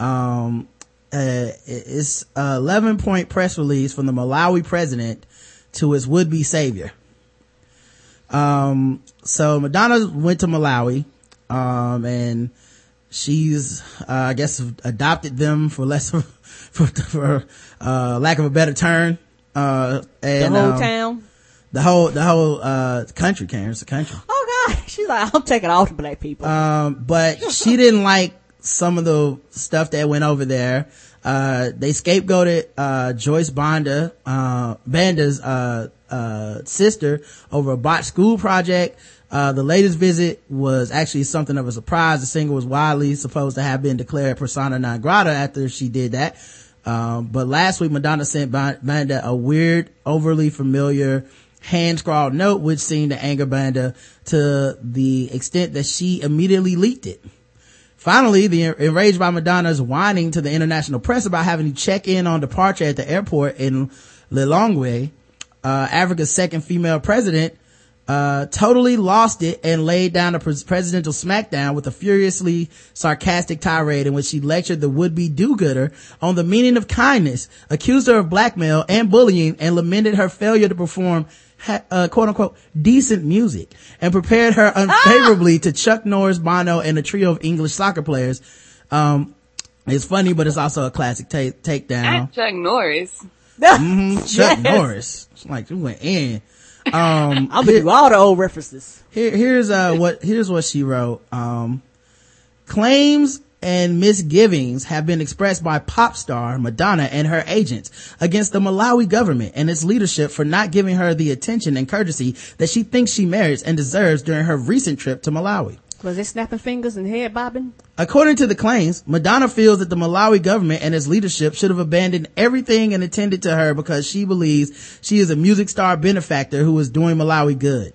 Um, uh, it's a 11 point press release from the Malawi president to his would be savior. Um, so Madonna went to Malawi, um, and she's, uh, I guess adopted them for less of, for, for, uh, lack of a better term. Uh, The whole um, town? the whole, the whole, uh, country, Karen, it's the country. Oh, God. She's like, I'm taking all the black people. Um, but she didn't like some of the stuff that went over there. Uh, they scapegoated, uh, Joyce Banda, uh, Banda's, uh, uh, sister over a botched school project. Uh, the latest visit was actually something of a surprise. The singer was widely supposed to have been declared persona non grata after she did that. Um, but last week Madonna sent Banda a weird, overly familiar hand scrawled note which seemed to anger Banda to the extent that she immediately leaked it. Finally, the enraged by Madonna's whining to the international press about having to check in on departure at the airport in Lilongwe, uh, Africa's second female president, uh, totally lost it and laid down a pres- presidential smackdown with a furiously sarcastic tirade in which she lectured the would-be do-gooder on the meaning of kindness, accused her of blackmail and bullying, and lamented her failure to perform ha- uh, quote unquote decent music and prepared her unfavorably to Chuck Norris, Bono, and a trio of English soccer players. Um, it's funny, but it's also a classic ta- takedown. At Chuck Norris. Mhm, Chuck Yes. Norris. It's like, we went in. Um, I'm gonna do all the old references. here, here's uh what here's what she wrote. Um, claims and misgivings have been expressed by pop star Madonna and her agents against the Malawi government and its leadership for not giving her the attention and courtesy that she thinks she merits and deserves during her recent trip to Malawi. Was it snapping fingers and head bobbing? According to the claims, Madonna feels that the Malawi government and its leadership should have abandoned everything and attended to her because she believes she is a music star benefactor who is doing Malawi good.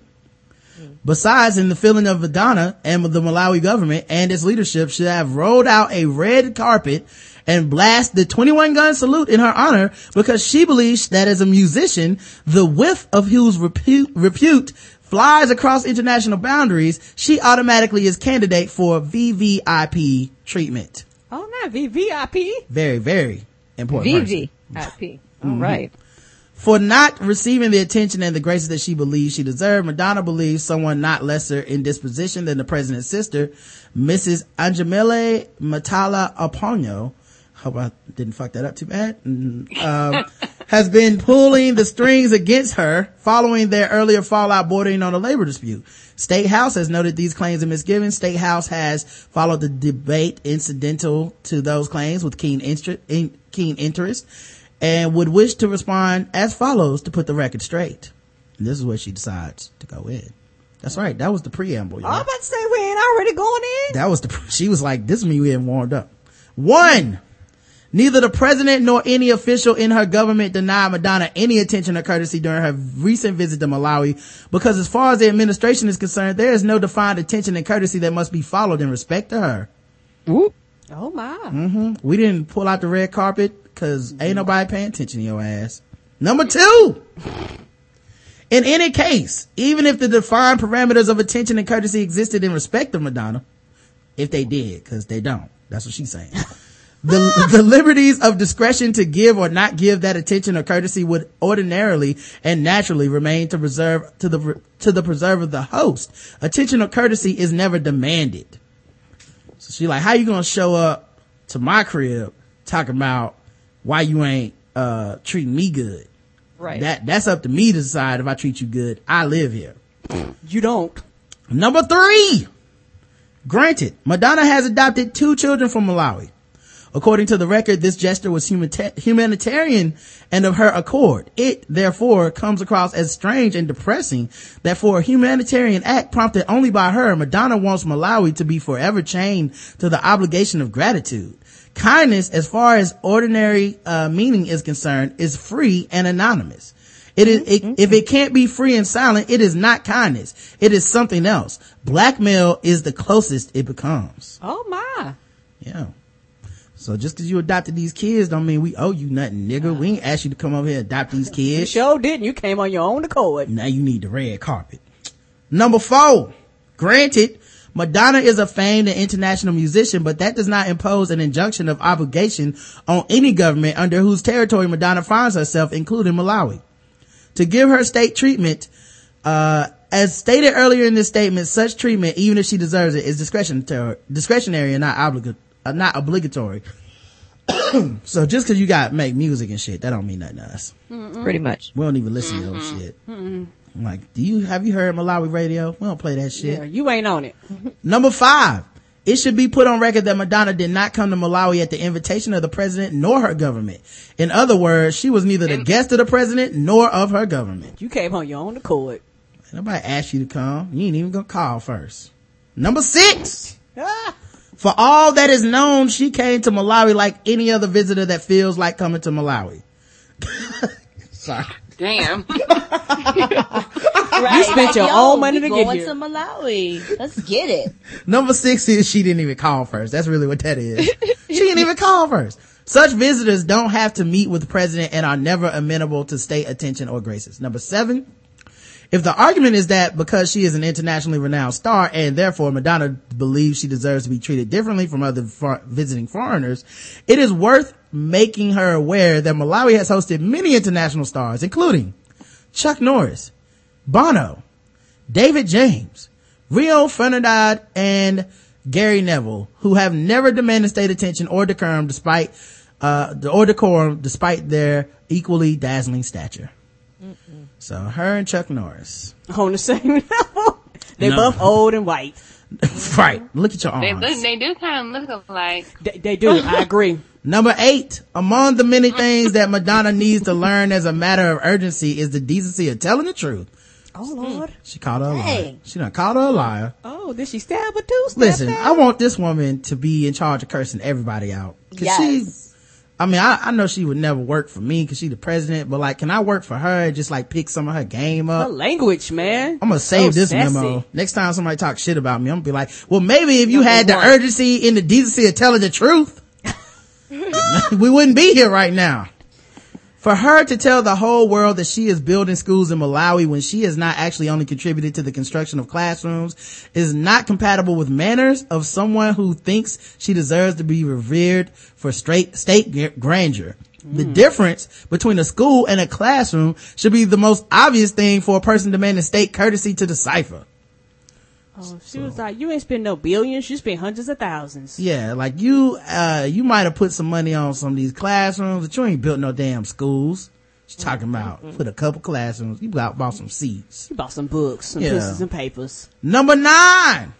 Besides, in the feeling of Madonna and the Malawi government and its leadership should have rolled out a red carpet and blast the 21 gun salute in her honor because she believes that as a musician, the whiff of whose repute, repute flies across international boundaries, she automatically is candidate for VVIP treatment. Oh, not VVIP. Very, very important. VVIP. All right. Mm-hmm. For not receiving the attention and the graces that she believes she deserved, Madonna believes someone not lesser in disposition than the president's sister, Mrs. Anjamile Matala Aponyo, hope I didn't fuck that up too bad, mm, um, has been pulling the strings against her following their earlier fallout bordering on a labor dispute. State House has noted these claims and misgivings. State House has followed the debate incidental to those claims with keen, in, keen interest and would wish to respond as follows to put the record straight. And this is where she decides to go in. That's right. That was the preamble. y'all. I'm about to say we ain't already going in. That was the, she was like, this is me ain't warmed up. One, neither the president nor any official in her government denied Madonna any attention or courtesy during her recent visit to Malawi because as far as the administration is concerned, there is no defined attention and courtesy that must be followed in respect to her. Oh my. Mm-hmm. We didn't pull out the red carpet because ain't nobody paying attention to your ass. Number two. In any case, even if the defined parameters of attention and courtesy existed in respect of Madonna, if they did, because they don't. That's what she's saying. the, the liberties of discretion to give or not give that attention or courtesy would ordinarily and naturally remain to reserve to the to the preserve of the host. Attention or courtesy is never demanded. So she like, how you gonna show up to my crib talking about why you ain't uh treating me good? Right. That that's up to me to decide if I treat you good. I live here. You don't. Number three. Granted, Madonna has adopted two children from Malawi. According to the record, this gesture was humanitarian and of her accord. It, therefore, comes across as strange and depressing that for a humanitarian act prompted only by her, Madonna wants Malawi to be forever chained to the obligation of gratitude. Kindness, as far as ordinary uh, meaning is concerned, is free and anonymous. It is, it, if it can't be free and silent, it is not kindness. It is something else. Blackmail is the closest it becomes. Oh my. Yeah. So just cause you adopted these kids don't mean we owe you nothing, nigga. We ain't asked you to come over here and adopt these You kids. sure didn't. You came on your own accord. Now you need the red carpet. Number four. Granted, Madonna is a famed and international musician, but that does not impose an injunction of obligation on any government under whose territory Madonna finds herself, including Malawi. To give her state treatment, uh, as stated earlier in this statement, such treatment, even if she deserves it, is discretionary, discretionary and not obligated, uh, not obligatory. so just cause you got make music and shit, that don't mean nothing to us. Pretty much. We don't even listen to those shit. I'm like, do you, have you heard Malawi radio? We don't play that shit. Yeah, you ain't on it. Number five. It should be put on record that Madonna did not come to Malawi at the invitation of the president nor her government. In other words, she was neither the guest of the president nor of her government. You came on your own accord. Nobody asked you to come. You ain't even gonna call first. Number six. For all that is known, she came to Malawi like any other visitor that feels like coming to Malawi. Sorry. Damn. Right, spent your yo, own money to get going here. to Malawi. Let's get it. Number six is she didn't even call first. That's really what that is. she didn't even call first. Such visitors don't have to meet with the president and are never amenable to state attention or graces. Number seven, if the argument is that because she is an internationally renowned star and therefore Madonna believes she deserves to be treated differently from other visiting foreigners, it is worth making her aware that Malawi has hosted many international stars, including Chuck Norris, Bono, David James, Rio Ferdinand, and Gary Neville, who have never demanded state attention or decorum despite, uh, or decorum despite their equally dazzling stature. So her and Chuck Norris. On the same level. They No. both old and white. right. Look at your They arms. look, they do kind of look alike. They, they do. I agree. Number eight, among the many things that Madonna needs to learn as a matter of urgency is the decency of telling the truth. Oh Lord. She called her a liar. She done called her a liar. Oh, did she stab her too? Listen, stab? I want this woman to be in charge of cursing everybody out. Cause Yes. she, I mean, I, I know she would never work for me because she the president, but like, can I work for her and just like pick some of her game up. Her language, man. I'm gonna save So this sassy. memo. Next time somebody talks shit about me, I'm gonna be like, well, maybe if you Number had the one. urgency and the decency of telling the truth, we wouldn't be here right now. For her to tell the whole world that she is building schools in Malawi when she has not actually only contributed to the construction of classrooms is not compatible with manners of someone who thinks she deserves to be revered for straight state grandeur. The mm. difference between a school and a classroom should be the most obvious thing for a person demanding state courtesy to decipher. Oh, she was like, you ain't spend no billions, you spent hundreds of thousands. Yeah, like you, uh, you might have put some money on some of these classrooms, but you ain't built no damn schools. She's talking about put a couple classrooms. You got bought some seats. You bought some books, some Yeah. pencils and papers. Number nine.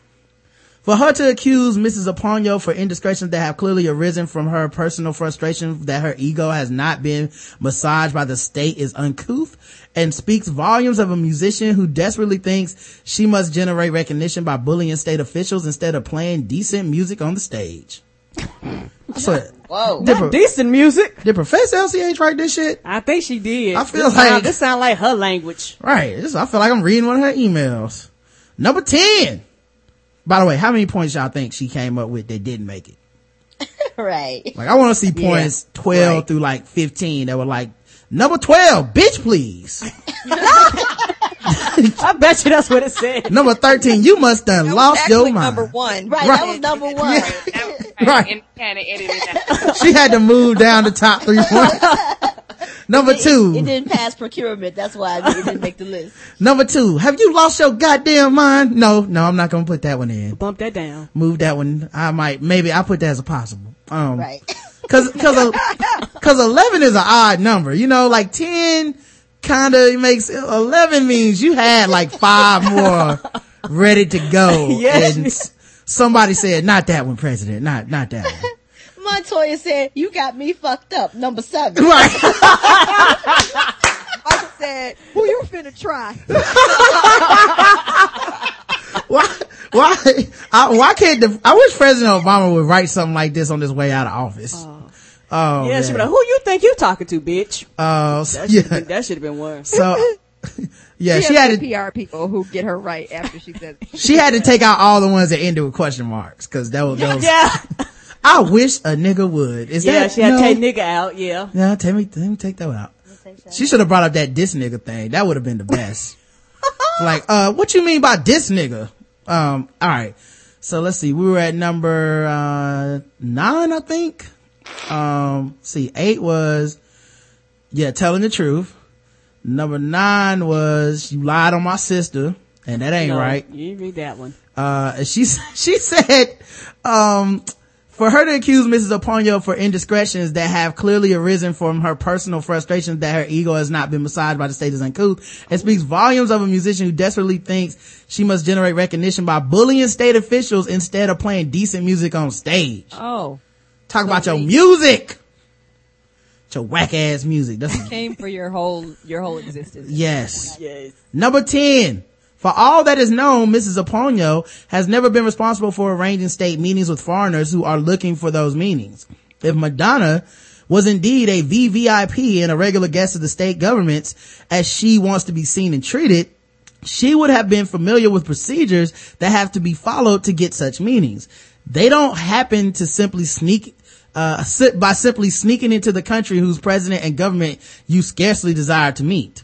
For her to accuse Mrs. Aponyo for indiscretions that have clearly arisen from her personal frustration that her ego has not been massaged by the state is uncouth and speaks volumes of a musician who desperately thinks she must generate recognition by bullying state officials instead of playing decent music on the stage. So, Whoa. did, Pro- Decent music. did Professor LCH write this shit? I think she did. I feel this sound- like- this sound like her language. Right. This, I feel like I'm reading one of her emails. Number 10. By the way, how many points y'all think she came up with that didn't make it? right. Like I want to see points 12 right. through like 15 that were like, number 12, bitch please. I bet you that's what it said. number 13, you must have That was lost your mind. number one. Right, Right. that was number one. That was Right. And kind of edited out. She had to move down the top three points. number It- two, It, didn't pass procurement. That's why it didn't make the list. number two, have you lost your goddamn mind? No, no, I'm not going to put that one in. Bump that down. Move that one. I might, maybe I'll put that as a possible. Um, Right. Cause, cause, a- cause 11 is an odd number, you know, like 10 kinda makes, 11 means you had like five more ready to go. Yes. And somebody said, not that one, president, not, not that one. Montoya said, you got me fucked up. Number seven. Right. I said, who you finna try? why, why, I, why can't the, I wish President Obama would write something like this on his way out of office. Oh, yeah, she be man. like, who you think you talking to, bitch? Uh, so- That should have yeah. been, that should've been worse. So, yeah, She, she had the to, PR people who get her right after she says. she had to take out all the ones that ended with question marks because that was, that was Yeah. I wish a nigga would. Is Yeah, that she had no? to take nigga out, yeah. Yeah, tell me, let me take that one out. She should have brought up that this nigga thing. That would have been the best. like, uh, what you mean by this nigga? Um, alright. So let's see. We were at number, uh, nine, I think. Um, see, eight was, yeah, telling the truth. Number nine was, you lied on my sister. And that ain't No, right. You read that one. uh, she, she said, um, for her to accuse Mrs. Aponyo for indiscretions that have clearly arisen from her personal frustrations that her ego has not been massaged by the state is uncouth and speaks volumes of a musician who desperately thinks she must generate recognition by bullying state officials instead of playing decent music on stage. Oh, Talk about your music. Your whack ass music. That's, came for your whole your whole existence. yes. Yes. Number 10. For all that is known, Mrs. Aponyo has never been responsible for arranging state meetings with foreigners who are looking for those meetings. If Madonna was indeed a VVIP and a regular guest of the state governments, as she wants to be seen and treated, she would have been familiar with procedures that have to be followed to get such meetings. They don't happen to simply sneak, uh, by simply sneaking into the country whose president and government you scarcely desire to meet.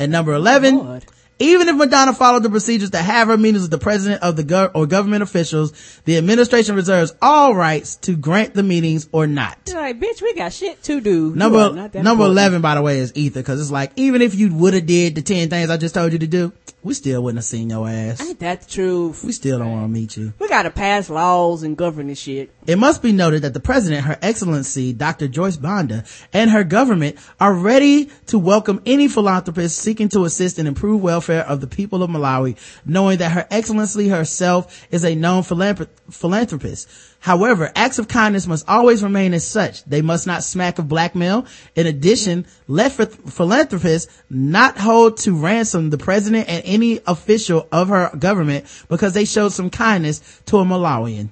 At number 11, Lord. Even if Madonna followed the procedures to have her meetings with the president of the gov- or government officials, the administration reserves all rights to grant the meetings or not. You're like, bitch, we got shit to do. Number, number important. 11, by the way, is ether, cause it's like, even if you would have did the 10 things I just told you to do, we still wouldn't have seen your ass. Ain't that the truth? We still don't want to meet you. We gotta pass laws and govern this shit. It must be noted that the president, her excellency, Dr. Joyce Banda, and her government are ready to welcome any philanthropist seeking to assist and improve welfare of the people of Malawi, knowing that her excellency herself is a known philanthrop- philanthropist. However, acts of kindness must always remain as such. They must not smack of blackmail. In addition, let ph- philanthropists not hold to ransom the president and any official of her government because they showed some kindness to a Malawian.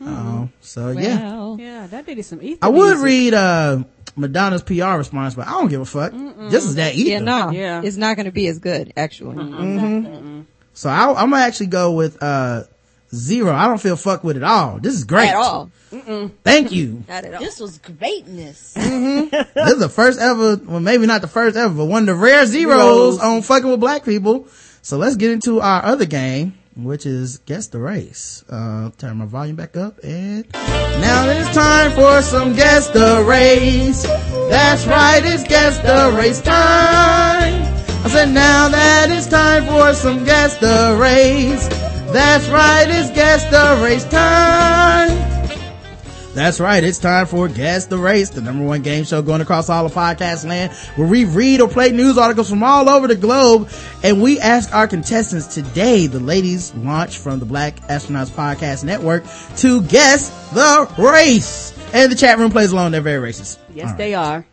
Um, so yeah. Well, Yeah, that did some ether. I would music. read, uh, Madonna's PR response, but I don't give a fuck. This is that ether. yeah, no, Yeah. it's not going to be as good, actually. So I, I'm gonna actually go with, uh, zero. I don't feel fucked with it all. This is great. At all. Thank you. Not at all. This was greatness. this is the first ever, well, maybe not the first ever, but one of the rare zeros on fucking with black people. So let's get into our other game, which is guess the race. Uh, turn my volume back up and now it's time for some guess the race. That's right, it's guess the race time. I said now that it's time for some guess the race. That's right, it's guess the race time. That's right. It's time for Guess the Race, the number one game show going across all of podcast land where we read or play news articles from all over the globe and we ask our contestants today, the ladies launch from the Black Astronauts Podcast Network to guess the race. And the chat room plays along. They're very racist. Yes, right. they are.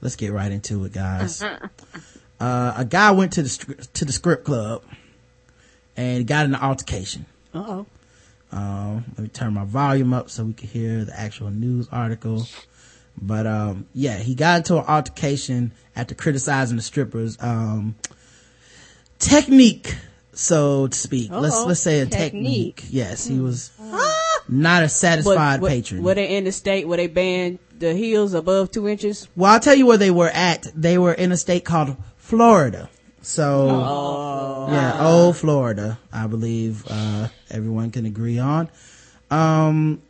Let's get right into it, guys. uh, a guy went to the, to the script club and got in an altercation. Uh oh. Um, let me turn my volume up so we can hear the actual news article. But, um, yeah, he got into an altercation after criticizing the strippers, um, technique, so to speak. Let's, Uh-oh. let's say a technique. Technique. Yes, he was not a satisfied What- patron. Were they in the state where they banned the heels above two inches? well, I'll tell you where they were at. They were in a state called Florida. So, Oh. yeah, old Florida, I believe, uh, everyone can agree on. Um,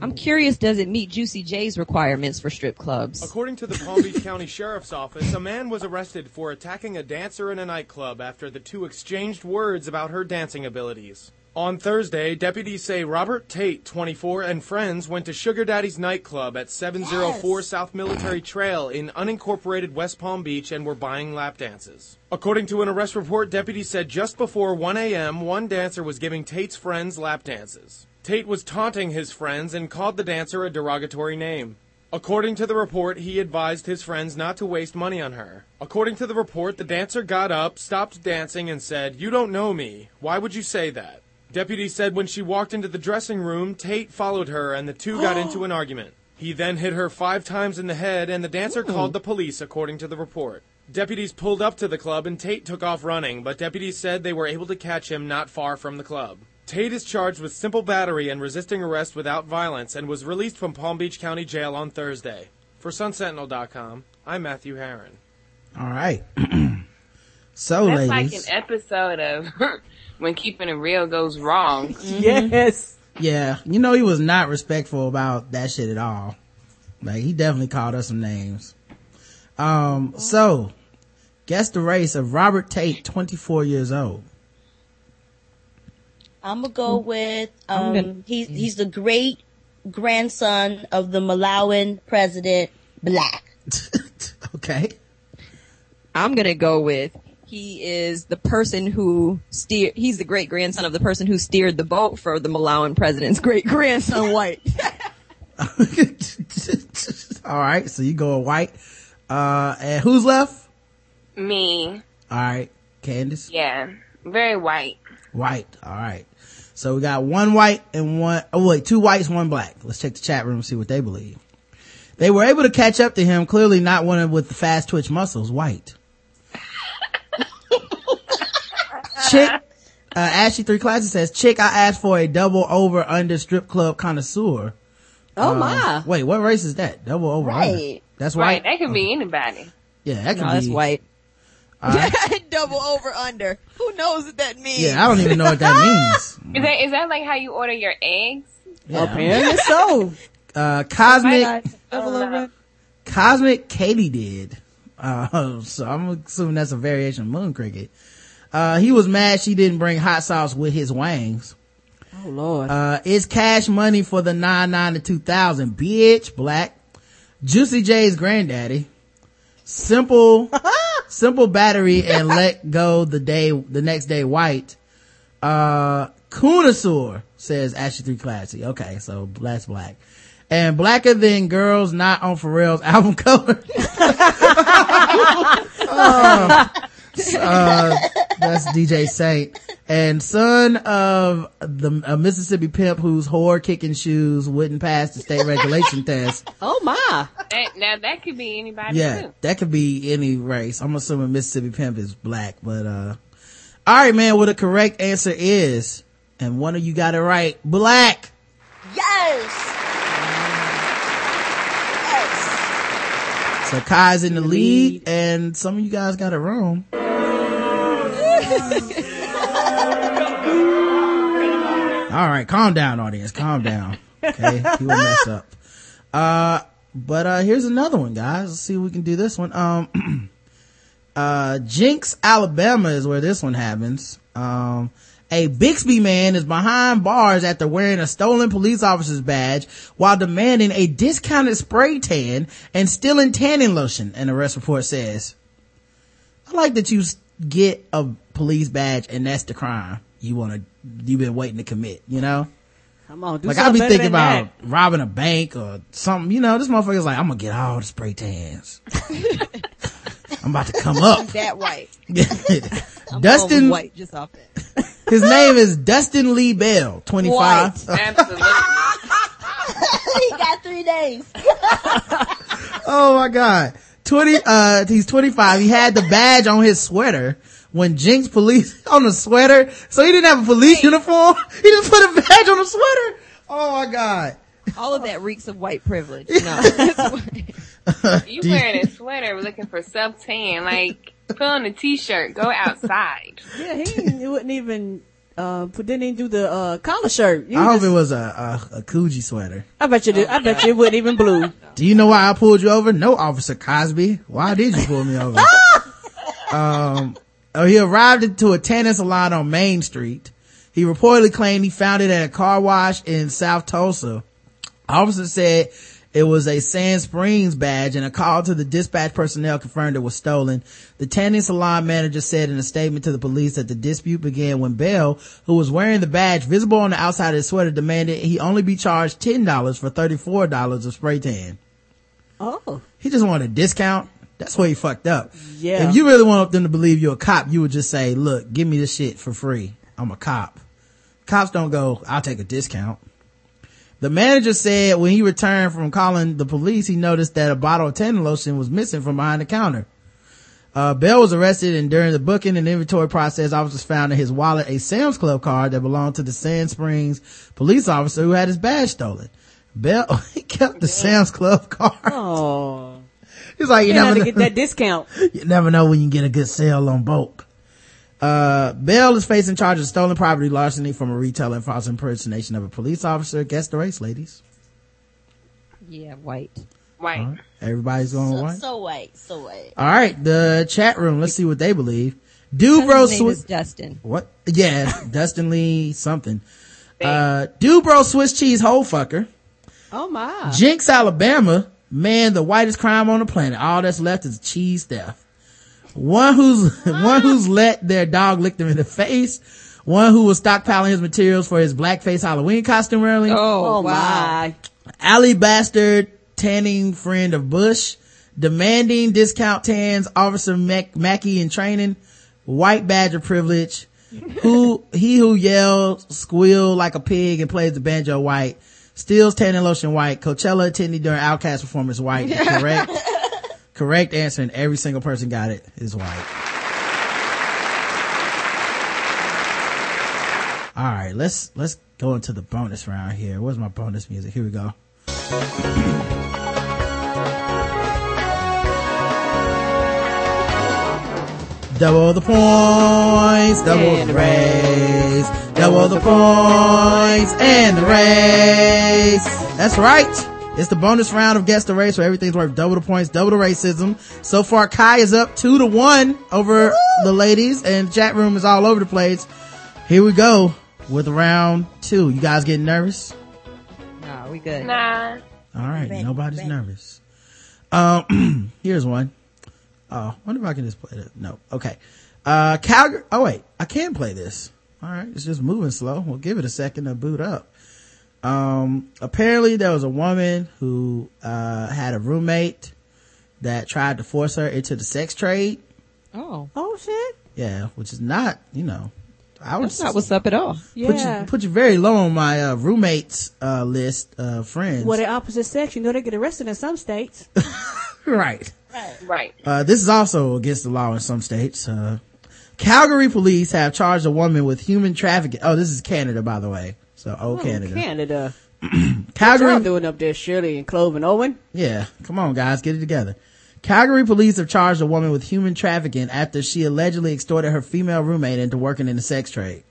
I'm curious, does it meet Juicy J's requirements for strip clubs? According to the Palm Beach County Sheriff's Office, a man was arrested for attacking a dancer in a nightclub after the two exchanged words about her dancing abilities. On Thursday, deputies say Robert Tate, 24, and friends went to Sugar Daddy's nightclub at 704 South Military Trail in unincorporated West Palm Beach and were buying lap dances. According to an arrest report, deputies said just before 1 a.m., one dancer was giving Tate's friends lap dances. Tate was taunting his friends and called the dancer a derogatory name. According to the report, he advised his friends not to waste money on her. According to the report, the dancer got up, stopped dancing, and said, You don't know me. Why would you say that? Deputies said when she walked into the dressing room, Tate followed her and the two got into an argument. He then hit her five times in the head, and the dancer called the police, according to the report. Deputies pulled up to the club and Tate took off running, but deputies said they were able to catch him not far from the club. Tate is charged with simple battery and resisting arrest without violence and was released from Palm Beach County Jail on Thursday. For SunSentinel.com, I'm Matthew Herron. all right. so, That's like an episode of when keeping it real goes wrong. Yes. Yeah, you know he was not respectful about that shit at all. Like he definitely called us some names. Um, so guess the race of Robert Tate, 24 years old. I'm gonna go with um gonna- he's he's the great grandson of the Malawian president Black. okay. I'm gonna go with he is the person who steer. He's the great grandson of the person who steered the boat for the Malawian president's great grandson, White. all right, so you go white. Uh, and who's left? Me, All right, Candace. yeah, very white. White. All right. So we got one white and one, oh wait, two whites, one black. Let's check the chat room and see what they believe. They were able to catch up to him, clearly not one with the fast twitch muscles, white. Chick, uh, Ashley Three Classes says, Chick, I asked for a double over under strip club connoisseur. Oh Uh, my. Wait, what race is that? Double over under. Right. That's Right, white? that could be anybody. Yeah, that could no, be. that's White. All right. Double over under. Who knows what that means? Yeah, I don't even know what that means. Is that is that like how you order your eggs? Yeah. Apparently so. Uh, Cosmic, I Double don't know. over. Cosmic Katie did. Uh, so I'm assuming that's a variation of Moon Cricket. Uh, he was mad she didn't bring hot sauce with his wangs. Oh Lord. Uh, it's cash money for the 99 to 2000. Bitch, black. Juicy J's granddaddy. Simple, simple battery and let go the day, the next day white. Uh, Kunasaur says Ashley 3 Classy. Okay, so that's black. And blacker than girls not on Pharrell's album cover. Uh, uh, that's DJ Saint. And son of the a Mississippi pimp whose whore kicking shoes wouldn't pass the state regulation test. Oh my. That, now that could be anybody Yeah, too. that could be any race. I'm assuming Mississippi pimp is black, but uh, all right, man. Well, the correct answer is, and one of you got it right, black. Yes. Yes. So Kai's in the lead, and some of you guys got it wrong. All right, calm down, audience. Calm down. Okay, you will mess up. Uh, but uh, here's another one, guys. Let's see if we can do this one. Um, uh, Jenks, Alabama is where this one happens. Um, a Bixby man is behind bars after wearing a stolen police officer's badge while demanding a discounted spray tan and stealing tanning lotion, an arrest report says. I like that you get a police badge and that's the crime you want to, you've been waiting to commit, you know? Come on, do like I'd be thinking about robbing a bank or something, you know, this motherfucker's like, I'm gonna get all the spray tans. I'm about to come up. That white. Dustin, white just off that. his name is Dustin Lee Bell, 25. Absolutely. he got three days. Oh my god. 20, uh, he's 25. He had the badge on his sweater when Jenks police on the sweater. So he didn't have a police uniform. He just put a badge on the sweater. Oh my god. All of that reeks of white privilege. No. That's You wearing a sweater looking for self tan, like put on a t shirt, go outside. Yeah, he, he wouldn't even, uh, put, didn't even do the, uh, collar shirt. You I hope it was a, a, a Coogi sweater. I bet you did. I bet you it wasn't even blue. Do you know why I pulled you over? No, Officer Cosby. Why did you pull me over? um, oh, he arrived into a tanning salon on Main Street. He reportedly claimed he found it at a car wash in South Tulsa. Officer said it was a Sand Springs badge and a call to the dispatch personnel confirmed it was stolen. The tanning salon manager said in a statement to the police that the dispute began when Bell, who was wearing the badge visible on the outside of his sweater, demanded he only be charged $10 for $34 of spray tan. Oh. He just wanted a discount. That's where he fucked up. Yeah. If you really want them to believe you're a cop, you would just say, look, give me this shit for free. I'm a cop. Cops don't go, I'll take a discount. The manager said when he returned from calling the police, he noticed that a bottle of tanning lotion was missing from behind the counter. Uh, Bell was arrested and during the booking and inventory process, officers found in his wallet a Sam's Club card that belonged to the Sand Springs police officer who had his badge stolen. Bell, he kept the Sam's Club card. Oh. He's like, you You never to know, get that discount. you never know when you get a good sale on bulk. Uh, Bell is facing charges of stolen property, larceny from a retailer, and false impersonation of a police officer. Guess the race, ladies. yeah, white. White. All right. Everybody's going So, white. so white. So white. All right. The chat room. Let's see what they believe. Dubro His Swiss. is Dustin. What? Yeah. Dustin Lee something. Uh, Dubro Swiss cheese hole fucker. Oh my. Jenks, Alabama, man, the whitest crime on the planet. All that's left is cheese theft. One who's, one who's let their dog lick them in the face. One who was stockpiling his materials for his blackface Halloween costume rally. Oh, oh, my. Alley bastard, tanning friend of Bush, demanding discount tans, Officer Mac- Mackey in training, white badger privilege, who, he who yells, squeal like a pig and plays the banjo white, steals tanning lotion white, Coachella attendee during Outkast performance white, correct? Correct answer and every single person got it is white. All right, let's let's go into the bonus round here. Where's my bonus music? Here we go. Double the points, double the race, double the points and the race. That's right. It's the bonus round of guess the race where everything's worth double the points, double the racism. So far, Kai is up two to one over the ladies and chat room is all over the place. Here we go with round two. You guys getting nervous? No, we good. Nah. All right, Ready, nobody's ready. nervous. Um, here's one. Oh, wonder if I can just play it. No, okay. Uh, Calgary. Oh wait, I can play this. All right, it's just moving slow. We'll give it a second to boot up. Um, apparently there was a woman who uh had a roommate that tried to force her into the sex trade. Oh, Oh shit. Yeah, which is not, you know, I was not what's up at all. Yeah. put you put you very low on my uh, roommates uh, list of friends. well, the opposite sex, you know, they get arrested in some states. right. Right. Uh, this is also against the law in some states. Uh, Calgary police have charged a woman with human trafficking. Oh, this is Canada, by the way. So, oh, Canada. Canada. Calgary. doing up there, Shirley and Clove and Owen? Yeah, come on, guys, get it together. Calgary police have charged a woman with human trafficking after she allegedly extorted her female roommate into working in the sex trade.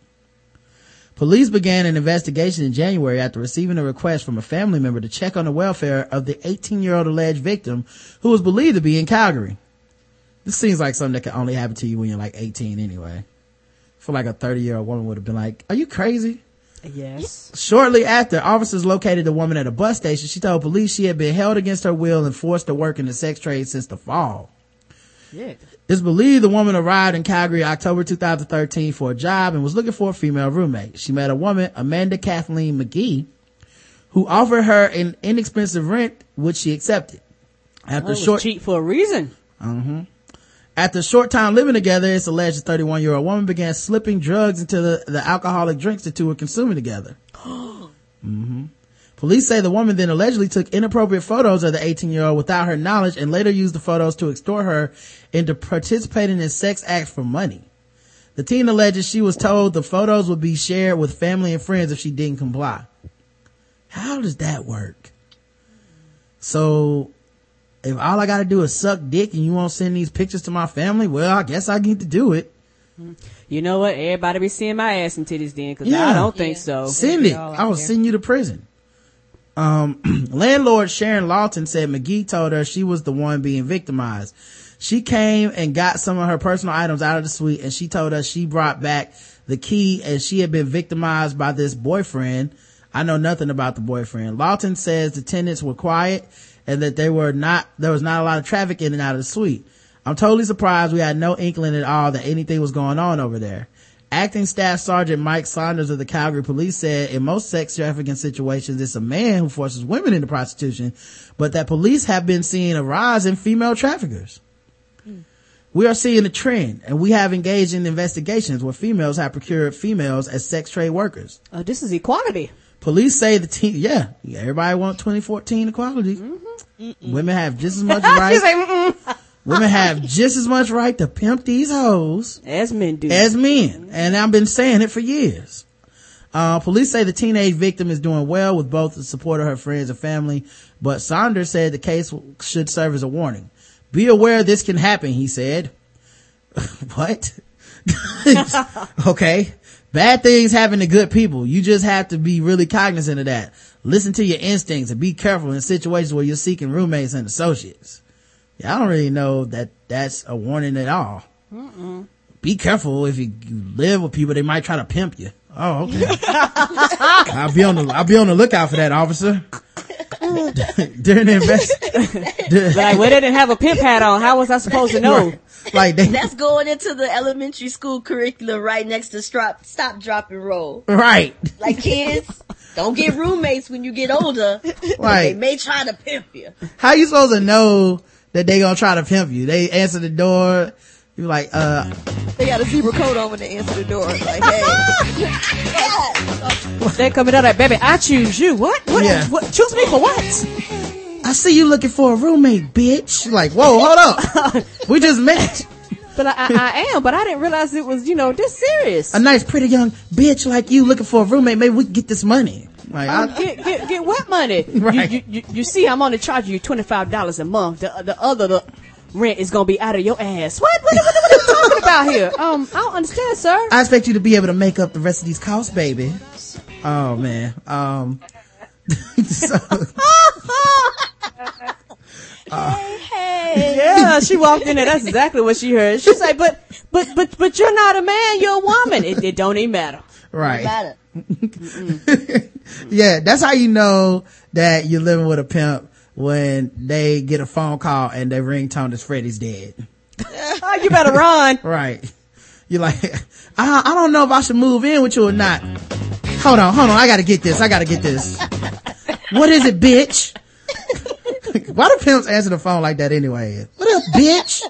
Police began an investigation in January after receiving a request from a family member to check on the welfare of the 18 year old alleged victim who was believed to be in Calgary. This seems like something that can only happen to you when you're like 18 anyway. For like a 30 year old woman would have been like, are you crazy? Yes. Shortly after, officers located the woman at a bus station. She told police she had been held against her will and forced to work in the sex trade since the fall. Yeah. It's believed the woman arrived in Calgary October 2013 for a job and was looking for a female roommate. She met a woman, Amanda Kathleen McGee, who offered her an inexpensive rent, which she accepted. After was short, cheap for a reason. Mm-hmm. After a short time living together, it's alleged the 31 year old woman began slipping drugs into the, the alcoholic drinks the two were consuming together. hmm Police say the woman then allegedly took inappropriate photos of the 18 year old without her knowledge and later used the photos to extort her into participating in sex acts for money. The teen alleges she was told the photos would be shared with family and friends if she didn't comply. How does that work? So if all I gotta do is suck dick and you won't send these pictures to my family, well, I guess I get to do it. You know what? Everybody be seeing my ass and titties then, cause Yeah. I don't think Yeah. so. Send it. I will send you to prison. Um, landlord Sharon Lawton said McGee told her she was the one being victimized. She came and got some of her personal items out of the suite and she told us she brought back the key and she had been victimized by this boyfriend. I know nothing about the boyfriend. Lawton says the tenants were quiet and that they were not, there was not a lot of traffic in and out of the suite. I'm totally surprised we had no inkling at all that anything was going on over there. Acting Staff Sergeant Mike Saunders of the Calgary Police said in most sex trafficking situations, it's a man who forces women into prostitution, but that police have been seeing a rise in female traffickers. We are seeing a trend and we have engaged in investigations where females have procured females as sex trade workers. Uh, this is equality. Police say the team, yeah, everybody want 2014 equality. Women have just as much right. Like. Women have just as much right to pimp these hoes as men do. as men. And I've been saying it for years. Uh, police say the teenage victim is doing well with both the support of her friends and family, but Saunders said the case should serve as a warning. Be aware this can happen, he said. what? okay. Bad things happen to good people. You just have to be really cognizant of that. Listen to your instincts and be careful in situations where you're seeking roommates and associates. Yeah, I don't really know that that's a warning at all. Be careful if you, you live with people, they might try to pimp you. Oh, okay. I'll be on the, I'll be on the lookout for that officer. During the invest, like, well, they didn't have a pimp hat on. How was I supposed to know? like they, That's going into the elementary school curriculum right next to stop, stop, drop, and roll. right. Like kids, don't get roommates when you get older. Right. They may try to pimp you. How you supposed to know that they gonna try to pimp you? They answer the door. You're like, uh, They got a zebra coat on when they answer the door. Like, hey, They coming out like, baby, I choose you. What? What? Yeah. what? Choose me for what? I see you looking for a roommate, bitch. Like, whoa, hold up. we just met. But I, I, I am, but I didn't realize it was, you know, this serious. A nice, pretty young bitch like you looking for a roommate. Maybe we can get this money. Like, I, get, get, get what money? Right. You, you, you, see, I'm only charging you $25 a month. The, the other the rent is going to be out of your ass. What? What, what, what are you talking about here? Um, I don't understand, sir. I expect you to be able to make up the rest of these costs, baby. Oh man. Um. so, Uh, yeah, she walked in there. That's exactly what she heard. She's like, but, but, but, but you're not a man. You're a woman. It, it don't even matter. right. Matter. Yeah, that's how you know that you're living with a pimp when they get a phone call and their ringtone is Freddie's dead. Oh, you better run. Right. You're like, I, I don't know if I should move in with you or not. Hold on, hold on. I gotta get this. I gotta get this. What is it, bitch? Why do pimps answer the phone like that anyway? What up, bitch?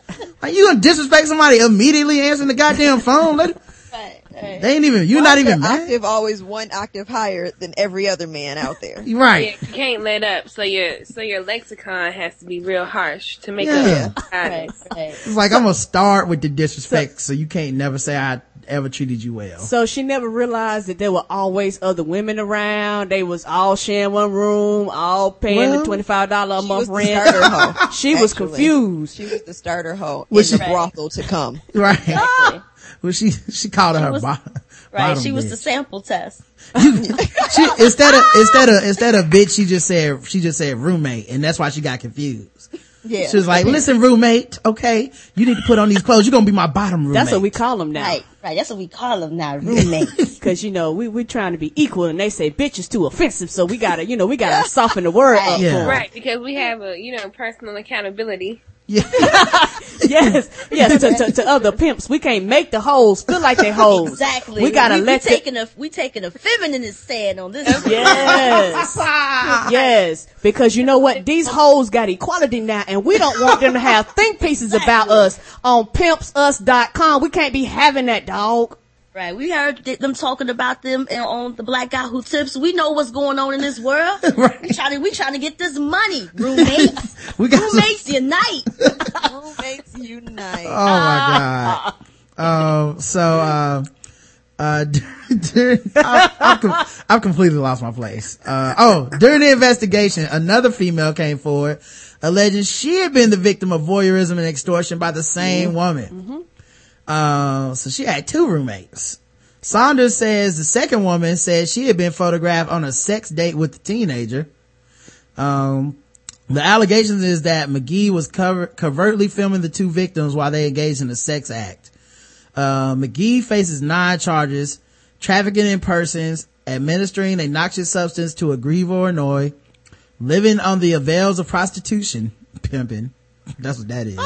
Are you gonna disrespect somebody immediately answering the goddamn phone? Let, they ain't even, you're not even the mad. octave always one octave higher than every other man out there. Right. Yeah, you can't let up. So your so your lexicon has to be real harsh to make Yeah. up. Right, right. It's like, I'm gonna start with the disrespect so, you can't never say I ever treated you well. So she never realized that there were always other women around. They was all sharing one room, all paying Well, the twenty five dollar a month rent. starter hoe. she was confused. She was the starter hoe in Was the brothel to come. Right. Exactly. Well, she, she called her was- bo- Right. bottom She was bitch. the sample test. she instead of instead of instead of bitch she just said she just said roommate and that's why she got confused Yeah. she was like listen roommate okay you need to put on these clothes you're gonna be my bottom roommate That's what we call them now. Right, right. That's what we call them now, roommates. Cause you know, we, we're trying to be equal and they say bitch is too offensive. So we gotta, you know, we gotta soften the word up Yeah. Right, because we have a you know personal accountability. Yeah Yes, yes, to, to, to other pimps. We can't make the hoes feel like they hoes. exactly. We gotta we, let we the- taking a we taking a feminine stand on this. Yes. Ah. yes. Because you know what? These hoes got equality now and we don't want them to have think pieces about us on pimpsus.com. We can't be having that dog. Right. We heard them talking about them and on the black guy who tips. We know what's going on in this world. Right. We trying to we trying to get this money. Roommates. we got some, Roommates unite. Roommates unite. oh my god um so uh uh, during, I, I've, com- I've completely lost my place. Uh, oh, during the investigation, another female came forward alleging she had been the victim of voyeurism and extortion by the same woman. Uh, so she had two roommates. Saunders says the second woman said she had been photographed on a sex date with the teenager. Um, the allegations is that McGee was cover- covertly filming the two victims while they engaged in a sex act. Uh, McGee faces nine charges, trafficking in persons, administering a noxious substance to aggrieve or annoy, living on the avails of prostitution, pimping. That's what that is.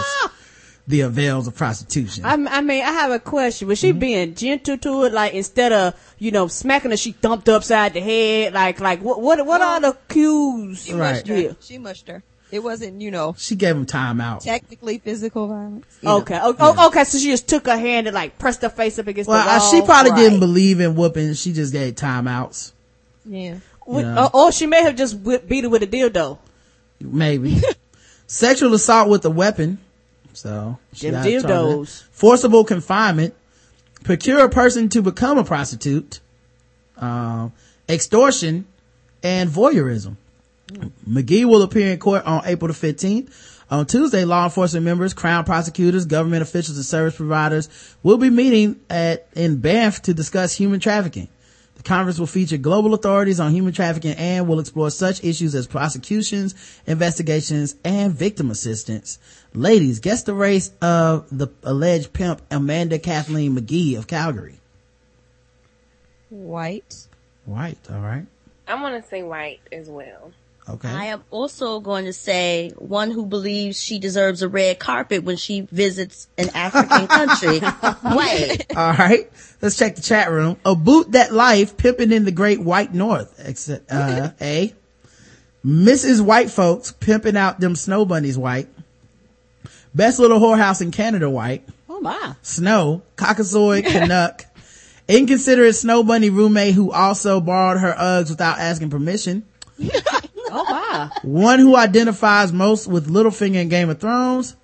The avails of prostitution. I, I mean, I have a question. Was she Mm-hmm. being gentle to it? Like instead of, you know, smacking her, she thumped upside the head. Like, like what, what, what are the cues? She Right. mushed her. Yeah. She mushed her. It wasn't, you know, she gave him time out. technically physical violence. you know. Okay. Oh, oh, okay. So she just took her hand and like pressed her face up against Well, the uh, wall. she probably Right. didn't believe in whooping. She just gave timeouts. Yeah. With- Yeah. or, or she may have just whip, beat her with a dildo. Maybe. Sexual assault with a weapon. So. Them got charged with that. dildos. Forcible confinement. Procure a person to become a prostitute. Um, extortion and voyeurism. McGee will appear in court on April the 15th. On Tuesday, law enforcement members, crown prosecutors, government officials, and service providers will be meeting at, in Banff to discuss human trafficking. The conference will feature global authorities on human trafficking and will explore such issues as prosecutions, investigations, and victim assistance. Ladies, guess the race of the alleged pimp Amanda Kathleen McGee of Calgary. White. White, all right. I want to say white as well. Okay. I am also going to say one who believes she deserves a red carpet when she visits an African country. White. All right. Let's check the chat room. A boot that life pimping in the great white north. Except, uh, A. Mrs. White folks pimping out them snow bunnies white. Best little whorehouse in Canada white. Oh my. Snow. Caucasoid Canuck. Inconsiderate snow bunny roommate who also borrowed her Uggs without asking permission. Oh my. One who identifies most with Littlefinger in Game of Thrones.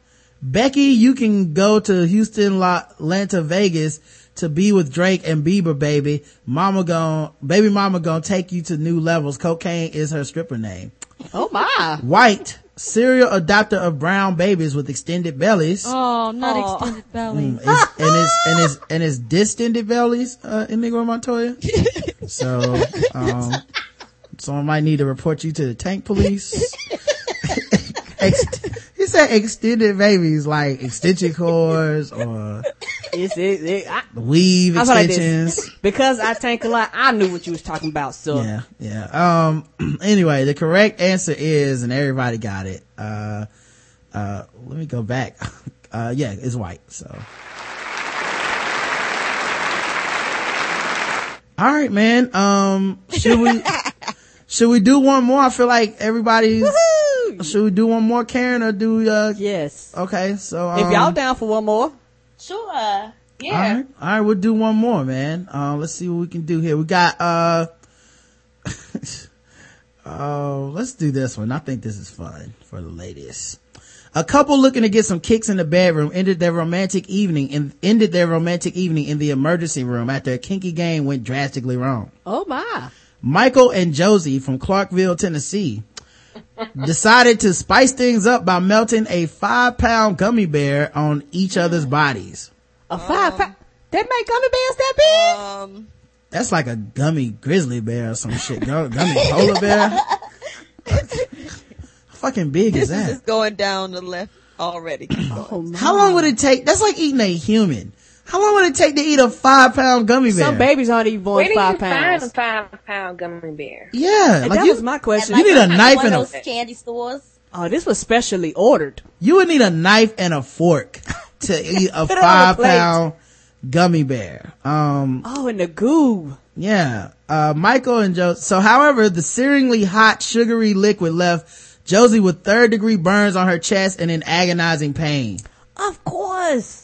Becky, you can go to Houston, La- Atlanta, Vegas to be with Drake and Bieber, baby. Mama gon' baby mama gonna take you to new levels. Cocaine is her stripper name. Oh my. White, serial adopter of brown babies with extended bellies. Oh, not extended bellies. Mm, is- and his and his and his distended bellies uh, in Negro Montoya. so, um, someone might need to report you to the tank police. Ex- he said extended babies like extension cords or It's, it, it, I, weave I feel like extensions. Because I tank a lot, I knew what you was talking about, so. Yeah, yeah. Um, anyway, the correct answer is, and everybody got it. Uh, uh, let me go back. Uh, yeah, it's white. So. All right, man. Um, should we, should we do one more? I feel like everybody's, should we do one more, Karen, or do uh? Yes. Okay, so um, If y'all down for one more, Sure. Yeah. right, all right, we'll do one more, man. Uh, let's see what we can do here. We got uh, oh, let's do this one. I think this is fun for the ladies. A couple looking to get some kicks in the bedroom ended their romantic evening and ended their romantic evening in the emergency room after a kinky game went drastically wrong. oh my. Michael and Josie from Clarkville, Tennessee decided to spice things up by melting a five pound gummy bear on each other's bodies. A five pa- That make gummy bears that big? Um, That's like a gummy grizzly bear or some shit. Gu- Gummy polar bear. Fucking big is this is that? just going down the left already. Oh my. How long would it take? That's like eating a human. How long would it take to eat a five pound gummy bear? Some babies aren't even born Where did five you find pounds. a five pound gummy bear? Yeah, And like that you, was my question. You need a knife one and of a- those candy stores. oh, this was specially ordered. you would need a knife and a fork to eat a Put it on a five plate. pound gummy bear. Um, Oh, and the goo. Yeah. Uh, Michael and Joe. So, however, the searingly hot, sugary liquid left Josie with third degree burns on her chest and in agonizing pain. Of course.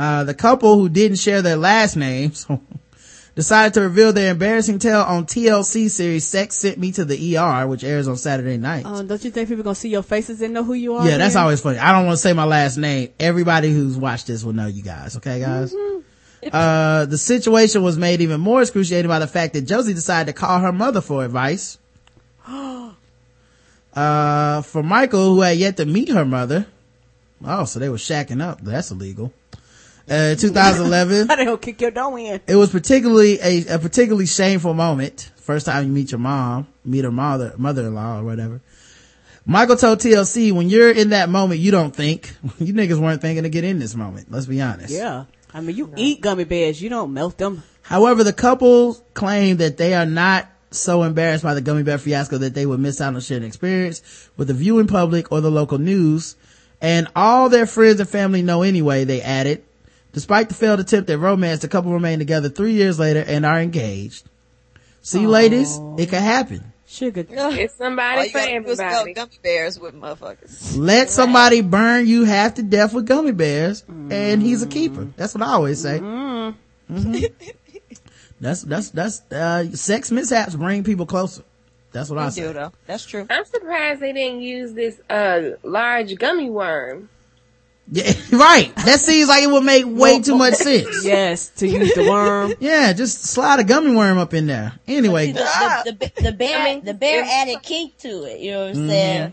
Uh, the couple who didn't share their last names decided to reveal their embarrassing tale on TLC series Sex Sent Me to the ER, which airs on Saturday night. Um, don't you think people gonna see your faces and know who you are? yeah, that's always funny. I don't want to say my last name. Everybody who's watched this will know you guys. Okay, guys? Uh, the situation was made even more excruciating by the fact that Josie decided to call her mother for advice. uh, for Michael, who had yet to meet her mother. Oh, so they were shacking up. That's illegal. Uh, 2011. How they gonna kick your dough in? it was particularly a, a particularly shameful moment. First time you meet your mom, meet her mother, mother-in-law or whatever. Michael told TLC, when you're in that moment, you don't think. You niggas weren't thinking to get in this moment. Let's be honest. Yeah. I mean, you eat gummy bears. You don't melt them. However, the couple claim that they are not so embarrassed by the gummy bear fiasco that they would miss out on sharing experience with the viewing public or the local news. And all their friends and family know anyway, they added. Despite the failed attempt at romance, the couple remain together three years later and are engaged. See, ladies, it could happen. Sugar. It's All somebody you for gotta do is smell everybody. gummy bears with motherfuckers. Let somebody burn you half to death with gummy bears, and he's a keeper. That's what I always say. Mhm. That's that's that's uh, sex mishaps bring people closer. That's what I You say. do though. That's true. I'm surprised they didn't use this uh large gummy worm. Yeah, right. That seems like it would make way too much sense. Yes, to use the worm. Yeah, just slide a gummy worm up in there. Anyway, See, the, the, the, the bear, I mean, the bear added kink to it. You know what I'm mm-hmm. saying?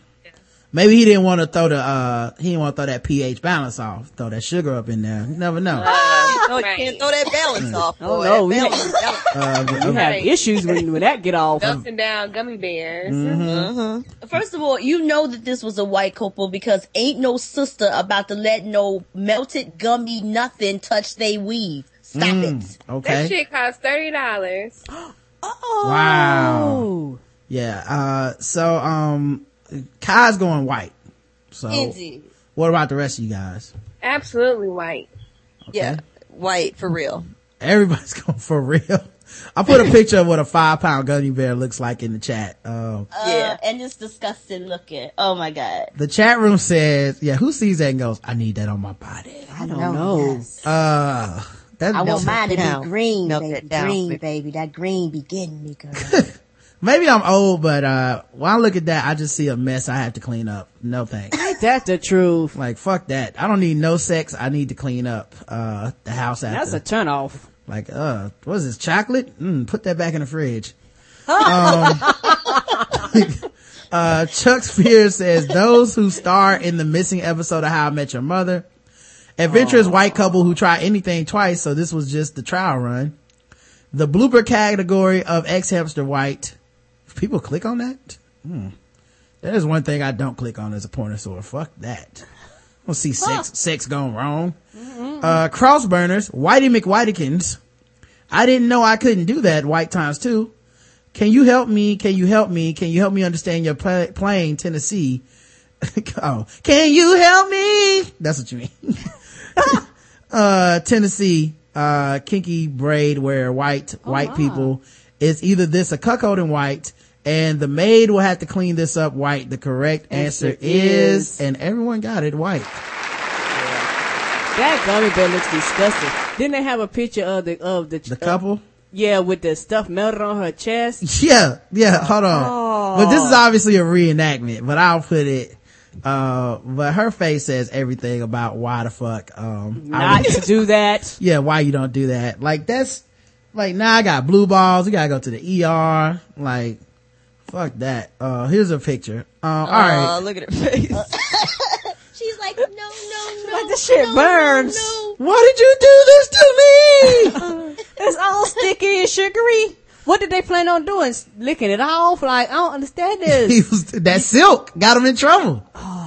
Maybe he didn't want to throw the uh he didn't want to throw that pH balance off, throw that sugar up in there. You never know. No, you Right. can't throw that balance off. Oh, no, we balance, balance. Uh, You have issues when, when that get off. Dumping down gummy bears. Mhm. First of all, you know that this was a white couple because ain't no sister about to let no melted gummy nothing touch they weave. Stop it. Okay. That shit costs thirty dollars. Oh wow. Yeah. Uh, so, um, Kai's going white. So, Indeed. what about the rest of you guys? Absolutely white. Yeah, white for real. Everybody's going for real. I put a picture of what a five pound gummy bear looks like in the chat. Uh, Yeah. and it's disgusting looking. Oh my god. the chat room says, yeah, who sees that and goes, I need that on my body. I don't know. Uh, that, I that's- want mine to down. be green, Melt baby. it green, baby. baby. That green be getting me, girl. maybe I'm old, but, uh, when I look at that, I just see a mess I have to clean up. No thanks. Ain't that the truth? like, fuck that. I don't need no sex. I need to clean up, uh, the house after. That's a turn off. like, uh, what is this, chocolate? Mm, put that back in the fridge. um, uh, Chuck Spears says, those who star in the missing episode of How I Met Your Mother, adventurous white couple who try anything twice, so this was just the trial run. The blooper category of xHamster white. People click on that? Hmm. There's one thing I don't click on as a pornosaur. Fuck that. I don't see sex, sex going wrong. Uh, cross burners, Whitey McWhitykins. I didn't know I couldn't do that white times too. Can you help me? Can you help me? Can you help me understand your pla- plane, Tennessee? oh, can you help me? That's what you mean. uh, Tennessee, uh, kinky braid where white, white people is either this a cuckold in white And the maid will have to clean this up white. The correct answer, Answer is, is- and everyone got it white. That gummy bear looks disgusting. Didn't they have a picture of the of the The couple? yeah, with the stuff melted on her chest. Yeah, yeah, hold on. But this is obviously a reenactment, but I'll put it, uh, but her face says everything about why the fuck, um, Not would- to do that. yeah, why you don't do that. Like that's, like now I got blue balls, we gotta go to the ER, like, fuck that. Uh, here's a picture. Uh, alright. Oh, look at her face. She's like, no, no, no. Like, this shit no, burns. No, no. Why did you do this to me? It's all sticky and sugary. What did they plan on doing? Licking it off? Like I don't understand he this. was, that silk got him in trouble.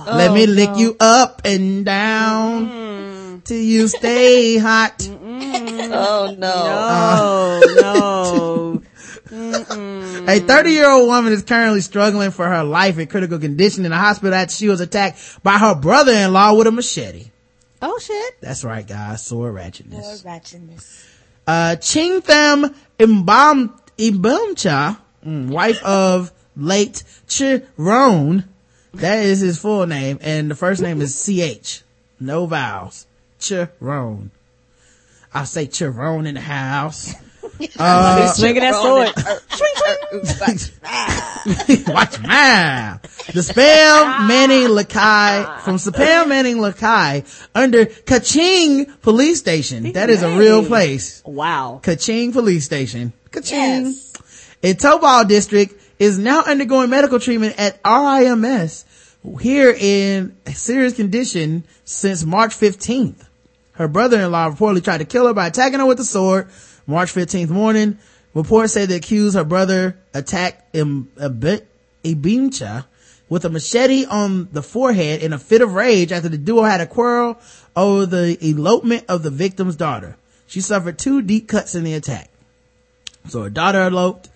Let me lick you up and down till you stay hot. oh no. Oh no. A 30 year old woman is currently struggling for her life in critical condition in a hospital after she was attacked by her brother-in-law with a machete. Oh shit. That's right, guys. Sword ratchetness. ratchetness. Uh, Chingtham Imbam, Ibamcha, mm, wife of late Chiron. That is his full name. And the first name is CH. No vowels. Chiron. I say Chiron in the house. Uh, Swinging that sword. Swing, swing. Watch my The Spam Manning Lakai from Spam Manning Lakai under Kaching Police Station. That is a real place. Wow. Kaching Police Station. Kaching. Yes. In Tobal District is now undergoing medical treatment at RIMS here in a serious condition since March 15th. Her brother-in-law reportedly tried to kill her by attacking her with a sword. March 15th morning, reports say the accused her brother attacked Im- Ibi- Ibimcha with a machete on the forehead in a fit of rage after the duo had a quarrel over the elopement of the victim's daughter. She suffered two deep cuts in the attack. So her daughter eloped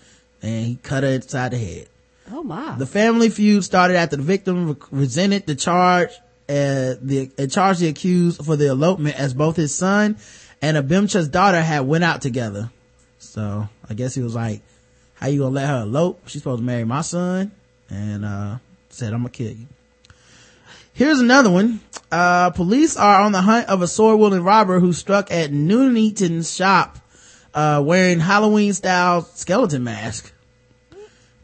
and he cut her inside the head. Oh my. The family feud started after the victim resented the charge, uh, the, and charged the accused for the elopement as both his son and Abimcha's daughter had went out together. So I guess he was like, how you gonna let her elope? She's supposed to marry my son. And, uh, said, I'm gonna kill you. Here's another one. Uh, police are on the hunt of a sword wielding robber who struck at Nuneaton's shop, uh, wearing Halloween style skeleton mask.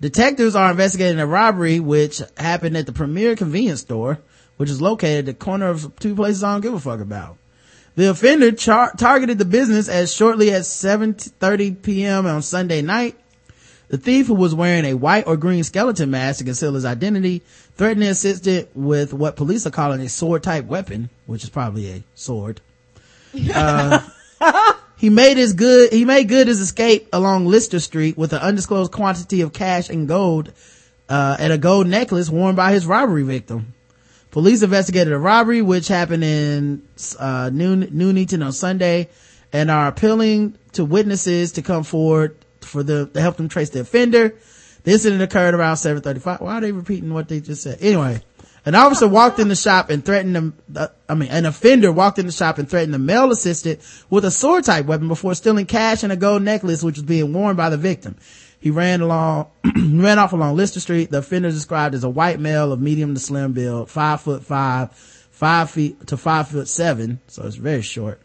Detectives are investigating a robbery which happened at the Premier Convenience Store, which is located at the corner of two places I don't give a fuck about. The offender char- targeted the business as shortly as 7.30 p.m. on Sunday night. The thief, who was wearing a white or green skeleton mask to conceal his identity, threatened the assistant with what police are calling a sword-type weapon, which is probably a sword. Uh, he made his good, he made good his escape along Lister Street with an undisclosed quantity of cash and gold, uh, and a gold necklace worn by his robbery victim. Police investigated a robbery which happened in, uh, Noon, Nuneaton on Sunday and are appealing to witnesses to come forward for the, to help them trace the offender. The incident occurred around 7.35. Why are they repeating what they just said? Anyway, an officer walked in the shop and threatened them, uh, I mean, an offender walked in the shop and threatened the male assistant with a sword type weapon before stealing cash and a gold necklace which was being worn by the victim. He ran along, ran off along Lister Street. The offender is described as a white male of medium to slim build, five foot five, five feet to five foot seven. So it's very short.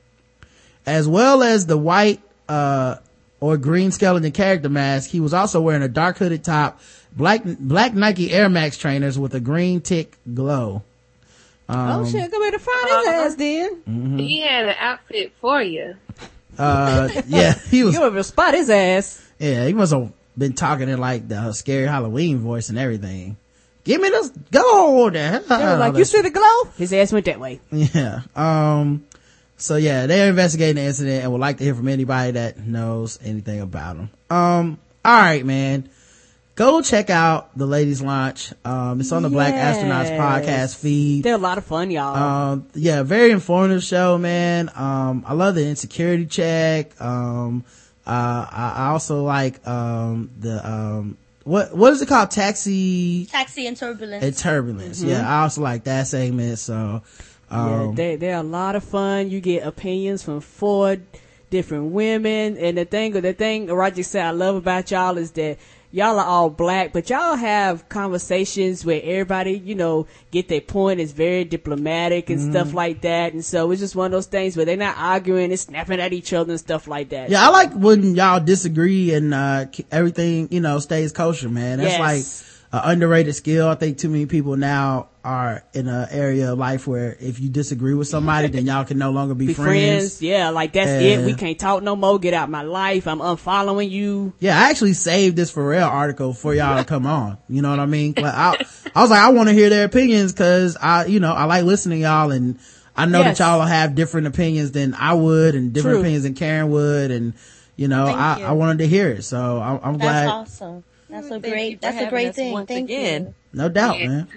As well as the white, uh, or green skeleton character mask, he was also wearing a dark hooded top, black, black Nike Air Max trainers with a green tick glow. Um, oh shit, go here to find his ass then. He had an outfit for you. Uh, yeah, he was, You ever spot his ass. yeah, he was have been talking in like the scary Halloween voice and everything. Give me this gold. They were like, you see the glow? His ass went that way. Yeah. Um, so yeah, they're investigating the incident and would like to hear from anybody that knows anything about them. Um, all right, man. Go check out the ladies launch. Um, it's on the Black Astronauts podcast feed. They're a lot of fun, y'all. Um, yeah, very informative show, man. Um, I love the insecurity check. Um, uh, I, I also like, um, the, um, what, what is it called? Taxi Taxi and turbulence. and turbulence. Yeah, I also like that segment. So, yeah, um, they, they're a lot of fun. You get opinions from four different women. And the thing, the thing Roger said I love about y'all is that y'all are all black, but y'all have conversations where everybody, you know, get their point. It's very diplomatic and stuff Mm-hmm. like that. And so it's just one of those things where they're not arguing and snapping at each other and stuff like that. Yeah, I like when y'all disagree and, uh, everything, you know, stays kosher, man. That's Yes. like an underrated skill. I think too many people now are in an area of life where if you disagree with somebody, then y'all can no longer be, Be friends. friends. Yeah, like that's Yeah. it. We can't talk no more. Get out my life. I'm unfollowing you. Yeah, I actually saved this for real article for y'all to come on. You know what I mean? Like, I, I was like, I want to hear their opinions cause I, you know, I like listening to y'all and I know Yes. that y'all have different opinions than I would and different True. opinions than Karen would. And, you know, Thank I, you. I wanted to hear it. So I'm, I'm That's glad. awesome. That's a great. for That's a great thing. Thank again. you. No doubt, Yeah. man.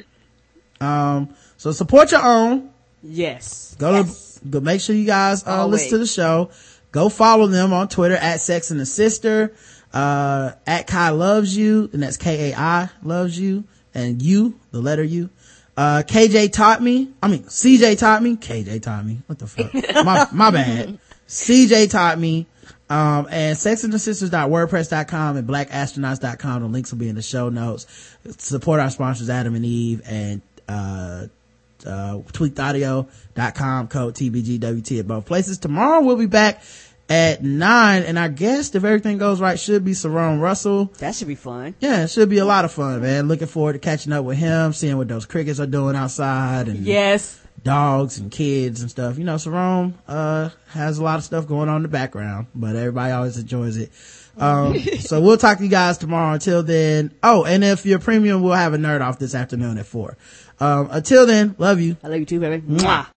Um, so support your own. Yes. Go Yes. to, go make sure you guys, uh, Always. listen to the show. Go follow them on Twitter at Sex and the Sister, uh, at Kai Loves You, and that's K-A-I loves you, and you, the letter U. Uh, KJ taught me, I mean, CJ taught me, KJ taught me, what the fuck? my, my bad. CJ taught me, um, and sexandthesisters.wordpress.com and blackastronauts.com. The links will be in the show notes. Support our sponsors, Adam and Eve, and, uh, uh, tweakedaudio.com, code TBGWT at both places. Tomorrow we'll be back at nine, and our guest, if everything goes right, should be Sarone Russell. That should be fun. Yeah, it should be a lot of fun, man. Looking forward to catching up with him, seeing what those crickets are doing outside and Yes. Dogs and kids and stuff. You know, Sarone, uh, has a lot of stuff going on in the background, but everybody always enjoys it. Um, so we'll talk to you guys tomorrow. Until then, oh, and if you're premium, we'll have a nerd off this afternoon at four. Um, until then, love you. I love you too, baby. Mwah.